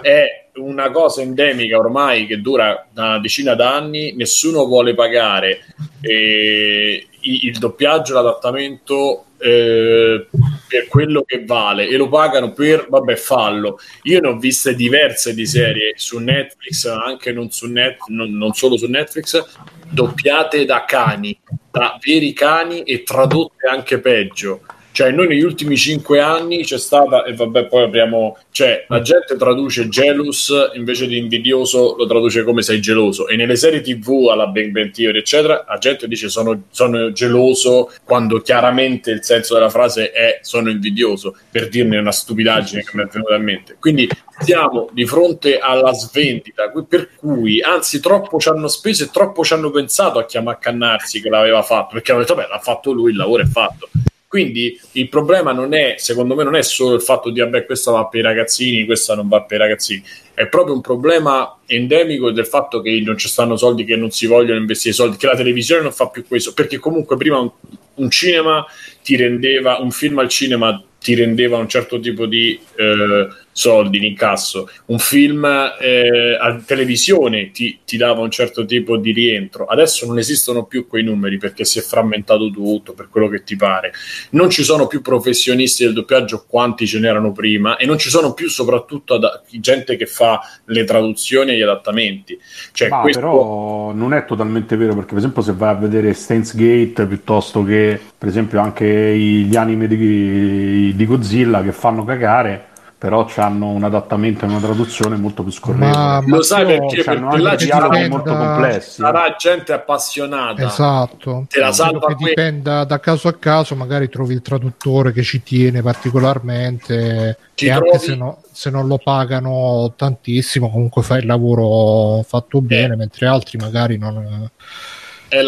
È una cosa endemica ormai che dura una decina d'anni. Nessuno vuole pagare eh, il doppiaggio, l'adattamento eh, per quello che vale e lo pagano per vabbè fallo io ne ho viste diverse di serie su Netflix anche non, su Net, non, non solo su Netflix doppiate da cani da veri cani e tradotte anche peggio. Cioè noi negli ultimi cinque anni c'è stata e vabbè poi apriamo cioè la gente traduce jealous invece di invidioso lo traduce come sei geloso. E nelle serie tv alla Big Bang Theory eccetera la gente dice sono, sono geloso quando chiaramente il senso della frase è sono invidioso per dirne una stupidaggine che mi è venuta in mente. Quindi siamo di fronte alla svendita per cui anzi troppo ci hanno speso e troppo ci hanno pensato a chiamare Cannarsi che l'aveva fatto perché hanno detto beh l'ha fatto lui il lavoro è fatto. Quindi il problema non è, secondo me, non è solo il fatto di vabbè, questa va per i ragazzini, questa non va per i ragazzini, è proprio un problema endemico del fatto che non ci stanno soldi, che non si vogliono investire soldi, che la televisione non fa più questo, perché comunque prima un, un cinema ti rendeva, un film al cinema ti rendeva un certo tipo di eh, soldi in incasso, un film eh, a televisione ti, ti dava un certo tipo di rientro. Adesso non esistono più quei numeri perché si è frammentato tutto per quello che ti pare. Non ci sono più professionisti del doppiaggio quanti ce n'erano prima e non ci sono più soprattutto ad- gente che fa le traduzioni e gli adattamenti. Cioè, Ma questo... però non è totalmente vero perché per esempio se vai a vedere Steins Gate piuttosto che per esempio anche gli anime di, di Godzilla che fanno cagare però hanno un adattamento e una traduzione molto più scorrevole Ma, Lo sai perché? Perché là anche ci dialoghi sarà, molto complessi sarà gente appassionata. Esatto, Te la salva che dipenda da caso a caso, magari trovi il traduttore che ci tiene particolarmente Ci e anche trovi- se, no- se non lo pagano tantissimo, comunque fai il lavoro fatto bene, mentre altri magari non,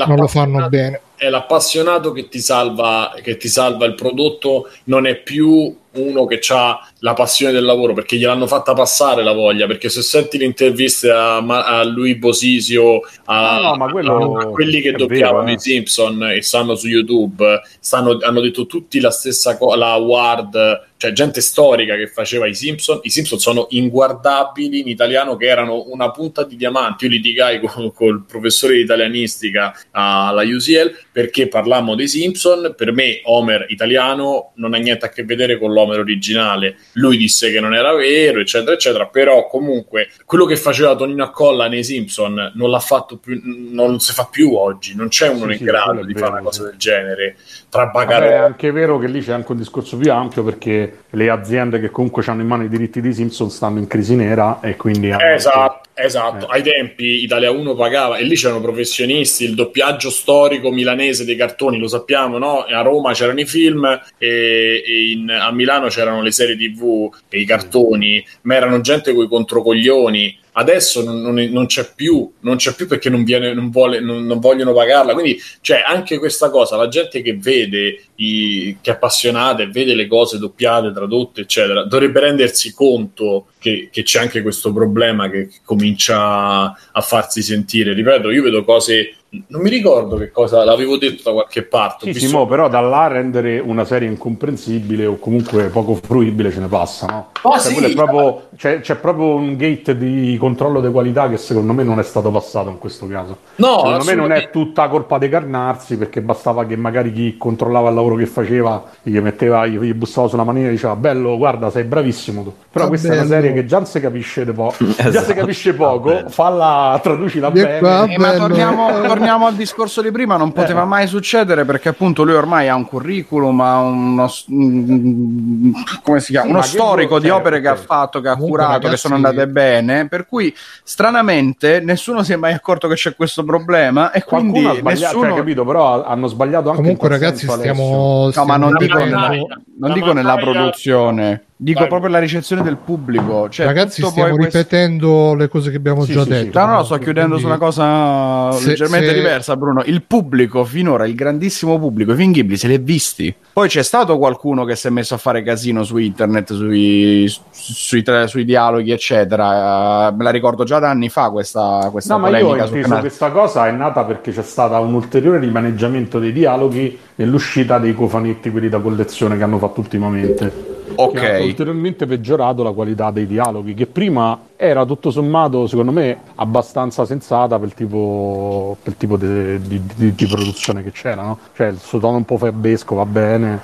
non lo fanno bene. È l'appassionato che ti salva, che ti salva il prodotto, non è più uno che ha la passione del lavoro perché gliel'hanno fatta passare la voglia. Perché se senti le interviste a, a lui Bosisio, a, No, no, quello a quelli che doppiavano vero, eh. i Simpson e stanno su YouTube, stanno- hanno detto tutti la stessa cosa. La Ward, cioè gente storica che faceva i Simpson. I Simpson sono inguardabili in italiano, che erano una punta di diamanti. Io litigai con, col professore di italianistica alla UCL perché parlammo dei Simpson. Per me, Homer italiano non ha niente a che vedere con l'Homer originale. Lui disse che non era vero, eccetera, eccetera. Però, comunque, quello che faceva Tonino Accolla nei Simpson non l'ha fatto più, non si fa più oggi. Non c'è uno Sì, in sì, grado di vero, fare una cosa sì. del genere. Tra Vabbè, è anche vero che lì c'è anche un discorso più ampio perché le aziende che comunque hanno in mano i diritti di Simpson stanno in crisi nera e quindi hanno anche- Esatto, esatto. Eh. Ai tempi Italia 1 pagava e lì c'erano professionisti, il doppiaggio storico milanese dei cartoni, lo sappiamo, no? A Roma c'erano i film e, e in- a Milano c'erano le serie TV e i cartoni, ma erano gente coi controcoglioni. Adesso non, non- non c'è più, non c'è più perché non, viene, non, vuole, non, non vogliono pagarla. Quindi c'è anche questa cosa, la gente che vede, i, che è appassionata e vede le cose doppiate, tradotte, eccetera, dovrebbe rendersi conto che, che c'è anche questo problema che, che comincia a farsi sentire. Ripeto, io vedo cose non mi ricordo che cosa l'avevo detto da qualche parte. Sì, visto- sì, mo, però da là rendere una serie incomprensibile o comunque poco fruibile ce ne passa, no? Ah, Cioè, sì, proprio- c'è, c'è proprio un gate di controllo di qualità che secondo me non è stato passato in questo caso. No, secondo me non è tutta colpa dei Carnarsi perché bastava che magari chi controllava il lavoro che faceva gli metteva, gli, gli bussava sulla manina e diceva bello, guarda, sei bravissimo tu. Però Ah, questa è una bello. serie che già si capisce, po- [LAUGHS] già si Esatto. capisce poco, Vabbè. falla, traducila bene. qua. Eh, ma bello. torniamo, [LAUGHS] torniamo al discorso di prima, non poteva mai succedere perché appunto lui ormai ha un curriculum, ha uno, mm, come si chiama? Sì, uno storico di cioè, opere che ha fatto, che ha Comunque, curato, che sono andate bene, per cui stranamente nessuno si è mai accorto che c'è questo problema e Qualcuno quindi ha sbagliato, nessuno... cioè, capito? Però hanno sbagliato anche Comunque, ragazzi, senso, stiamo. No, ma non dico, nella, non dico nella produzione, dico Vai. proprio la ricezione del pubblico. Cioè, Ragazzi, stiamo poi questo- ripetendo le cose che abbiamo Sì, già sì, sì. detto. No, no, no, sto chiudendo su Quindi- una cosa Se- leggermente se- diversa, Bruno. Il pubblico, finora, il grandissimo pubblico, i film Ghibli se li è visti. Poi c'è stato qualcuno che si è messo a fare casino su internet, sui, sui, tra- sui dialoghi, eccetera. Eh, me la ricordo già da anni fa questa, questa No, ma io ho inteso questa cosa è nata perché c'è stata un ulteriore rimaneggiamento dei dialoghi nell'uscita dei cofanetti, quelli da collezione che hanno fatto ultimamente. Ok. Che hanno ulteriormente peggiorato la qualità dei dialoghi, che prima era tutto sommato, secondo me, abbastanza sensata per il tipo, per il tipo di, di- di- di produzione che c'era, no? Cioè il suo tono un po' febbesco va bene,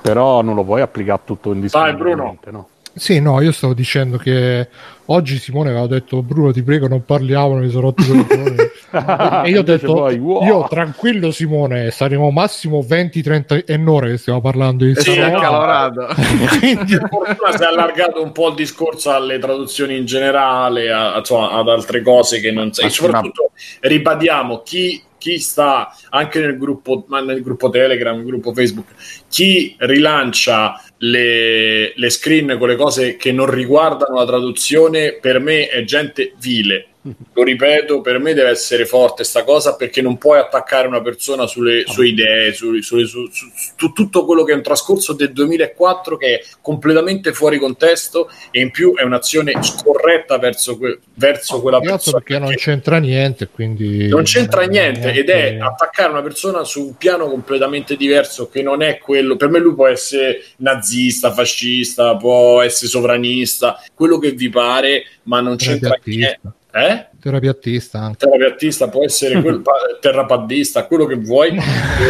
però non lo puoi applicare tutto indiscriminatamente, no? Sì, no, io stavo dicendo che oggi Simone aveva detto Bruno ti prego non parliamo, mi sono rotto i coglioni. [LAUGHS] e io ho detto poi, wow. io tranquillo Simone, saremo massimo 20-30 e un'ora che stiamo parlando di roba. accalorato. [LAUGHS] Quindi- Per fortuna si è allargato un po' il discorso alle traduzioni in generale, a- insomma, ad altre cose che non sai. E sì, soprattutto ribadiamo chi, chi sta anche nel gruppo, nel gruppo Telegram, nel gruppo Facebook, chi rilancia le, le screen con le cose che non riguardano la traduzione, per me è gente vile. Lo ripeto, per me deve essere forte sta cosa perché non puoi attaccare una persona sulle sue idee, su, su- su- su tutto quello che è un trascorso del 2004 che è completamente fuori contesto e in più è un'azione scorretta verso, que- verso quella Cazzo, persona. perché non c'entra niente, quindi Non c'entra niente ed è attaccare una persona su un piano completamente diverso che non è quello. Per me lui può essere nazista, fascista, può essere sovranista, quello che vi pare, ma non c'entra niente. Eh? Terapiattista anche. terapiattista può essere quel [LAUGHS] pa- terrapaddista, quello che vuoi, eh,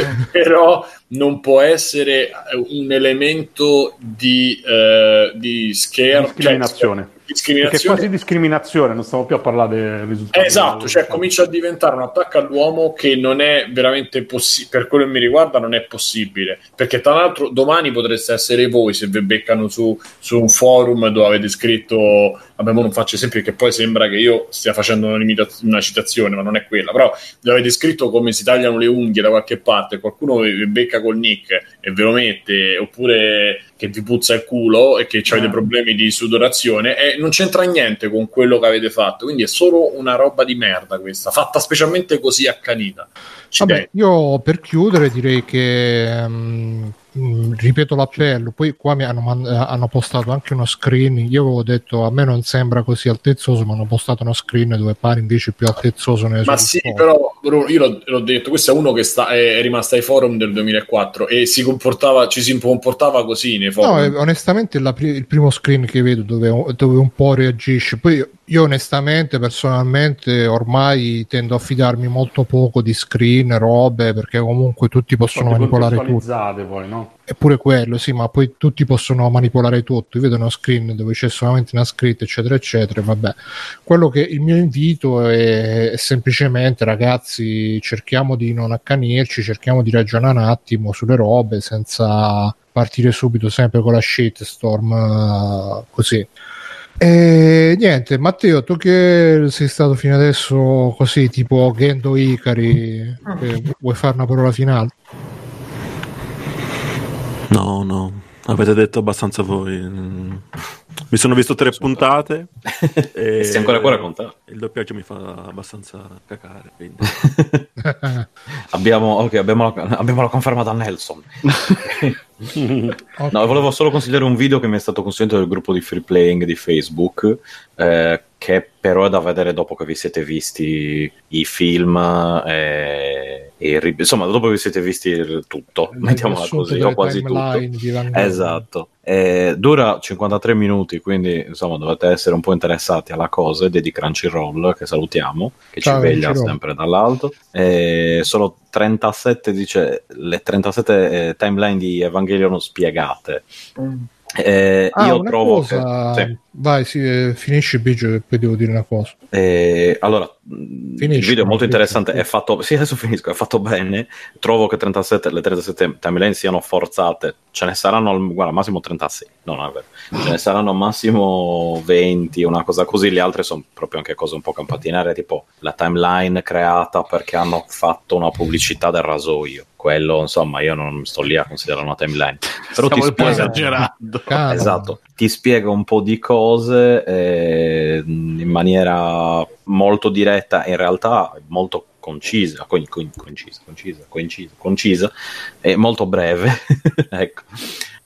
[LAUGHS] però non può essere un elemento di, eh, di scherzo, Discriminazione. cioè, Perché è discriminazione. quasi discriminazione, non stiamo più a parlare del risultato. Esatto, cioè comincia a diventare un attacco all'uomo che non è veramente possibile, per quello che mi riguarda non è possibile, perché tra l'altro domani potreste essere voi se vi beccano su, su un forum dove avete scritto, vabbè non faccio esempio perché poi sembra che io stia facendo una, citazione, ma non è quella, però dove avete scritto come si tagliano le unghie da qualche parte qualcuno vi vi becca col nick e ve lo mette, oppure che vi puzza il culo e che avete Eh. problemi di sudorazione e non c'entra niente con quello che avete fatto. Quindi è solo una roba di merda questa fatta specialmente così accanita. Ci Vabbè, io per chiudere direi che ehm, mh, ripeto l'appello, poi qua mi hanno, mand- hanno postato anche uno screen, io avevo detto a me non sembra così altezzoso, ma hanno postato uno screen dove pare invece più altezzoso nelle Ma sì, risposte. però Bruno, io l'ho, l'ho detto, questo è uno che sta, è, è rimasto ai forum del 2004 e si comportava, ci si comportava così nei forum. No, eh, onestamente la il primo screen che vedo dove, dove un po' reagisce. Poi io onestamente, personalmente, ormai tendo a fidarmi molto poco di screen, robe, perché comunque tutti possono Sono manipolare tutto. poi, no? Eppure quello, sì, ma poi tutti possono manipolare tutto. Io vedo uno screen dove c'è solamente una scritta, eccetera, eccetera. Vabbè, quello che il mio invito è, è semplicemente, ragazzi, cerchiamo di non accanirci, cerchiamo di ragionare un attimo sulle robe senza partire subito sempre con la shitstorm eh, così. E niente, Matteo, tu che sei stato fino adesso così tipo Gendo Icari, eh, vuoi fare una parola finale? No, no, avete detto abbastanza voi. Mi sono visto tre puntate [LAUGHS] e stai ancora qua a raccontare. il doppiaggio mi fa abbastanza cacare. Quindi. [LAUGHS] Abbiamo, ok, abbiamo, la, abbiamo la conferma da Nelson. Ok. [LAUGHS] No, volevo solo consigliare un video che mi è stato consigliato dal gruppo di free playing di Facebook, eh, che però è da vedere dopo che vi siete visti i film e, e il ri- insomma dopo che vi siete visti il tutto, mettiamola riassunto così, o quasi timeline tutto. Esatto. Eh, dura 53 minuti, quindi insomma dovete essere un po' interessati alla cosa ed è di Crunchyroll che salutiamo, che Ciao, ci veglia sempre dall'alto. Eh, sono 37, dice, le 37 eh, timeline di Evangelion spiegate. Eh, Ah, io trovo cosa... che... sì. Vai, sì, eh, finisci Biggio che poi devo dire una cosa. Eh, allora, Finisci, il video è molto interessante, finisci. è fatto, sì, adesso finisco, è fatto bene. Trovo che 37, le 37 timeline siano forzate. Ce ne saranno, al- guarda, massimo 36. No, non è vero. Ce ne saranno massimo 20, una cosa così. Le altre sono proprio anche cose un po' campatinare, tipo la timeline creata perché hanno fatto una pubblicità del rasoio. Quello, insomma, io non sto lì a considerare una timeline. Però ti Stavo po' spiega, esagerando. Esatto, ti spiega un po' di cose eh, in maniera molto diretta, in realtà molto concisa, con- con- concisa, concisa, concisa, concisa e molto breve, [LAUGHS] ecco,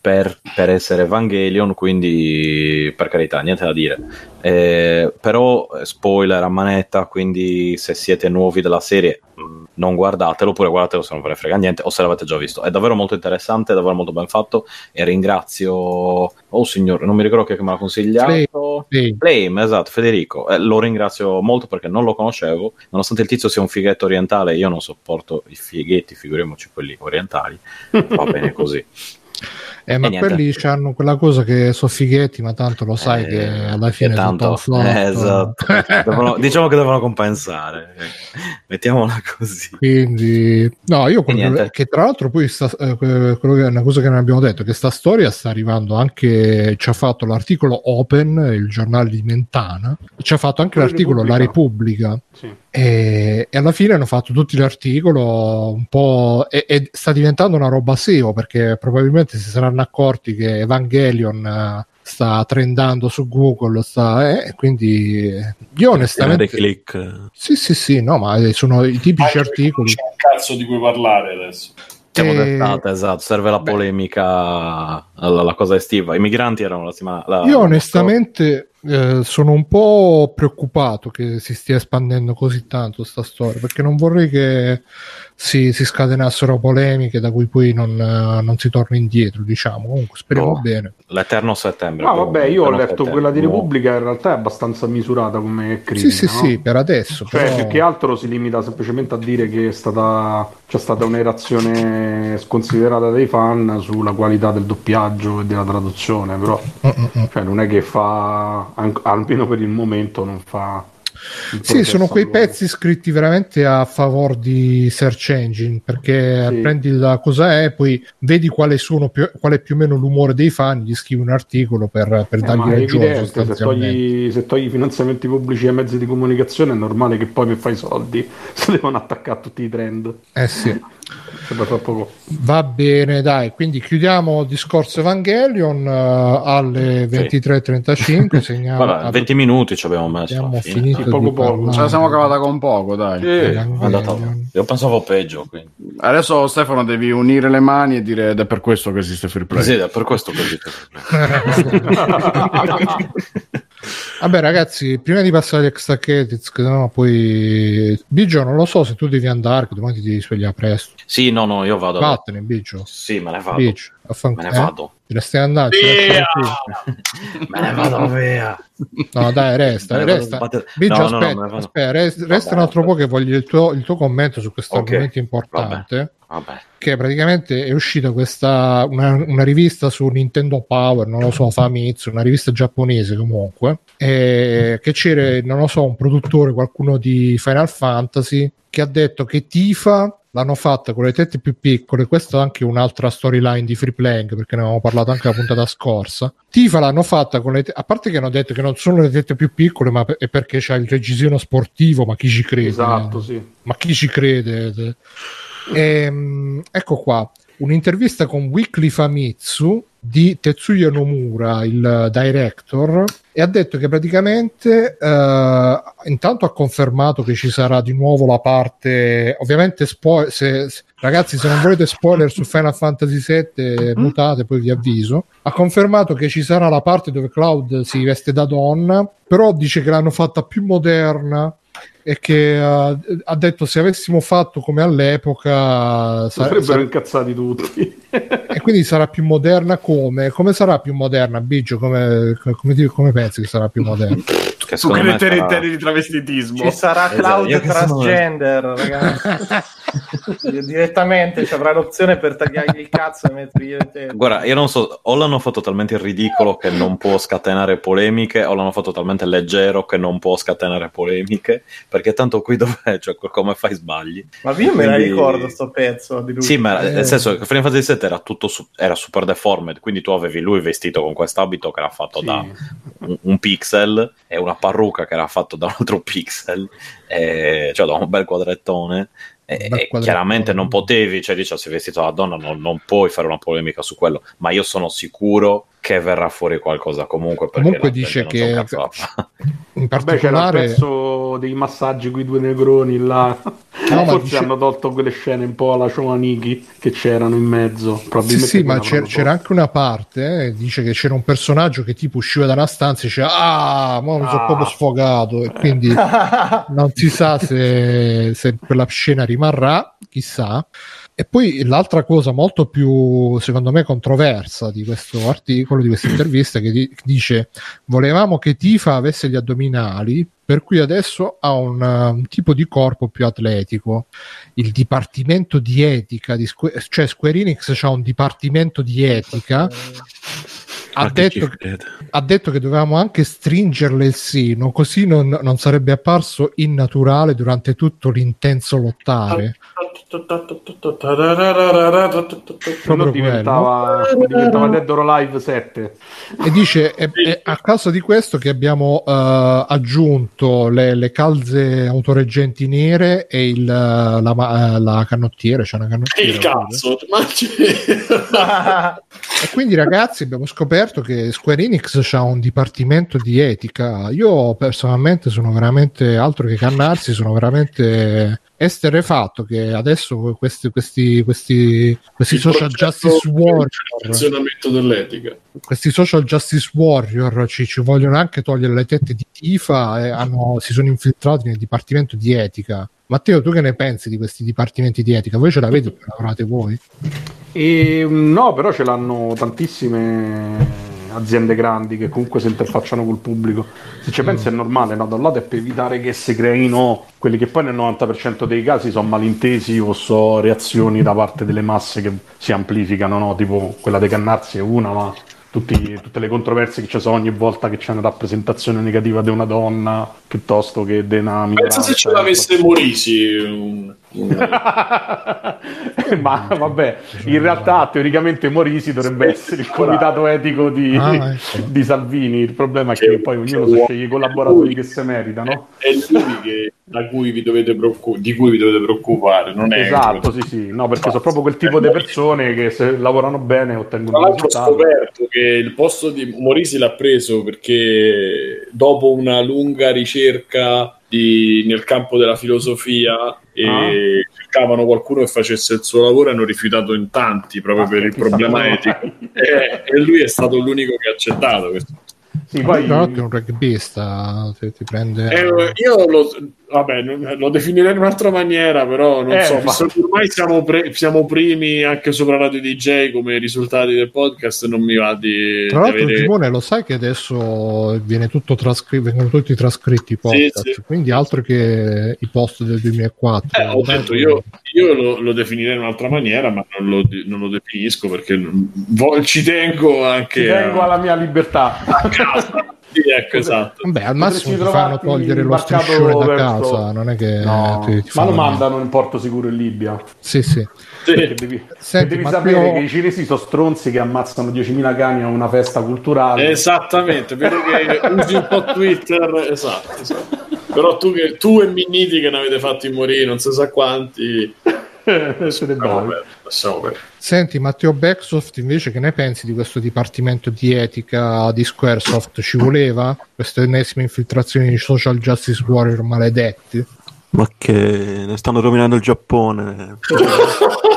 per, per essere Evangelion, quindi per carità, niente da dire. Eh, però, spoiler a manetta, quindi se siete nuovi della serie mh, non guardatelo, oppure guardatelo se non ve ne frega niente, o se l'avete già visto. È davvero molto interessante, è davvero molto ben fatto e ringrazio, oh signore, non mi ricordo chi che me l'ha consigliato. Sì. Flame, esatto, Federico. Eh, lo ringrazio molto perché non lo conoscevo. Nonostante il tizio sia un fighetto orientale, io non sopporto i fighetti, figuriamoci quelli orientali. Va bene così. [LAUGHS] Eh, ma quelli hanno quella cosa che sono fighetti, ma tanto lo sai Eh, che alla fine tanto, flop. eh, esatto. [LAUGHS] Devono- diciamo che devono compensare. Mettiamola così. Quindi, no, io quello che, che tra l'altro poi sta, eh, quello che è una cosa che non abbiamo detto, che sta storia sta arrivando anche, ci ha fatto l'articolo Open, il giornale di Mentana, ci ha fatto anche La l'articolo La Repubblica. Sì. E, e alla fine hanno fatto tutti l'articolo un po' e, e sta diventando una roba SEO perché probabilmente si saranno accorti che Evangelion eh, sta trendando su Google sta, eh, quindi io onestamente click. sì sì sì no ma eh, sono i tipici Anche articoli C'è un cazzo di cui parlare adesso. Siamo Eh, d'estate, esatto. Serve la polemica alla, la cosa estiva. I migranti erano la settimana. la- io onestamente eh, sono un po' preoccupato che si stia espandendo così tanto sta storia perché non vorrei che si, si scatenassero polemiche da cui poi non, non si torna indietro diciamo comunque speriamo No. bene L'Eterno settembre. No, vabbè, io ho letto settembre. quella di No. Repubblica, in realtà è abbastanza misurata come critica. sì sì no? sì per adesso Cioè, però- più che altro si limita semplicemente a dire che è stata, c'è stata un'erazione sconsiderata dei fan sulla qualità del doppiaggio e della traduzione, però Mm, mm, mm. cioè, non è che fa, almeno per il momento, non fa... Sì, sono quei loro. pezzi scritti veramente a favore di search engine perché Sì. prendi la cosa è, poi vedi quale, sono più, qual è più o meno l'umore dei fan, gli scrivi un articolo per, per Eh, dargli ragione. se togli, se togli finanziamenti pubblici ai mezzi di comunicazione è normale che poi per fare i soldi [LAUGHS] si devono attaccare a tutti i trend. Eh sì. Sembra troppo... Va bene, dai, quindi chiudiamo il discorso Evangelion eh, alle 23.35. [LAUGHS] Segniamo, Vabbè, 20 minuti ci abbiamo messo. abbiamo finito Sì, poco poco. Ce la siamo cavata con poco, dai. Sì. Io pensavo peggio. Quindi. Adesso Stefano devi unire le mani e dire ed è per questo che esiste Free Play. Sì, è per questo che ho [LAUGHS] detto. [LAUGHS] Vabbè, ragazzi, prima di passare agli extra credits, che no, poi Biggio, non lo so se tu devi andare, che domani ti devi svegliare presto. Sì, no, no, io vado. Vattene, Biggio. Sì, me ne vado. Biggio, affanculo. Me ne Eh? vado. Te ne stai andando? Via! [LAUGHS] Me ne vado via. No, dai, resta, [LAUGHS] resta. Biggio, No, no, no, aspetta, aspetta, resta Vabbè, un altro vabbè. po' che voglio il tuo, il tuo commento su questo Ok, argomento importante. Vabbè. Che praticamente è uscita questa una, una rivista su Nintendo Power, non lo so, Famitsu, una rivista giapponese comunque. E che c'era, non lo so, un produttore, qualcuno di Final Fantasy, che ha detto che Tifa l'hanno fatta con le tette più piccole. Questa è anche un'altra storyline di free playing, perché ne avevamo parlato anche la puntata scorsa. Tifa l'hanno fatta con le te- a parte che hanno detto che non sono le tette più piccole, ma è perché c'è il reggiseno sportivo, ma chi ci crede? Esatto, sì. ma chi ci crede? Ehm, ecco qua, un'intervista con Weekly Famitsu di Tetsuya Nomura, il director, e ha detto che praticamente eh, intanto ha confermato che ci sarà di nuovo la parte, ovviamente spo- se, se- Ragazzi, se non volete spoiler su Final Fantasy VII, mutate, poi vi avviso. Ha confermato che ci sarà la parte dove Cloud si veste da donna, però dice che l'hanno fatta più moderna e che uh, ha detto se avessimo fatto come all'epoca sa- Sarebbero sa- incazzati tutti. e quindi sarà più moderna come? Come sarà più moderna Biggio? Come, come, ti- come pensi che sarà più moderna? [LAUGHS] Che Tu ne sarà- di travestitismo. Ci sarà Esatto, Cloud che sono- transgender, ragazzi. [LAUGHS] Direttamente ci avrà l'opzione per tagliargli il cazzo e mettergli le tette. Guarda, io non so, o l'hanno fatto talmente ridicolo che non può scatenare polemiche, o l'hanno fatto talmente leggero che non può scatenare polemiche, perché tanto qui dov'è, cioè come fai sbagli. Ma io me la Quindi- ricordo sto pezzo di lui. Sì, ma Eh. nel senso che Final Fantasy VII era tutto su- era super deformed, quindi tu avevi lui vestito con quest'abito che era fatto Sì. da un, un pixel e una parrucca che era fatto da un altro pixel, e- cioè da un bel quadrettone. E, Un bel e chiaramente non potevi, cioè dice sei vestito da donna, non, non puoi fare una polemica su quello, ma io sono sicuro che verrà fuori qualcosa comunque. perché Comunque dice che in Vabbè, c'era il particolare pezzo dei massaggi con i due negroni là. Ma Forse dice- hanno tolto quelle scene un po' alla Shomaniki che c'erano in mezzo. Sì, sì, ma c'era, c'era anche una parte, eh, dice che c'era un personaggio che tipo usciva da una stanza e diceva ah, ma mi sono Ah. proprio sfogato e quindi [LAUGHS] non si sa se, se quella scena rimarrà, chissà. E poi l'altra cosa molto più, secondo me, controversa di questo articolo, di questa intervista, che di- dice volevamo che Tifa avesse gli addominali, per cui adesso ha un, uh, un tipo di corpo più atletico. Il dipartimento di etica, di Sque- cioè Square Enix ha un dipartimento di etica. Ha che detto, crede? ha detto che dovevamo anche stringerle il seno, così non, non sarebbe apparso innaturale durante tutto l'intenso lottare. Proprio diventava, diventava Dead or Alive 7. E dice: è, è a causa di questo che abbiamo eh, aggiunto le, le calze autoreggenti nere e il, la, eh, la canottiera. C'è una canottiera Il cazzo, E quindi, ragazzi, abbiamo scoperto che Square Enix ha un dipartimento di etica. Io personalmente sono veramente altro che cannarsi, sono veramente esterefatto che adesso questi, questi, questi, questi social justice warrior dell'etica. questi social justice warrior ci, ci vogliono anche togliere le tette di Tifa e hanno- si sono infiltrati nel dipartimento di etica. Matteo, tu che ne pensi di questi dipartimenti di etica? Voi ce l'avete, lavorate voi? E, mm, no, però ce l'hanno tantissime aziende grandi che comunque si interfacciano col pubblico. Se ci pensi è normale, no? Da un lato è per evitare che si creino quelli che poi nel 90% dei casi sono malintesi o so reazioni da parte delle masse che si amplificano, no? Tipo quella dei cannarsi è una, ma tutti- tutte le controversie che ci sono ogni volta che c'è una rappresentazione negativa di una donna piuttosto che di una Pensa se ce l'avesse Morisi. Un- Ma vabbè, in realtà teoricamente Morisi dovrebbe essere il comitato etico di, Ah, ecco. di Salvini. Il problema è che poi ognuno si sceglie i collaboratori che si meritano. È lui che, da cui vi dovete preoccu- di cui vi dovete preoccupare, non è Esatto, sì, sì, no, perché sono proprio quel tipo di persone che se lavorano bene ottengono Tra un l'altro ho scoperto che il posto di Morisi l'ha preso perché dopo una lunga ricerca di- nel campo della filosofia e Ah. cercavano qualcuno che facesse il suo lavoro e hanno rifiutato in tanti proprio Ah, per il problema etico e, e lui è stato l'unico che ha accettato questo. Sì, Poi, l'altro è un rugbista, se ti prende... Eh, io lo, vabbè, lo definirei in un'altra maniera, però non Eh, so, ma- visto che ormai siamo, pre- siamo primi anche sopra Radio DJ come risultati del podcast, non mi va di, Tra di l'altro, avere... Simone, lo sai che adesso viene tutto trascritto, vengono tutti trascritti i podcast, Sì, sì. quindi altro che i post del 2004. Eh, ho detto, io, io lo, lo definirei in un'altra maniera, ma non lo, non lo definisco perché non- vo- ci tengo anche ci tengo a, alla mia libertà. a casa. Sì, ecco, esatto. Vabbè, al massimo ti fanno togliere lo striscione da verso- casa, non è che No, ti- ti ma lo mandano in porto sicuro in Libia. Sì, sì. Sì. Che devi, Senti, devi sapere che i cinesi sono stronzi che ammazzano 10.000 cani a una festa culturale. Esattamente, vedo che usi un po' Twitter, esatto, esatto. Però tu, che, tu e Minniti che ne avete fatti morire non si sa quanti, Perdere, lasciamo perdere. Senti, Matteo Backsoft, invece, che ne pensi di questo dipartimento di etica di Squaresoft? Ci voleva queste ennesime infiltrazioni di social justice warrior maledetti? Ma che ne stanno rovinando il Giappone. [LAUGHS]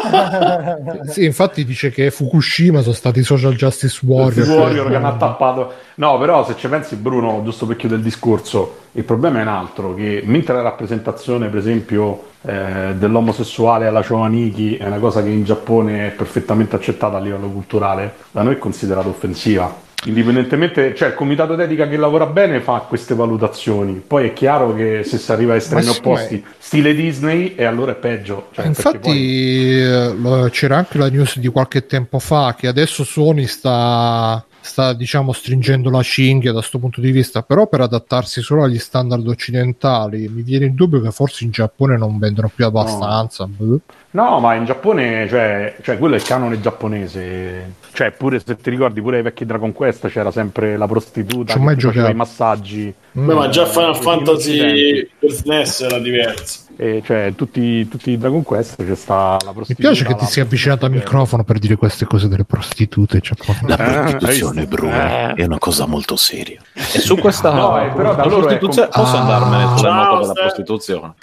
Sì, infatti dice che Fukushima sono stati i social justice warrior. Warrior che hanno tappato. No, però se ci pensi, Bruno, giusto per chiudere il discorso, il problema è un altro: che mentre la rappresentazione, per esempio, eh, dell'omosessuale alla Ciovaniki è una cosa che in Giappone è perfettamente accettata a livello culturale, da noi è considerata offensiva. Indipendentemente, cioè il comitato d'etica che lavora bene fa queste valutazioni. Poi è chiaro che se si arriva a estremi opposti, stile Disney, e allora è peggio. Cioè, Infatti poi- eh, c'era anche la news di qualche tempo fa che adesso Sony sta, sta diciamo stringendo la cinghia da questo punto di vista, però per adattarsi solo agli standard occidentali mi viene il dubbio che forse in Giappone non vendono più abbastanza. boh. No, ma in Giappone, cioè, cioè, quello è il canone giapponese. Cioè, pure se ti ricordi, pure ai vecchi Dragon Quest c'era sempre la prostituta Ci ho che mai faceva i massaggi. Mm. Beh, ma già Final Fantasy per SNES era diverso. E cioè, tutti, tutti i Dragon Quest c'è sta la Mi prostituta. piace che ti sia avvicinato al microfono per dire queste cose delle prostitute. cioè, La Eh, prostituzione, visto? Bruno, Eh. è una cosa molto seria. E su questa No, eh, però da loro prostituzione com- posso Ah. andarmene sul Ciao, noto della prostituzione.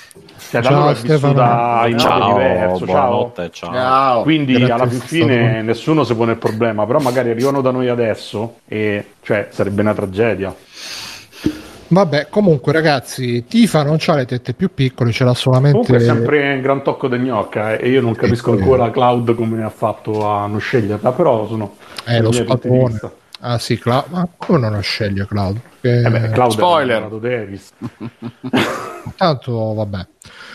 Cioè, da Ciao, Stefano. vissuta in modo Ciao, diverso. Ciao. buonanotte, ciao. Ciao. Quindi Grazie, alla fine nessuno si pone il problema, però magari arrivano da noi adesso e cioè sarebbe una tragedia. Vabbè, comunque ragazzi, Tifa non c'ha le tette più piccole, ce l'ha solamente... Comunque è sempre un gran tocco di gnocca eh, e io non capisco Eh, ancora Cloud come ha fatto a non sceglierla, però sono Eh, lo vista. Ah sì, Cloud. Ma come non lo sceglie Cloud? Perché- Eh beh, Cloud Spoiler. Davis. Tanto vabbè.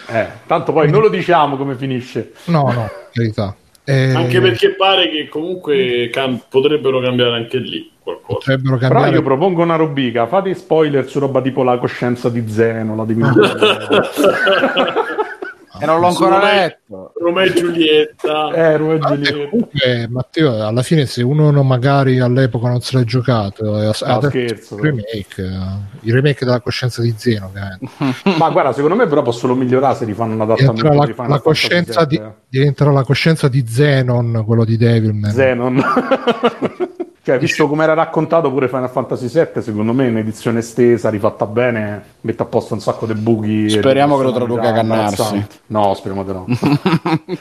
Eh, tanto poi non lo diciamo come finisce. No, no, carità. Eh, Anche perché pare che comunque cam- potrebbero cambiare anche lì qualcosa. potrebbero Però cambiare io propongo una rubrica, fate spoiler su roba tipo la coscienza di Zeno, la divinità. [LAUGHS] [LAUGHS] [LAUGHS] E non l'ho ancora letto. Romeo e Giulietta. eh, Romeo e Eh, Giulietta. comunque, Matteo, alla fine se uno non- magari all'epoca non se l'ha giocato, eh, adesso scherzo, il remake, eh, il remake della coscienza di Zeno, ovviamente. [LAUGHS] Ma guarda, secondo me però possono migliorare se rifanno un adattamento la, Final la coscienza di, diventerà la coscienza di Zenon, quello di Devilman. Zenon. [LAUGHS] cioè, visto come era raccontato pure Final Fantasy VII, secondo me in edizione estesa, rifatta bene, mette a posto un sacco di buchi. Speriamo che lo traduca personalità Cannarsi. No, speriamo di no. [LAUGHS]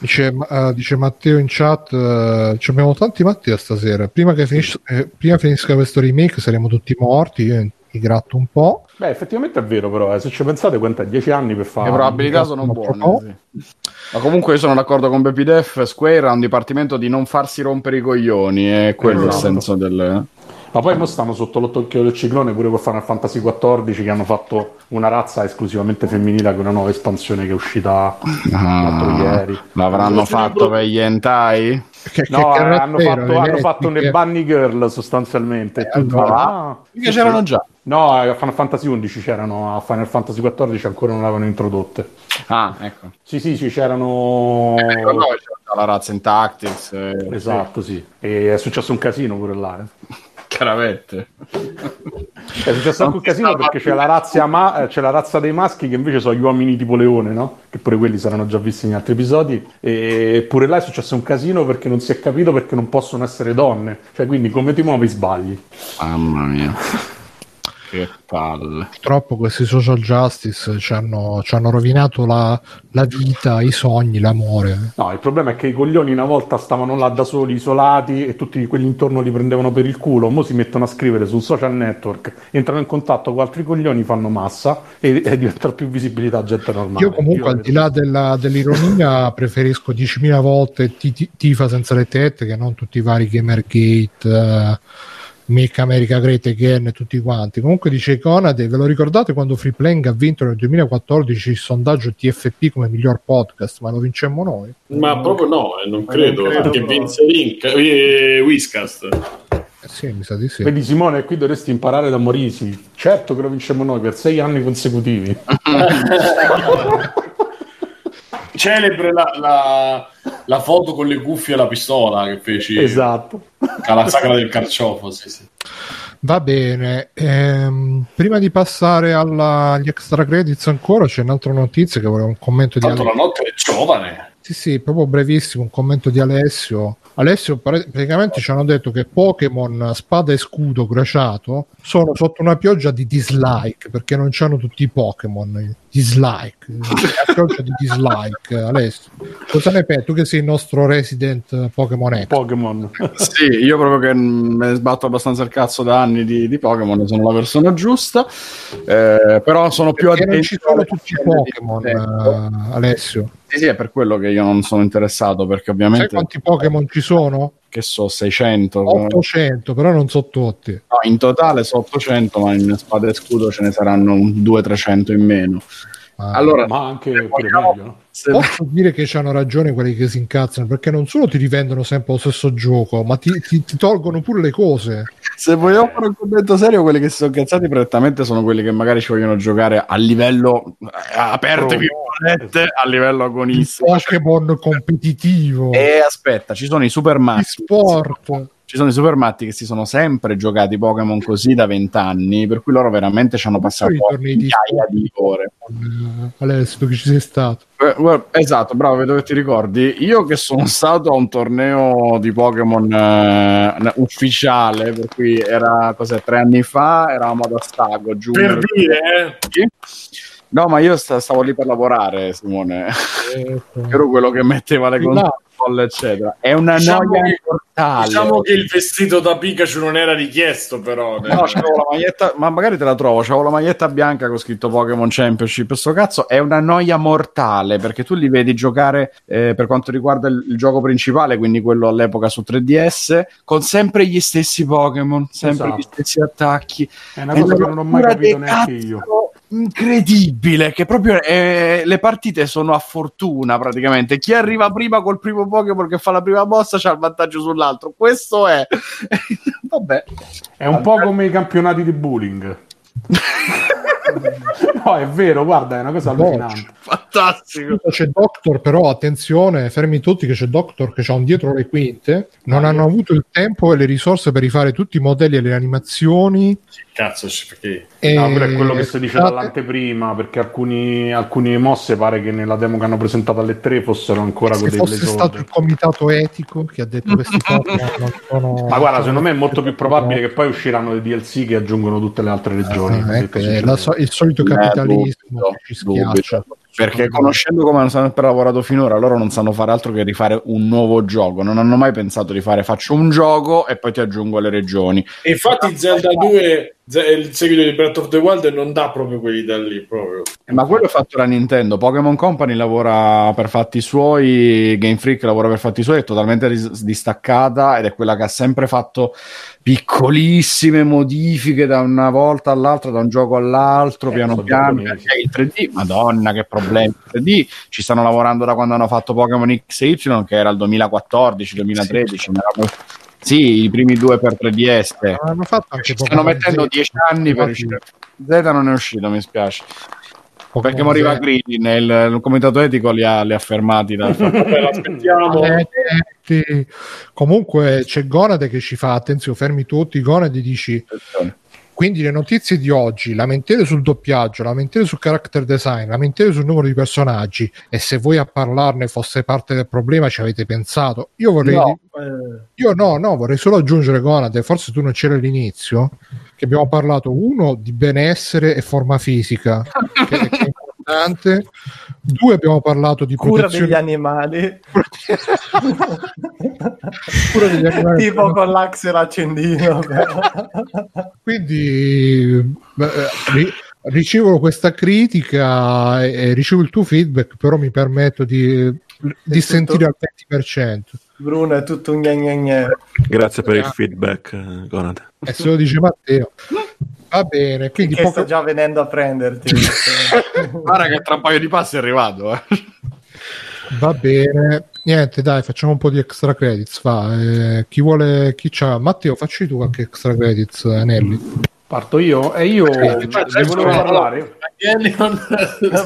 Dice, eh, dice Matteo in chat, eh, ci abbiamo tanti Matteo stasera. Prima che finis- eh, prima finisca questo remake saremo tutti morti. Io mi gratto un po'. Beh, effettivamente è vero, però, eh, se ci pensate, quanto è? 10 anni per fare. Le probabilità sono buone. sì. Ma comunque io sono d'accordo con Baby Def. Square ha un dipartimento di non farsi rompere i coglioni. È quello il Esatto. senso del. Ma poi mo stanno sotto l'occhio del ciclone pure con Final Fantasy XIV che hanno fatto una razza esclusivamente femminile con una nuova espansione che è uscita Ah, ieri. l'avranno fatto per gli hentai? Che, No, che eh, hanno fatto, hanno le fatto le bunny girl sostanzialmente. Eh, Tutto- allora. Ah, Mica c'erano già. No, a Final Fantasy XI c'erano, a Final Fantasy XIV ancora non l'avevano introdotte. Ah, ecco. Sì, sì, sì, c'erano... Eh, no, c'era la razza in Tactics. eh, Esatto, sì. E è successo un casino pure là. eh. [LAUGHS] Chiaramente. È successo anche un casino perché c'è la, razza ma- eh, c'è la razza dei maschi che invece sono gli uomini tipo leone, no? Che pure quelli saranno già visti in altri episodi. E pure là è successo un casino perché non si è capito perché non possono essere donne. Cioè, quindi come ti muovi sbagli. Mamma mia. Che palle. Purtroppo questi social justice ci hanno, ci hanno rovinato la, la vita, i sogni, l'amore. No, il problema è che i coglioni una volta stavano là da soli, isolati, e tutti quelli intorno li prendevano per il culo. Mo si mettono a scrivere sul social network, entrano in contatto con altri coglioni, fanno massa e, e diventa più visibilità a gente normale. Io comunque Io- al di là della- dell'ironia [LAUGHS] preferisco 10.000 volte ti- ti- Tifa senza le tette che non tutti i vari Gamergate, eh, Make America Great Again e tutti quanti. Comunque dice Conade, ve lo ricordate quando Free Playing ha vinto nel 2014 il sondaggio TFP come miglior podcast, ma lo vincemmo noi? Ma proprio no, eh, non credo, credo perché proprio. vinse Link, eh, Whiscast. Eh sì, mi sa di sì. Vedi Simone, qui dovresti imparare da Morisi. Certo che lo vincemmo noi per sei anni consecutivi. [LAUGHS] [LAUGHS] Celebre la, la- la foto con le cuffie e la pistola che feci esatto. alla sagra del carciofo. Sì, sì. Va bene, ehm, prima di passare alla- agli extra credits ancora c'è un'altra notizia che volevo un commento di Tanto la notte è giovane. Sì, sì, proprio brevissimo, un commento di Alessio. Alessio praticamente ci hanno detto che Pokémon Spada e Scudo Glaciato sono sotto una pioggia di dislike perché non c'hanno tutti i Pokémon. Dislike, una pioggia di dislike. Alessio, cosa ne pensi? Tu che sei il nostro resident Pokémon X. Pokémon. Sì, io proprio che me ne sbatto abbastanza il cazzo da anni di, di Pokémon, sono la persona giusta, eh, però sono più Perché non attento ci sono tutti i Pokémon, eh, Alessio. Sì, sì, è per quello che io non sono interessato, perché Sai ovviamente, quanti Pokémon ci sono? che so, 600. 800, però non so tutti. No, in totale sono 800, ma in spada e scudo ce ne saranno un 200-300 in meno. Allora, Ma anche se vogliamo- meglio. no? se- Posso dire che hanno ragione quelli che si incazzano perché non solo ti rivendono sempre lo stesso gioco, ma ti, ti- ti tolgono pure le cose. Se vogliamo fare un commento serio, quelli che si sono cazzati prettamente sono quelli che magari ci vogliono giocare a livello eh, aperte Pro. virgolette, a livello agonistico. Pokémon competitivo, E aspetta, ci sono i super matti. sport. Ci sono i super matti che si sono sempre giocati Pokémon così da vent'anni, per cui loro veramente ci hanno passato migliaia di ore. Eh, Alessio, che ci sei stato? Eh, Esatto, bravo, vedo che ti ricordi. Io che sono stato a un torneo di Pokémon eh, ufficiale, per cui era cos'è, tre anni fa, eravamo ad Astago, giù. Per dire, eh. No, ma io sta- stavo lì per lavorare, Simone. Eh, [LAUGHS] Ero quello che metteva le Di console, eccetera. È una Diciamo noia che- mortale. Diciamo che il vestito da Pikachu non era richiesto, però. No, c'avevo la maglietta, ma magari te la trovo. C'avevo la maglietta bianca con scritto Pokémon Championship. Sto cazzo è una noia mortale perché tu li vedi giocare eh, per quanto riguarda il, il gioco principale, quindi quello all'epoca su 3DS, con sempre gli stessi Pokémon, sempre Esatto. gli stessi attacchi. È una cosa che non ho mai capito neanche cazzo io. Incredibile, che proprio eh, le partite sono a fortuna praticamente. Chi arriva prima col primo Pokémon che fa la prima mossa c'ha il vantaggio sull'altro. Questo è. [LAUGHS] Vabbè, È un po' come i campionati di bullying. [LAUGHS] no, è vero, guarda, è una cosa allucinante. Fantastico. C'è Doctor, però attenzione, fermi tutti che c'è Doctor che c'ha un dietro le quinte. Non hanno avuto il tempo e le risorse per rifare tutti i modelli e le animazioni. Cazzo, perché? E No, quello è quello che si dice dall'anteprima, perché alcuni, alcune mosse pare che nella demo che hanno presentato alle 3 fossero ancora con Se delle fosse stato il comitato etico che ha detto questi Pokémon [LAUGHS] non sono. Ma guarda, secondo me è molto più probabile che poi usciranno dei DLC che aggiungono tutte le altre regioni. Ah, ecco, detto è la so- il solito Eh, capitalismo dubito, che ci dubito. Perché conoscendo come hanno sempre lavorato finora, loro non sanno fare altro che rifare un nuovo gioco. Non hanno mai pensato di fare faccio un gioco e poi ti aggiungo le regioni. E infatti Zelda 2, Ze- il seguito di Breath of the Wild, non dà proprio quelli da lì, proprio. Ma quello è fatto da Nintendo. Pokémon Company lavora per fatti suoi, Game Freak lavora per fatti suoi, è totalmente dis- distaccata ed è quella che ha sempre fatto piccolissime modifiche da una volta all'altra, da un gioco all'altro, Eh, piano piano. Perché il 3D, madonna, che problemi! Il 3D ci stanno lavorando da quando hanno fatto Pokémon X e Y, che era il 2014-2013. una roba- Sì, i primi due per 3DS. Ma Hanno fatto anche Ci stanno mettendo Z. 10 anni per uscire. Z non è uscito, mi spiace. Pokémon Perché moriva. Green, il, il comitato etico li ha, li ha fermati. Da... Vabbè, l'aspettiamo. [LAUGHS] Maledetti. Comunque c'è Gonade che ci fa attenzione, fermi tutti. Gonade dici quindi le notizie di oggi, lamentele sul doppiaggio, lamentele sul character design, lamentele sul numero di personaggi e se voi a parlarne fosse parte del problema ci avete pensato. Io vorrei No, eh, io no, no, vorrei solo aggiungere Gonade, forse tu non c'eri all'inizio, che abbiamo parlato uno di benessere e forma fisica, che, che è importante. [LAUGHS] Due abbiamo parlato di cura protezione degli animali, [LAUGHS] cura degli animali. tipo con l'axe l'accendino. Quindi beh, eh, ri- ricevo questa critica e, e ricevo il tuo feedback, però mi permetto di, di sentire al 20%. Bruno è tutto un gne gne gne. Grazie per il feedback, eh, Gonate. E se lo dice Matteo. Va bene, quindi poco- sta già venendo a prenderti. [LAUGHS] Guarda che tra un paio di passi è arrivato. Eh. Va bene, niente, dai, facciamo un po' di extra credits. Va. Eh, chi vuole, chi c'ha? Matteo, facci tu qualche extra credits, eh, Anelli. Parto io e io Eh, vi cioè, volevo parlare.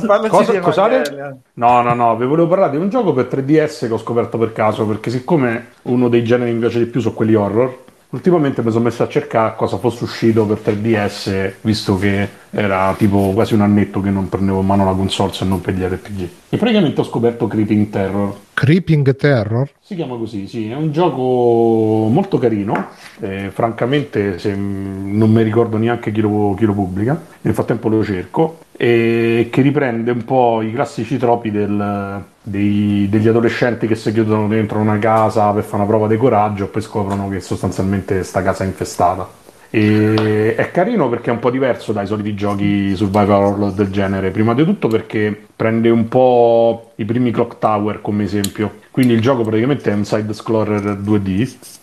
Parlaci Cosa-? Evangelion. No, no, no, vi volevo parlare di un gioco per 3DS che ho scoperto per caso, perché siccome uno dei generi che mi piace di più sono quelli horror, ultimamente mi sono messo a cercare cosa fosse uscito per 3DS, visto che era tipo quasi un annetto che non prendevo in mano la console se non per gli RPG. E praticamente ho scoperto Creeping Terror. Creeping Terror? Si chiama così, sì, è un gioco molto carino, eh, francamente se, non mi ricordo neanche chi lo, chi lo pubblica, nel frattempo lo cerco, e che riprende un po' i classici tropi del, dei- degli adolescenti che si chiudono dentro una casa per fare una prova di coraggio poi scoprono che sostanzialmente sta casa è infestata. E è carino perché è un po' diverso dai soliti giochi survival horror del genere. Prima di tutto perché prende un po' i primi Clock Tower come esempio. Quindi il gioco praticamente è un side scroller 2D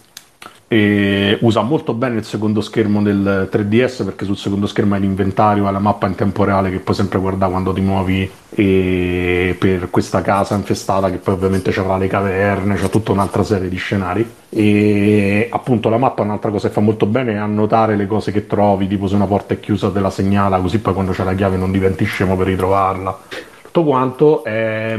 e usa molto bene il secondo schermo del 3DS perché sul secondo schermo hai l'inventario, hai la mappa in tempo reale che puoi sempre guardare quando ti muovi e per questa casa infestata che poi ovviamente c'avrà le caverne, c'è tutta un'altra serie di scenari. E appunto la mappa un'altra cosa che fa molto bene è annotare le cose che trovi, tipo se una porta è chiusa te la segnala così poi quando c'è la chiave non diventi scemo per ritrovarla. Tutto quanto è,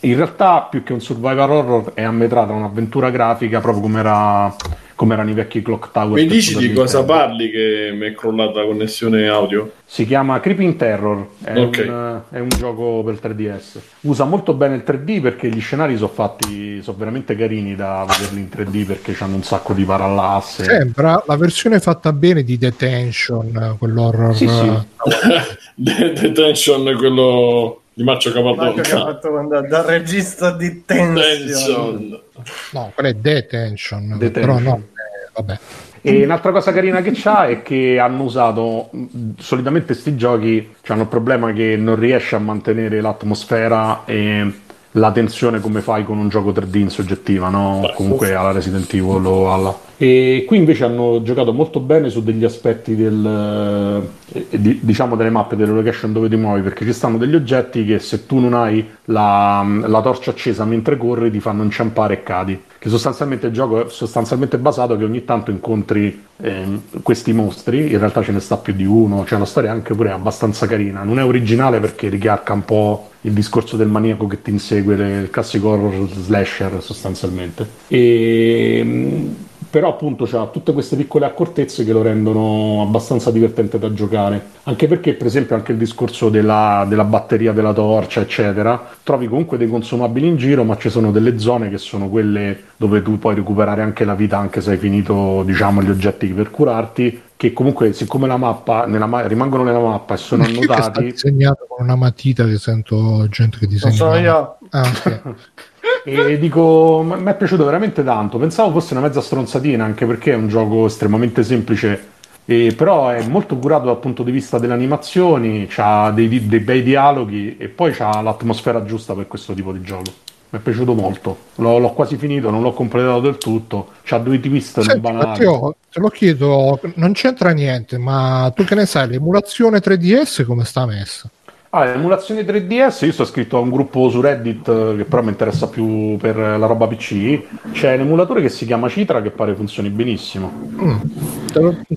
in realtà più che un survival horror è ammetrata un'avventura grafica proprio come era come erano i vecchi clock tower Mi dici di cosa Nintendo. parli che mi è crollata la connessione audio? si chiama Creeping Terror è, Ok. un, è un gioco per 3DS usa molto bene il 3D perché gli scenari sono fatti sono veramente carini da vederli in 3D perché hanno un sacco di parallasse Sembra la versione fatta bene di Detention, quell'horror. Sì, sì. [LAUGHS] [LAUGHS] Detention, quello di Maccio Marco che ha Capardone. fatto da, da regista di Tension. Tension. No, quella è Detention. Detention. Però no, eh, vabbè. E un'altra cosa carina che c'ha è che hanno usato solitamente sti giochi hanno il problema che non riesce a mantenere l'atmosfera e la tensione come fai con un gioco 3D in soggettiva, no? Beh, Comunque alla Resident Evil o alla. E qui invece hanno giocato molto bene su degli aspetti del, eh, di- diciamo delle mappe, delle location dove ti muovi, perché ci stanno degli oggetti che se tu non hai la, la torcia accesa mentre corri ti fanno inciampare e cadi. Che sostanzialmente il gioco è sostanzialmente basato che ogni tanto incontri ehm, questi mostri, in realtà ce ne sta più di uno, cioè la storia anche pure abbastanza carina, non è originale perché ricalca un po' il discorso del maniaco che ti insegue, il classico horror slasher sostanzialmente. E, però appunto c'ha tutte queste piccole accortezze che lo rendono abbastanza divertente da giocare anche perché per esempio anche il discorso della, della batteria della torcia eccetera trovi comunque dei consumabili in giro ma ci sono delle zone che sono quelle dove tu puoi recuperare anche la vita anche se hai finito diciamo gli oggetti per curarti che comunque siccome la mappa nella ma- rimangono nella mappa e sono annotati disegnato con una matita che sento gente che disegna. Non sono io. Ah, ok. [LAUGHS] E dico, mi è piaciuto veramente tanto. Pensavo fosse una mezza stronzatina, anche perché è un gioco estremamente semplice. e però è molto curato dal punto di vista delle animazioni, ha dei, dei bei dialoghi e poi ha l'atmosfera giusta per questo tipo di gioco. Mi è piaciuto molto. L'ho, l'ho quasi finito, non l'ho completato del tutto. C'ha due twist Senti, banali. Matteo, te lo chiedo, non c'entra niente, ma tu che ne sai, l'emulazione 3DS come sta messa? Ah, emulazione 3DS, io sto scritto a un gruppo su Reddit eh, che però mi interessa più per la roba PC. C'è un emulatore che si chiama Citra che pare funzioni benissimo. Mm,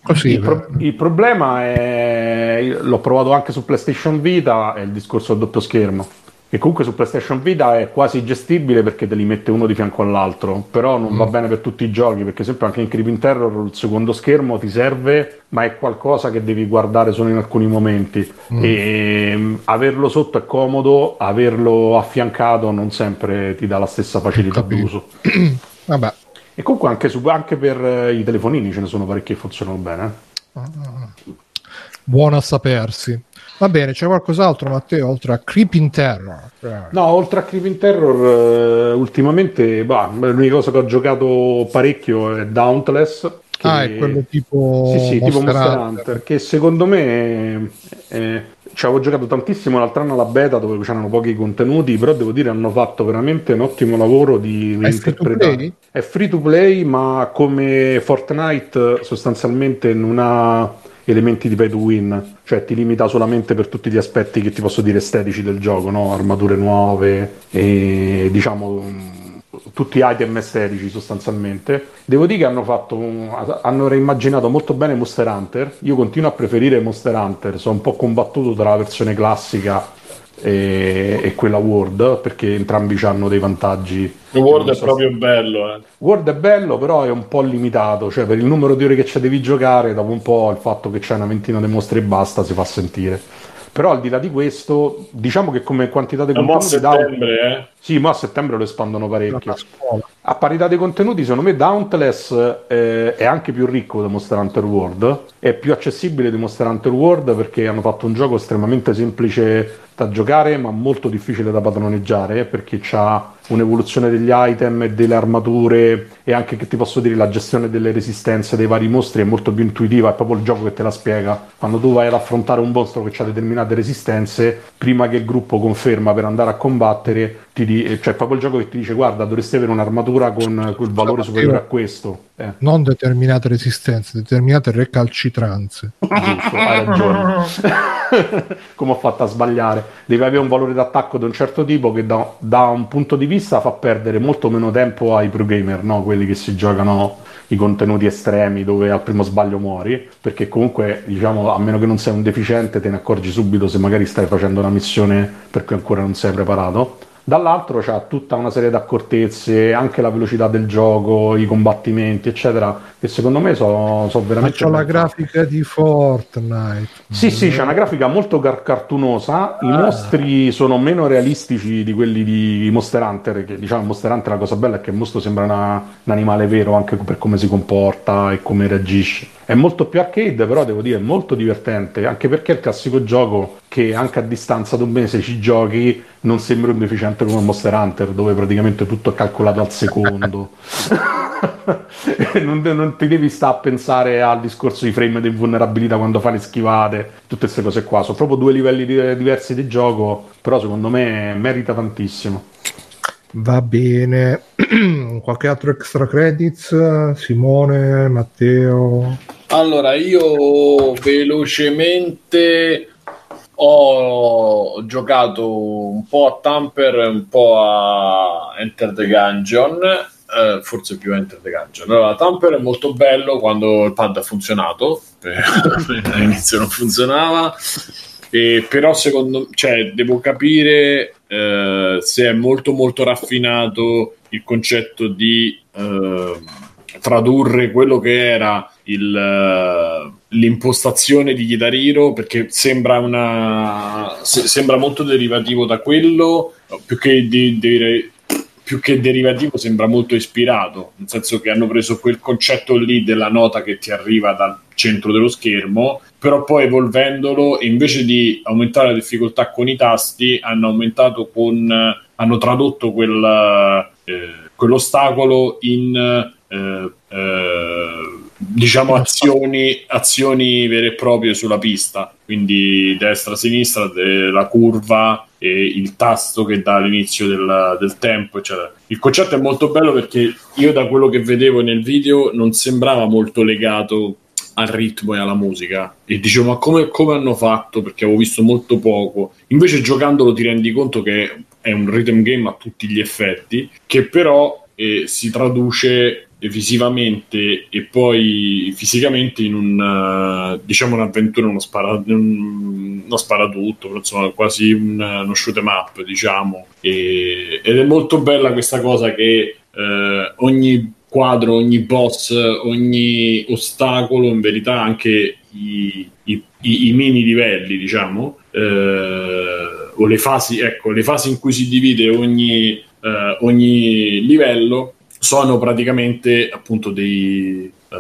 così, Il, pro- il problema è, l'ho provato anche su PlayStation Vita, è il discorso del doppio schermo. E comunque su PlayStation Vita è quasi gestibile perché te li mette uno di fianco all'altro, però non va bene per tutti i giochi, perché sempre anche in Creeping Terror il secondo schermo ti serve, ma è qualcosa che devi guardare solo in alcuni momenti. E mm, averlo sotto è comodo, averlo affiancato non sempre ti dà la stessa facilità d'uso. [CLEARS THROAT] Vabbè, E comunque anche, su- anche per eh, i telefonini ce ne sono parecchi che funzionano bene. eh. buono a sapersi. Va bene, c'è qualcos'altro Matteo oltre a Creeping Terror? No, oltre a Creeping Terror, eh, ultimamente bah, l'unica cosa che ho giocato parecchio è Dauntless. Che... Ah, è quello tipo Sì, sì, tipo Monster Monster Hunter. Hunter, che secondo me eh, ci avevo giocato tantissimo l'altro anno alla beta dove c'erano pochi contenuti, però devo dire hanno fatto veramente un ottimo lavoro di È free interpretare. play? È free to play, ma come Fortnite sostanzialmente non ha elementi di pay to win, cioè ti limita solamente per tutti gli aspetti che ti posso dire estetici del gioco, no? armature nuove e diciamo tutti item estetici sostanzialmente. Devo dire che hanno fatto hanno reimmaginato molto bene Monster Hunter. Io continuo a preferire Monster Hunter, sono un po' combattuto tra la versione classica e, e quella World, perché entrambi hanno dei vantaggi. Il World Non è so proprio bello, eh. World è bello, però è un po' limitato, cioè per il numero di ore che ci devi giocare, dopo un po' il fatto che c'è una ventina di mostre e basta si fa sentire. Però al di là di questo, diciamo che come quantità di contenuti Daun- settembre, eh. Sì, ma a settembre lo espandono parecchio. A parità di contenuti, secondo me Dauntless eh, è anche più ricco di Monster Hunter World, è più accessibile di Monster Hunter World perché hanno fatto un gioco estremamente semplice da giocare, ma molto difficile da padroneggiare, perché c'ha un'evoluzione degli item e delle armature e anche che ti posso dire la gestione delle resistenze dei vari mostri è molto più intuitiva, è proprio il gioco che te la spiega. Quando tu vai ad affrontare un mostro che ha determinate resistenze, prima che il gruppo conferma per andare a combattere, ti di- cioè è proprio il gioco che ti dice guarda dovresti avere un'armatura con quel valore superiore a questo. Eh, Non determinate resistenze, determinate recalcitranze. giusto, hai ragione. [LAUGHS] Come ho fatto a sbagliare? Devi avere un valore d'attacco di un certo tipo che da, da un punto di vista fa perdere molto meno tempo ai pro gamer, no? quelli che si giocano i contenuti estremi dove al primo sbaglio muori, perché comunque diciamo a meno che non sei un deficiente te ne accorgi subito se magari stai facendo una missione per cui ancora non sei preparato. Dall'altro c'ha tutta una serie di accortezze, anche la velocità del gioco, i combattimenti, eccetera, che secondo me sono Ma veramente... c'ho la ben grafica di Fortnite. sì, sì, c'è una grafica molto car- cartunosa. I mostri sono meno realistici di quelli di Monster Hunter. Che diciamo, Monster Hunter la cosa bella è che il mostro sembra una- un animale vero anche per come si comporta e come reagisce. È molto più arcade, però devo dire è molto divertente. Anche perché è il classico gioco che anche a distanza di un mese ci giochi non sembra un deficiente come Monster Hunter, dove praticamente tutto è calcolato al secondo. [LAUGHS] non, non ti devi stare a pensare al discorso di frame di invulnerabilità quando fai le schivate, tutte queste cose qua. Sono proprio due livelli di- diversi di gioco, però secondo me merita tantissimo. Va bene. [CLEARS THROAT] Qualche altro extra credits? Simone, Matteo. Allora, io velocemente ho giocato un po' a Tamper e un po' a Enter the Gungeon, eh, forse più Enter the Gungeon. Allora, Tamper è molto bello quando il pad ha funzionato, [LAUGHS] all'inizio non funzionava, e però secondo cioè, devo capire eh, se è molto molto raffinato il concetto di eh, tradurre quello che era il, eh, l'impostazione di Guitar Hero perché sembra una se- sembra molto derivativo da quello più che di- dire- più che derivativo sembra molto ispirato nel senso che hanno preso quel concetto lì della nota che ti arriva dal centro dello schermo però poi evolvendolo invece di aumentare la difficoltà con i tasti hanno aumentato con hanno tradotto quel, eh, quell'ostacolo in eh, eh, diciamo azioni, azioni vere e proprie sulla pista. Quindi destra sinistra la curva e il tasto che dà l'inizio del, del tempo eccetera. Il concetto è molto bello perché io da quello che vedevo nel video non sembrava molto legato al ritmo e alla musica. E dicevo ma come, come hanno fatto? Perché avevo visto molto poco. Invece giocandolo ti rendi conto che è un rhythm game a tutti gli effetti che però eh, si traduce visivamente e poi fisicamente in un eh, diciamo un'avventura uno, spara, un, uno sparatutto però insomma quasi un, uno shoot 'em up diciamo. E, ed è molto bella questa cosa che eh, ogni quadro, ogni boss, ogni ostacolo, in verità anche i, i- i- i mini livelli, diciamo, eh, o le fasi, ecco, le fasi in cui si divide ogni, eh, ogni livello sono praticamente appunto dei eh,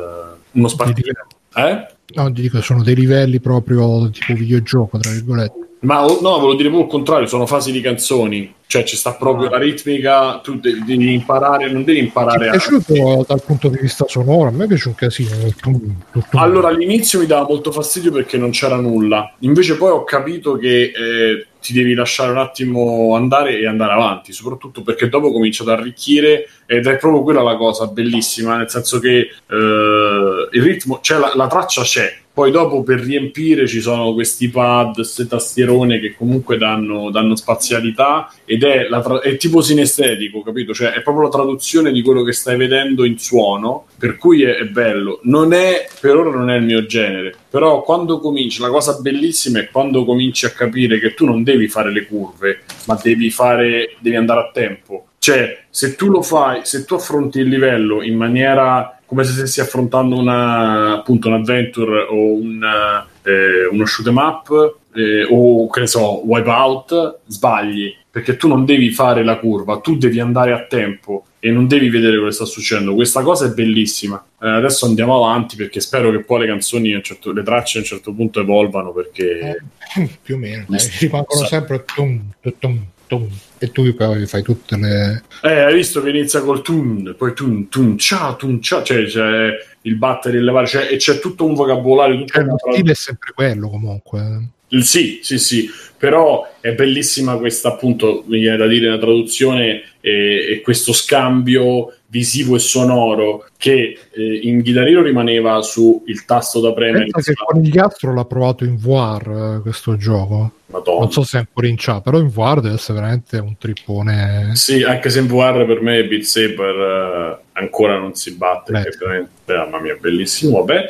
uno spartiglio. Eh? No, dico, sono dei livelli proprio tipo videogioco, tra virgolette. Ma oh, no, volevo dire proprio il contrario, sono fasi di canzoni, cioè ci sta proprio la ritmica, tu devi, devi imparare, non devi imparare è a... piaciuto dal punto di vista sonoro? A me piace un casino. Tutto- tutto- Allora all'inizio mi dava molto fastidio perché non c'era nulla, invece poi ho capito che eh, ti devi lasciare un attimo andare e andare avanti, soprattutto perché dopo comincio ad arricchire ed è proprio quella la cosa bellissima, nel senso che eh, il ritmo, cioè la, la traccia c'è, poi dopo per riempire ci sono questi pad, queste tastierone che comunque danno, danno spazialità ed è, tra- è tipo sinestetico, capito? Cioè è proprio la traduzione di quello che stai vedendo in suono, per cui è, è bello. Non è, per ora non è il mio genere, però quando cominci, la cosa bellissima è quando cominci a capire che tu non devi fare le curve, ma devi fare, devi andare a tempo. Cioè, se tu lo fai, se tu affronti il livello in maniera come se stessi affrontando una, appunto un adventure o un, eh, uno shoot 'em up eh, o che ne so, wipeout, sbagli perché tu non devi fare la curva, tu devi andare a tempo e non devi vedere cosa sta succedendo. Questa cosa è bellissima. Eh, adesso andiamo avanti perché spero che poi le canzoni, certo- le tracce a un certo punto evolvano perché Eh, più o meno, dai, rimangono sempre tum, tum, tum, e tu poi fai tutte le... Eh, hai visto che inizia col tun, poi tun, tun, ciao, tun, ciao, cioè c'è il battere, il levare, cioè, e c'è tutto un vocabolario, tutto Cioè, lo stile è sempre quello comunque. Il Sì, sì, sì, però è bellissima questa, appunto, mi viene da dire la traduzione e, e questo scambio visivo e sonoro che eh, in Guitar Hero rimaneva su il tasto da premere. Pensa che con il Gastro l'ha provato in VR eh, questo gioco. Madonna. Non so se è ancora in chat, però in VR deve essere veramente un trippone. Sì, anche se in VR per me Beat Saber eh, ancora non si batte, Beh. perché veramente, mamma mia, bellissimo, vabbè.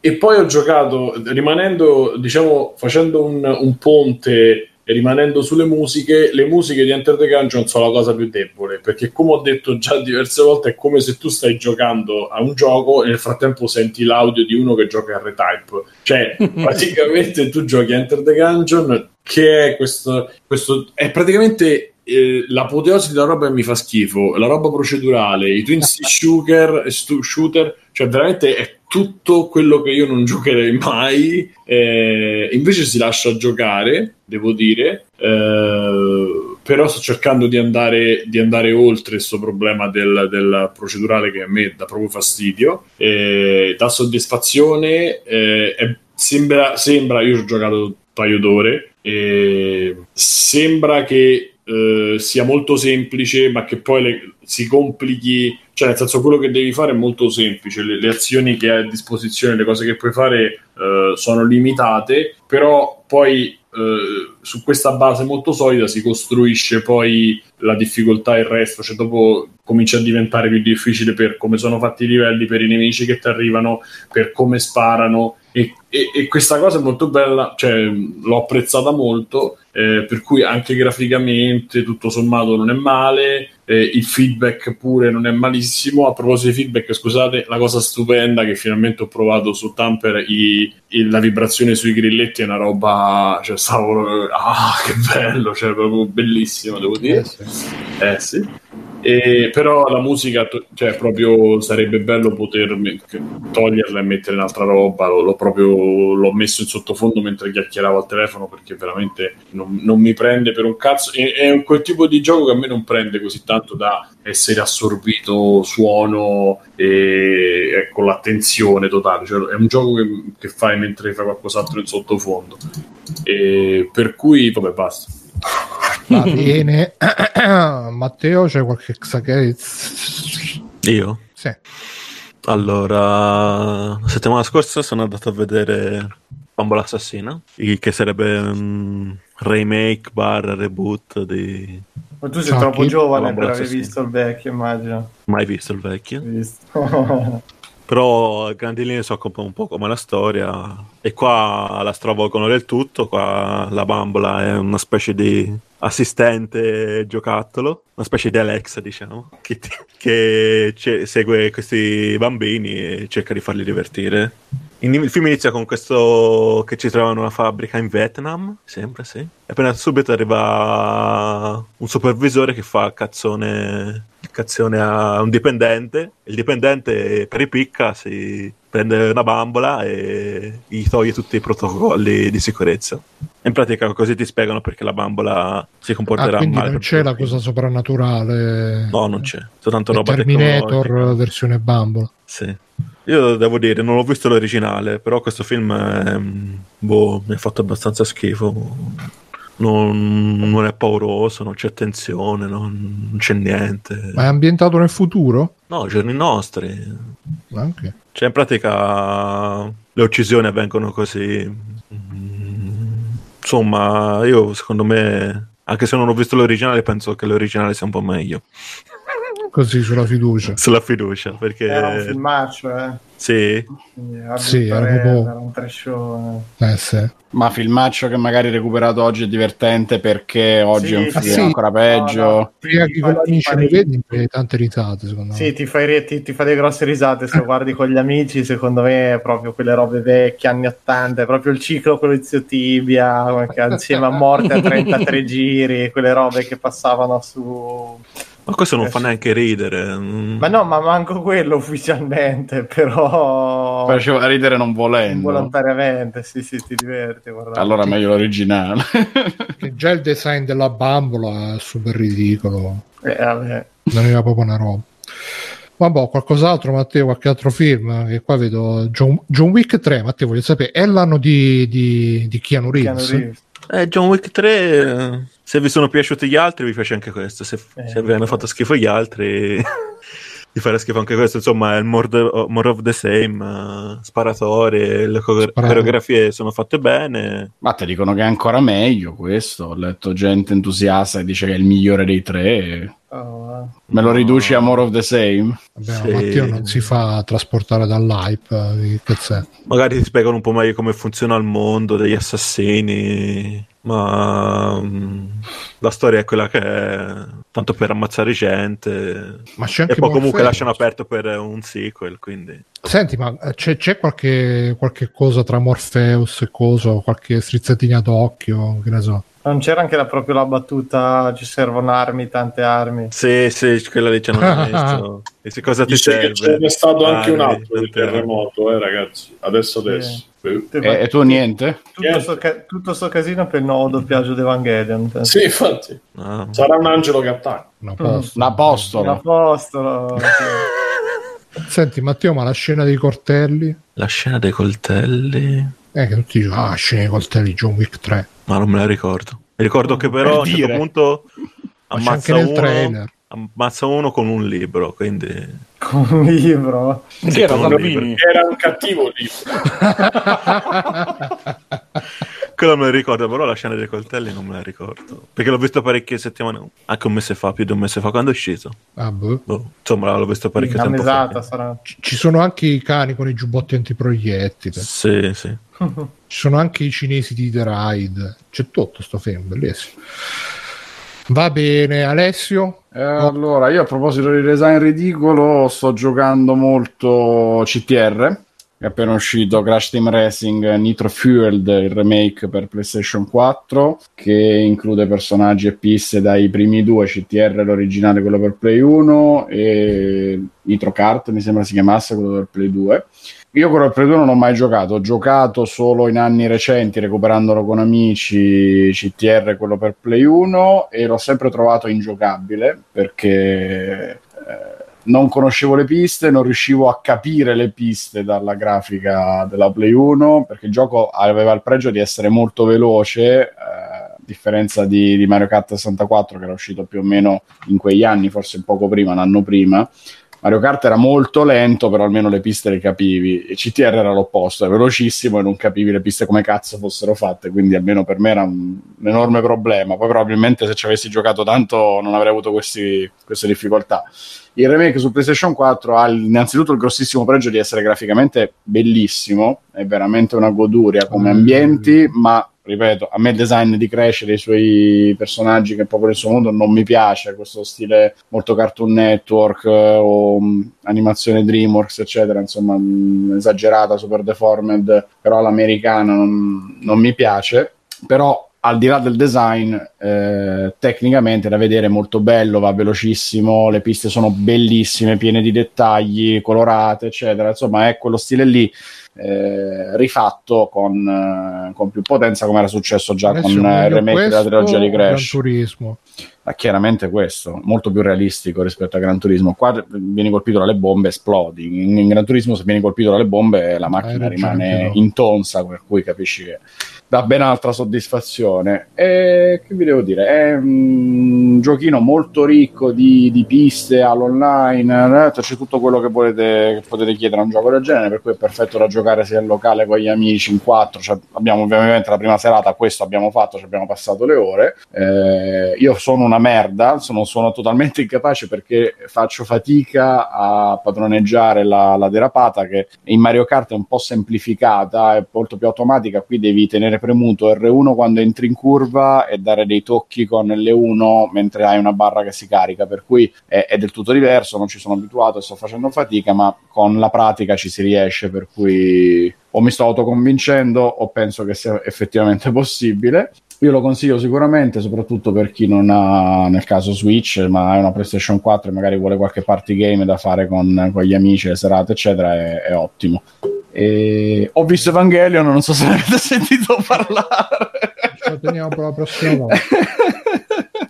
E poi ho giocato, rimanendo, diciamo, facendo un, un ponte e rimanendo sulle musiche, le musiche di Enter the Gungeon sono la cosa più debole, perché come ho detto già diverse volte, è come se tu stai giocando a un gioco e nel frattempo senti l'audio di uno che gioca a R-Type. Cioè, [LAUGHS] praticamente tu giochi Enter the Gungeon, che è questo, questo è praticamente eh, l'apoteosi della roba che mi fa schifo, la roba procedurale, i twin [LAUGHS] stick shooter, stu- shooter, cioè veramente è tutto quello che io non giocherei mai. eh, invece si lascia giocare, devo dire. eh, però sto cercando di andare, di andare oltre questo problema del, del procedurale che a me dà proprio fastidio. Eh, dà soddisfazione. eh, è- sembra, sembra, io ho giocato un paio d'ore. e sembra che eh, sia molto semplice, ma che poi le- si complichi. Cioè, nel senso, quello che devi fare è molto semplice. Le, le azioni che hai a disposizione, le cose che puoi fare eh, sono limitate, però poi eh, su questa base molto solida si costruisce poi la difficoltà e il resto, cioè dopo comincia a diventare più difficile per come sono fatti i livelli, per i nemici che ti arrivano, per come sparano e, e- e questa cosa è molto bella, cioè l'ho apprezzata molto, eh, per cui anche graficamente tutto sommato non è male, eh, il feedback pure non è malissimo. A proposito di feedback, scusate, la cosa stupenda che finalmente ho provato su Tamper, i- il- la vibrazione sui grilletti è una roba, cioè stavo, ah che bello, cioè proprio bellissimo devo dire. Eh, sì. Eh sì. E, però la musica, cioè proprio sarebbe bello poter me- toglierla e mettere un'altra roba. L'ho, l'ho proprio l'ho messo in sottofondo mentre chiacchieravo al telefono perché veramente non, non mi prende per un cazzo. E- È, quel tipo di gioco che a me non prende così tanto da essere assorbito suono e, e con l'attenzione totale. Cioè, è un gioco che, che fai mentre fai qualcos'altro in sottofondo. E per cui, vabbè, basta. Va bene. [LAUGHS] [CLEARS THROAT] Matteo, c'è qualche Xacheri? Io? Sì. Allora, la settimana scorsa sono andato a vedere Bambola Assassina, il- che sarebbe un remake bar reboot di... Ma tu sei Ciao, troppo chi? giovane per aver visto il vecchio, immagino. Mai visto il vecchio. Visto? [LAUGHS] Però a grandi linee so un po' come la storia. E qua la stravolgono del tutto. Qua la bambola è una specie di assistente giocattolo, una specie di Alexa, diciamo, che, che ce- segue questi bambini e cerca di farli divertire. In- il film inizia con questo che ci trova in una fabbrica in Vietnam, sempre sì. E appena subito arriva un supervisore che fa cazzone, cazzone a un dipendente. Il dipendente per i picca si prende una bambola e gli toglie tutti i protocolli di sicurezza. In pratica così ti spiegano perché la bambola si Ah, comporterà quindi male. non c'è la cosa soprannaturale. No, non c'è. Soltanto roba Terminator versione bambola. Sì. Io devo dire, non ho visto l'originale, però questo film è- boh, mi ha fatto abbastanza schifo. Non, non è pauroso, non c'è tensione, non, non c'è niente. Ma è ambientato nel futuro? No, giorni nostri. Anche. Cioè, in pratica, le uccisioni avvengono così. Mm, Insomma, io secondo me, anche se non ho visto l'originale, penso che l'originale sia un po' meglio. Così sulla fiducia. Sulla fiducia, perché Era un filmaccio, eh. Sì, era Sì, era proprio- era un trashone. Eh, sì. Ma filmaccio che magari recuperato oggi è divertente perché oggi Sì, è un sì, film sì. ancora peggio. No, no. Prima che con fai- lo vedi, tante risate, secondo Sì, me. ti fai, ti, ti fa delle grosse risate se lo guardi con gli amici, secondo me è proprio quelle robe vecchie, anni 80, è proprio il ciclo quello di Zio Tibia, insieme a Morte a [LAUGHS] 33 giri, quelle robe che passavano su... ma questo non Eh, fa neanche ridere. mm. Ma no, ma manco quello ufficialmente, [LAUGHS] però... Faceva ridere non volendo. Involontariamente, sì, sì, ti diverti. guarda. Allora meglio l'originale. Che già il design della bambola è super ridicolo. Eh, vabbè. Non era proprio una roba. Vabbè, qualcos'altro, Matteo, qualche altro film? Che qua vedo John, John Wick 3, Matteo, voglio sapere, è l'anno di, di, di Keanu Reeves? Keanu Reeves. Eh, John Wick 3, eh, se vi sono piaciuti gli altri, vi piace anche questo. Se, Eh, se vi hanno fatto schifo gli altri, [LAUGHS] vi farà schifo anche questo. Insomma, è il more, the- more of the same. eh, sparatori, le coreografie sono fatte bene. Ma te dicono che è ancora meglio questo. Ho letto gente entusiasta che dice che è il migliore dei tre. Me lo riduci a More of the Same? Vabbè, Sì. ma Matteo non si fa trasportare dall'hype, eh, che cazzo è? Magari ti spiegano un po' meglio come funziona il mondo degli assassini. Ma mm, la storia è quella che è, tanto per ammazzare gente. Ma c'è E anche poi comunque Morpheus. lasciano aperto per un sequel. Quindi Senti, ma eh, c'è, c'è qualche, qualche cosa tra Morpheus e coso, qualche strizzatina d'occhio, che ne so. Non c'era anche la, proprio la battuta ci servono armi, tante armi. Sì, sì, quella lì ci hanno [LAUGHS] messo. E se cosa ti Dice serve? c'è stato anche un altro di sì, terremoto, eh, ragazzi. Adesso, adesso. Eh, E, e tu niente? Tutto sto, ca- tutto sto casino per il nuovo doppiaggio di Evangelion. penso. Sì, infatti. Ah. Sarà un angelo che attacca. Una posta. L'apostolo. L'apostolo. [LAUGHS] sì. Senti, Matteo, ma la scena dei coltelli? La scena dei coltelli. Eh, che tutti dicono, ah, scena dei coltelli, John Wick 3. Ma non me la ricordo. Mi ricordo che però Per a un certo punto Ma c'è ammazza anche nel uno, trailer. Ammazza uno con un libro, quindi [LAUGHS] Con un libro. Che era un Salvini? Era un cattivo lì. [LAUGHS] quello me lo ricordo, però la scena dei coltelli non me la ricordo. Perché l'ho visto parecchie settimane, anche un mese fa, più di un mese fa, quando è uscito. Ah, boh. Boh, insomma, l'ho visto parecchio tempo fa. sarà. Ci ci sono anche i cani con i giubbotti antiproiettili. Sì, sì. Ci sono anche i cinesi di The Ride. C'è tutto sto film, bellissimo. Va bene, Alessio? Eh, allora, io a proposito di design ridicolo, sto giocando molto CTR. È appena uscito Crash Team Racing Nitro Fueled, il remake per PlayStation 4, che include personaggi e piste dai primi due, CTR l'originale, quello per Play 1, e Nitro Kart, mi sembra si chiamasse, quello per Play 2. Io quello per Play 2 non ho mai giocato, ho giocato solo in anni recenti recuperandolo con amici CTR quello per Play 1 e l'ho sempre trovato ingiocabile perché eh, non conoscevo le piste, non riuscivo a capire le piste dalla grafica della Play 1 perché il gioco aveva il pregio di essere molto veloce, eh, differenza di, di Mario Kart 64 che era uscito più o meno in quegli anni, forse poco prima, un anno prima. Mario Kart era molto lento, però almeno le piste le capivi. E CTR era l'opposto, è velocissimo e non capivi le piste come cazzo fossero fatte, quindi almeno per me era un, un enorme problema. Poi probabilmente se ci avessi giocato tanto non avrei avuto questi- queste difficoltà. Il remake su PlayStation 4 ha innanzitutto il grossissimo pregio di essere graficamente bellissimo, è veramente una goduria come Mm. ambienti, ma ripeto, a me il design di Crash dei suoi personaggi che proprio nel suo mondo non mi piace, questo stile molto Cartoon Network eh, o mh, animazione DreamWorks, eccetera, insomma, mh, esagerata, super deformed, però all'americana non, non mi piace, però al di là del design, eh, tecnicamente da vedere è molto bello, va velocissimo, le piste sono bellissime, piene di dettagli, colorate, eccetera. Insomma, è quello stile lì eh, rifatto con, eh, con più potenza, come era successo già Alessio, con eh, il remake della trilogia di o Gran Crash. Turismo. Ma chiaramente questo, molto più realistico rispetto a Gran Turismo. Qua vieni colpito dalle bombe, esplodi. In, in Gran Turismo, se vieni colpito dalle bombe, la macchina rimane intonsa, per cui capisci che dà ben altra soddisfazione. E che vi devo dire? È, un giochino molto ricco di, di piste all'online, eh, c'è tutto quello che volete, che potete chiedere a un gioco del genere, per cui è perfetto da giocare sia in locale con gli amici in quattro. Cioè, abbiamo ovviamente la prima serata, questo abbiamo fatto, ci abbiamo passato le ore. Eh, io sono una merda, sono, sono totalmente incapace perché faccio fatica a padroneggiare la, la derapata che in Mario Kart è un po' semplificata, è molto più automatica, qui devi tenere premuto R1 quando entri in curva e dare dei tocchi con L1 mentre hai una barra che si carica, per cui è, è del tutto diverso, non ci sono abituato e sto facendo fatica, ma con la pratica ci si riesce, per cui o mi sto autoconvincendo o penso che sia effettivamente [LAUGHS] possibile. Io lo consiglio sicuramente, soprattutto per chi non ha nel caso Switch, ma ha una PlayStation 4 e magari vuole qualche party game da fare con, con gli amici, le serate, eccetera, è, è ottimo. E ho visto Evangelion, non so se avete [LAUGHS] sentito parlare. Lo teniamo per la prossima volta. [LAUGHS]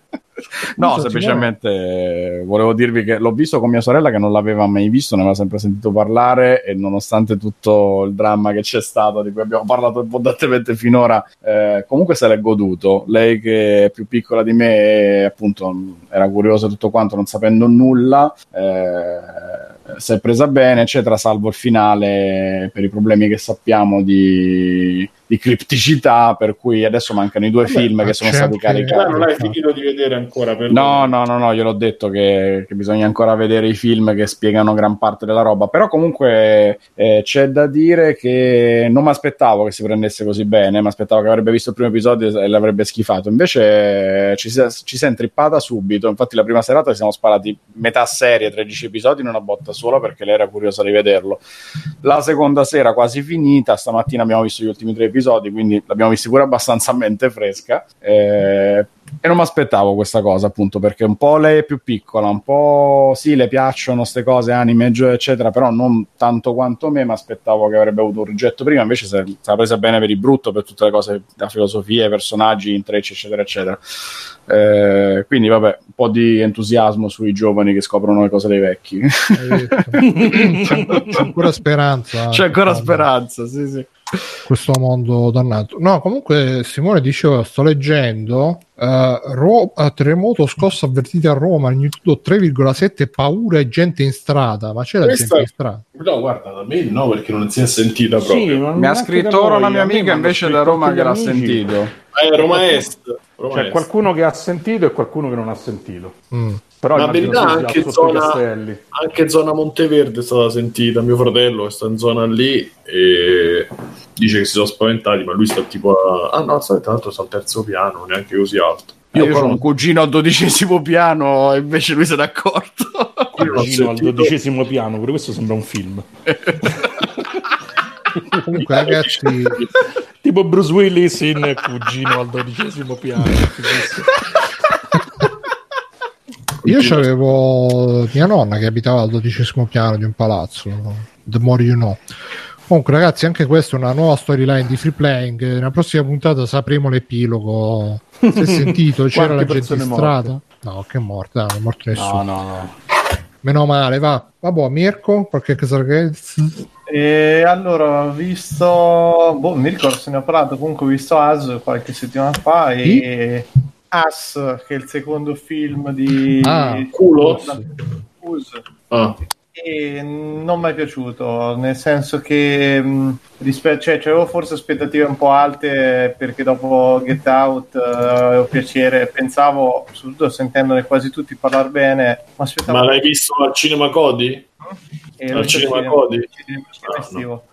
No, Scusa, semplicemente eh, volevo dirvi che l'ho visto con mia sorella che non l'aveva mai visto, ne aveva sempre sentito parlare e nonostante tutto il dramma che c'è stato, di cui abbiamo parlato abbondantemente finora, eh, comunque se l'è goduto. Lei che è più piccola di me appunto era curiosa tutto quanto, non sapendo nulla, eh, si è presa bene, eccetera, salvo il finale per i problemi che sappiamo di, di cripticità, per cui adesso mancano i due Vabbè, film che sono stati caricati. Non l'hai finito di vedere ancora per No, no, no, no, gliel'ho detto che, che bisogna ancora vedere i film che spiegano gran parte della roba, però comunque eh, c'è da dire che non mi aspettavo che si prendesse così bene, mi aspettavo che avrebbe visto il primo episodio e l'avrebbe schifato, invece eh, ci, si è- ci si è intrippata subito, infatti la prima serata ci siamo sparati metà serie, 13 episodi in una botta sola perché lei era curiosa di vederlo. La seconda sera quasi finita, stamattina abbiamo visto gli ultimi tre episodi, quindi l'abbiamo visti pure abbastanza mente fresca. eh, e non mi aspettavo questa cosa, appunto, perché un po' lei è più piccola, un po' sì, le piacciono queste cose, anime, eccetera, però non tanto quanto me, mi aspettavo che avrebbe avuto un rigetto prima, invece se se l'ha presa bene per il brutto, per tutte le cose, la filosofia, i personaggi, intrecci, eccetera, eccetera. Eh, quindi, vabbè, un po' di entusiasmo sui giovani che scoprono le cose dei vecchi. [LAUGHS] C'è, ancora speranza. C'è ancora speranza, sì, sì. Questo mondo dannato. No, comunque Simone diceva, sto leggendo, eh, Ro- eh, terremoto scossa avvertita a Roma, magnitudo 3,7, paura e gente in strada, ma c'è la Questa- gente in strada? No, guarda, da me no, perché non si è sentita Sì, proprio. ma Mi ha scritto ora una mia amica invece da Roma che l'ha amici. Eh, sentito. Roma Est. Roma C'è Est. qualcuno che ha sentito e qualcuno che non ha sentito. Mm. Però immagino verità, anche zona-. Anche zona Monteverde è stata sentita. Mio fratello che sta in zona lì e dice che si sono spaventati, ma lui sta tipo a... Ah no, sta, tra l'altro sta al terzo piano, neanche così alto. Io, Io ho sono- un cugino al dodicesimo piano invece lui se n'è accorto. Vicino al dodicesimo piano, pure questo sembra un film. Comunque ragazzi, [LAUGHS] Tipo Bruce Willis in cugino al dodicesimo piano. io c'avevo mia nonna che abitava al dodicesimo piano di un palazzo, The More You Know. Comunque ragazzi, anche questa è una nuova storyline di Free Playing, nella prossima puntata sapremo l'epilogo. [LAUGHS] Si è sentito, c'era la gente in strada? No, che è morta, non è morto nessuno. No, no, no. Meno male, va. Vabbè, Mirko, qualche cosa che... E allora ho visto, boh, mi ricordo se ne ho parlato, comunque ho visto As qualche settimana fa e As, che è il secondo film di Ah, culo? Us. Ah, E non mi è piaciuto, nel senso che mh, rispe- cioè, avevo forse aspettative un po' alte perché dopo Get Out eh, avevo piacere, pensavo, soprattutto sentendone quasi tutti parlare bene, ma aspettavo ma l'hai visto al Cinema Codi? E Al cinema cinema Ah, estivo.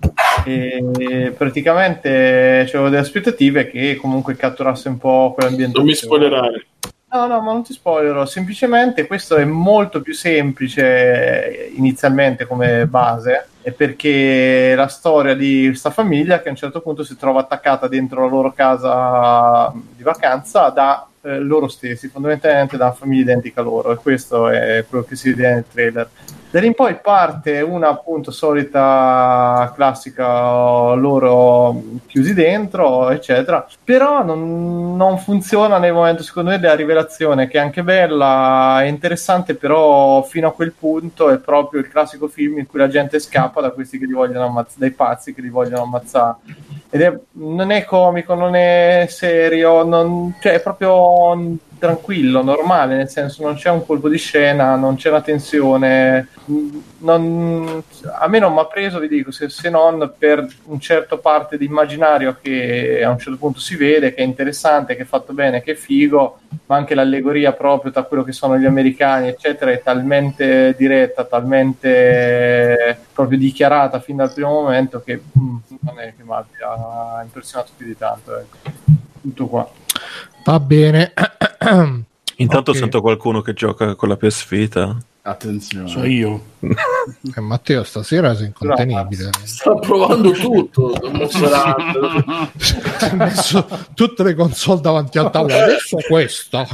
E praticamente avevo delle aspettative che comunque catturasse un po' quell'ambiente. Non mi spoilerare. No, no, ma non ti spoilerò. Semplicemente questo è molto più semplice eh, inizialmente come base, è perché la storia di questa famiglia che a un certo punto si trova attaccata dentro la loro casa di vacanza da eh, loro stessi, fondamentalmente da una famiglia identica a loro, e questo è quello che si vede nel trailer. Da lì in poi parte una appunto solita classica loro chiusi dentro, eccetera. Però non, non funziona nel momento, secondo me, della rivelazione, che è anche bella, è interessante, però fino a quel punto è proprio il classico film in cui la gente scappa da questi che li vogliono ammazzare, dai pazzi che li vogliono ammazzare. Ed è, non è comico, non è serio, non, cioè è proprio tranquillo, normale, nel senso non c'è un colpo di scena, non c'è la tensione. mh, non- a me non mi ha preso, vi dico, se, se non per un certo parte di immaginario che a un certo punto si vede, che è interessante, che è fatto bene, che è figo, ma anche l'allegoria proprio tra quello che sono gli americani, eccetera, è talmente diretta, talmente proprio dichiarata fin dal primo momento che mm, non è che mi abbia impressionato più di tanto. Ecco. Tutto qua. Va bene. [CLEARS THROAT] Intanto Ok. sento qualcuno che gioca con la PS Vita. Attenzione. So io. Eh, Matteo, stasera sei incontenibile. Sta provando tutto. Hai messo tutte le console davanti al tavolo. Adesso questa.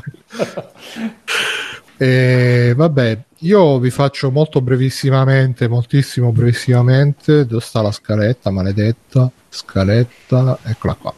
E, vabbè, io vi faccio molto brevissimamente, moltissimo brevissimamente. Dove sta la scaletta? Maledetta scaletta, eccola qua.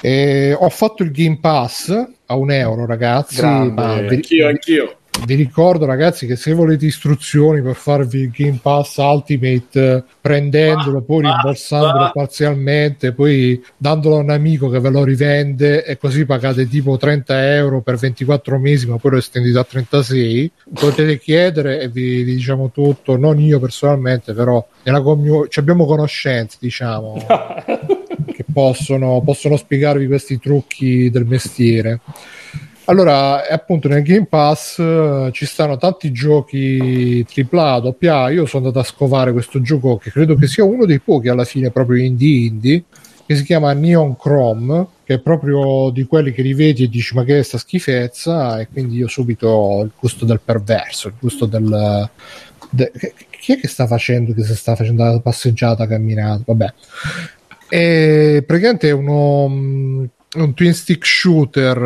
E ho fatto il Game Pass a un euro, ragazzi. Grande. ma vi- Anch'io, anch'io. vi ricordo ragazzi che se volete istruzioni per farvi il Game Pass Ultimate prendendolo, poi Ah, rimborsandolo ah. parzialmente, poi dandolo a un amico che ve lo rivende e così pagate tipo 30 euro per 24 mesi, ma poi lo estendete a 36, potete chiedere e vi, vi diciamo tutto, non io personalmente, però nella commu- ci abbiamo conoscenze, diciamo, [LAUGHS] [LAUGHS] possono, possono spiegarvi questi trucchi del mestiere. Allora, appunto nel Game Pass eh, ci stanno tanti giochi AAA, AA. Io sono andato a scovare questo gioco che credo che sia uno dei pochi alla fine proprio indie indie, che si chiama Neon Chrome, che è proprio di quelli che rivedi e dici ma che è sta schifezza e quindi io subito ho il gusto del perverso, il gusto del... de- chi è che sta facendo, che si sta facendo la passeggiata, camminata? Vabbè. E praticamente è uno, mh, un twin stick shooter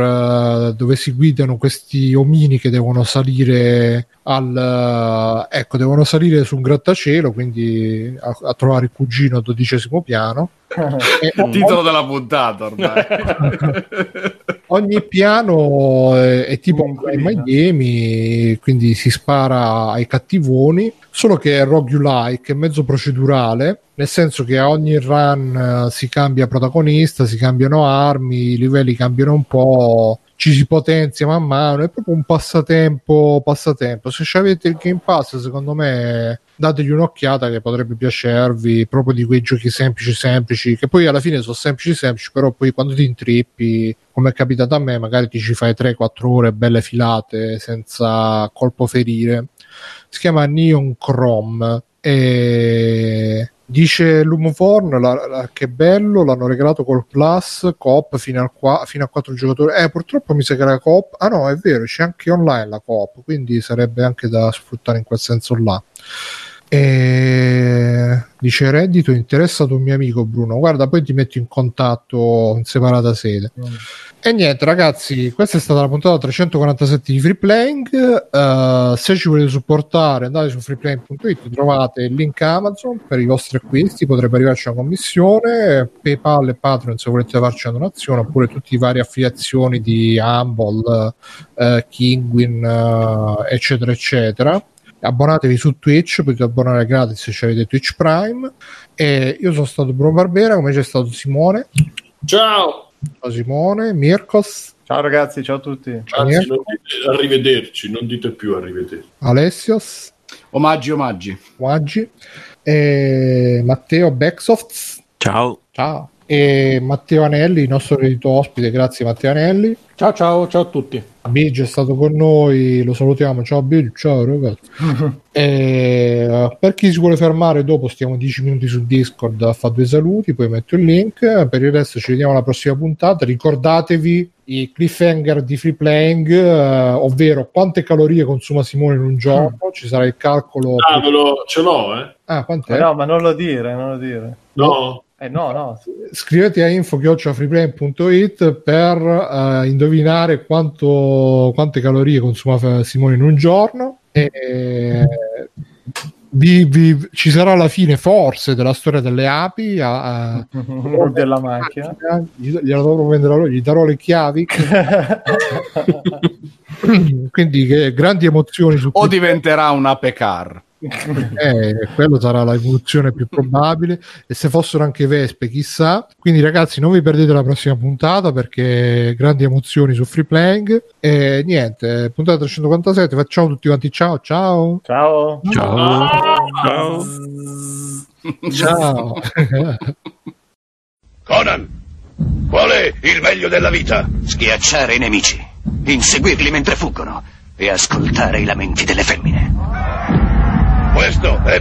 eh, dove si guidano questi omini che devono salire al eh, ecco devono salire su un grattacielo quindi a, a trovare il cugino al dodicesimo piano [LAUGHS] E Il titolo della puntata ormai. [LAUGHS] ogni piano è, è tipo in. Miami quindi si spara ai cattivoni solo che è roguelike è mezzo procedurale nel senso che a ogni run eh, si cambia protagonista si cambiano armi i livelli cambiano un po' ci si potenzia man mano è proprio un passatempo passatempo. Se avete il Game Pass secondo me dategli un'occhiata che potrebbe piacervi proprio di quei giochi semplici semplici che poi alla fine sono semplici semplici però poi quando ti intrippi come è capitato a me magari ti ci fai 3-4 ore belle filate senza colpo ferire. Si chiama Neon Chrome e dice Lumoforn la, la- che bello l'hanno regalato col plus coop fino, al qua, fino a 4 giocatori. Eh purtroppo mi sa che la coop. Ah no è vero c'è anche online la coop quindi sarebbe anche da sfruttare in quel senso là. E dice reddito interessato un mio amico Bruno. Guarda poi ti metto in contatto in separata sede e niente ragazzi questa è stata la puntata 347 di Free Playing. Eh, se ci volete supportare andate su freeplaying.it trovate il link Amazon per i vostri acquisti potrebbe arrivarci una commissione Paypal e Patreon se volete farci una donazione oppure tutte le varie affiliazioni di Humble eh, Kingwin eh, eccetera eccetera. Abbonatevi su Twitch potete abbonare gratis se avete Twitch Prime. E io sono stato Bruno Barbera come c'è stato Simone. Ciao. Ciao Simone Mirkos Ciao ragazzi, ciao a tutti. Anzi, non dite- arrivederci, non dite più arrivederci. Alessios Omaggi, omaggi. Maggi e Matteo Becksofts Ciao. ciao e Matteo Anelli il nostro eredito ospite grazie Matteo Anelli Ciao ciao, ciao a tutti. Biggio è stato con noi, lo salutiamo. Ciao Biggio, ciao ragazzi. [LAUGHS] E, eh, per chi si vuole fermare, dopo stiamo 10 minuti su Discord a fare due saluti, poi metto il link. Per il resto ci vediamo alla prossima puntata. Ricordatevi i cliffhanger di free playing, eh, ovvero quante calorie consuma Simone in un giorno. Ci sarà il calcolo. Ah, ve lo- ce l'ho, eh? Ah, Ma quant'è? no, ma non lo dire, non lo dire. No? Eh no, no. Scrivete a info.freeplay.it per eh, indovinare quanto, quante calorie consuma Simone in un giorno. E, vi- vi- ci sarà alla fine, forse, della storia delle api. a- a- [LAUGHS] Della macchina. Gli, gliela dovrò vendere a loro, gli darò le chiavi. [LAUGHS] Quindi, che grandi emozioni su O diventerà un ape car. Eh, quello sarà l'evoluzione più probabile e se fossero anche vespe chissà quindi ragazzi non vi perdete la prossima puntata perché grandi emozioni su free playing e niente puntata 347 facciamo tutti quanti ciao ciao Ciao. Ciao. Ciao. ciao [LAUGHS] Conan, qual è il meglio della vita? Schiacciare i nemici, inseguirli mentre fuggono e ascoltare i lamenti delle femmine. Questo? È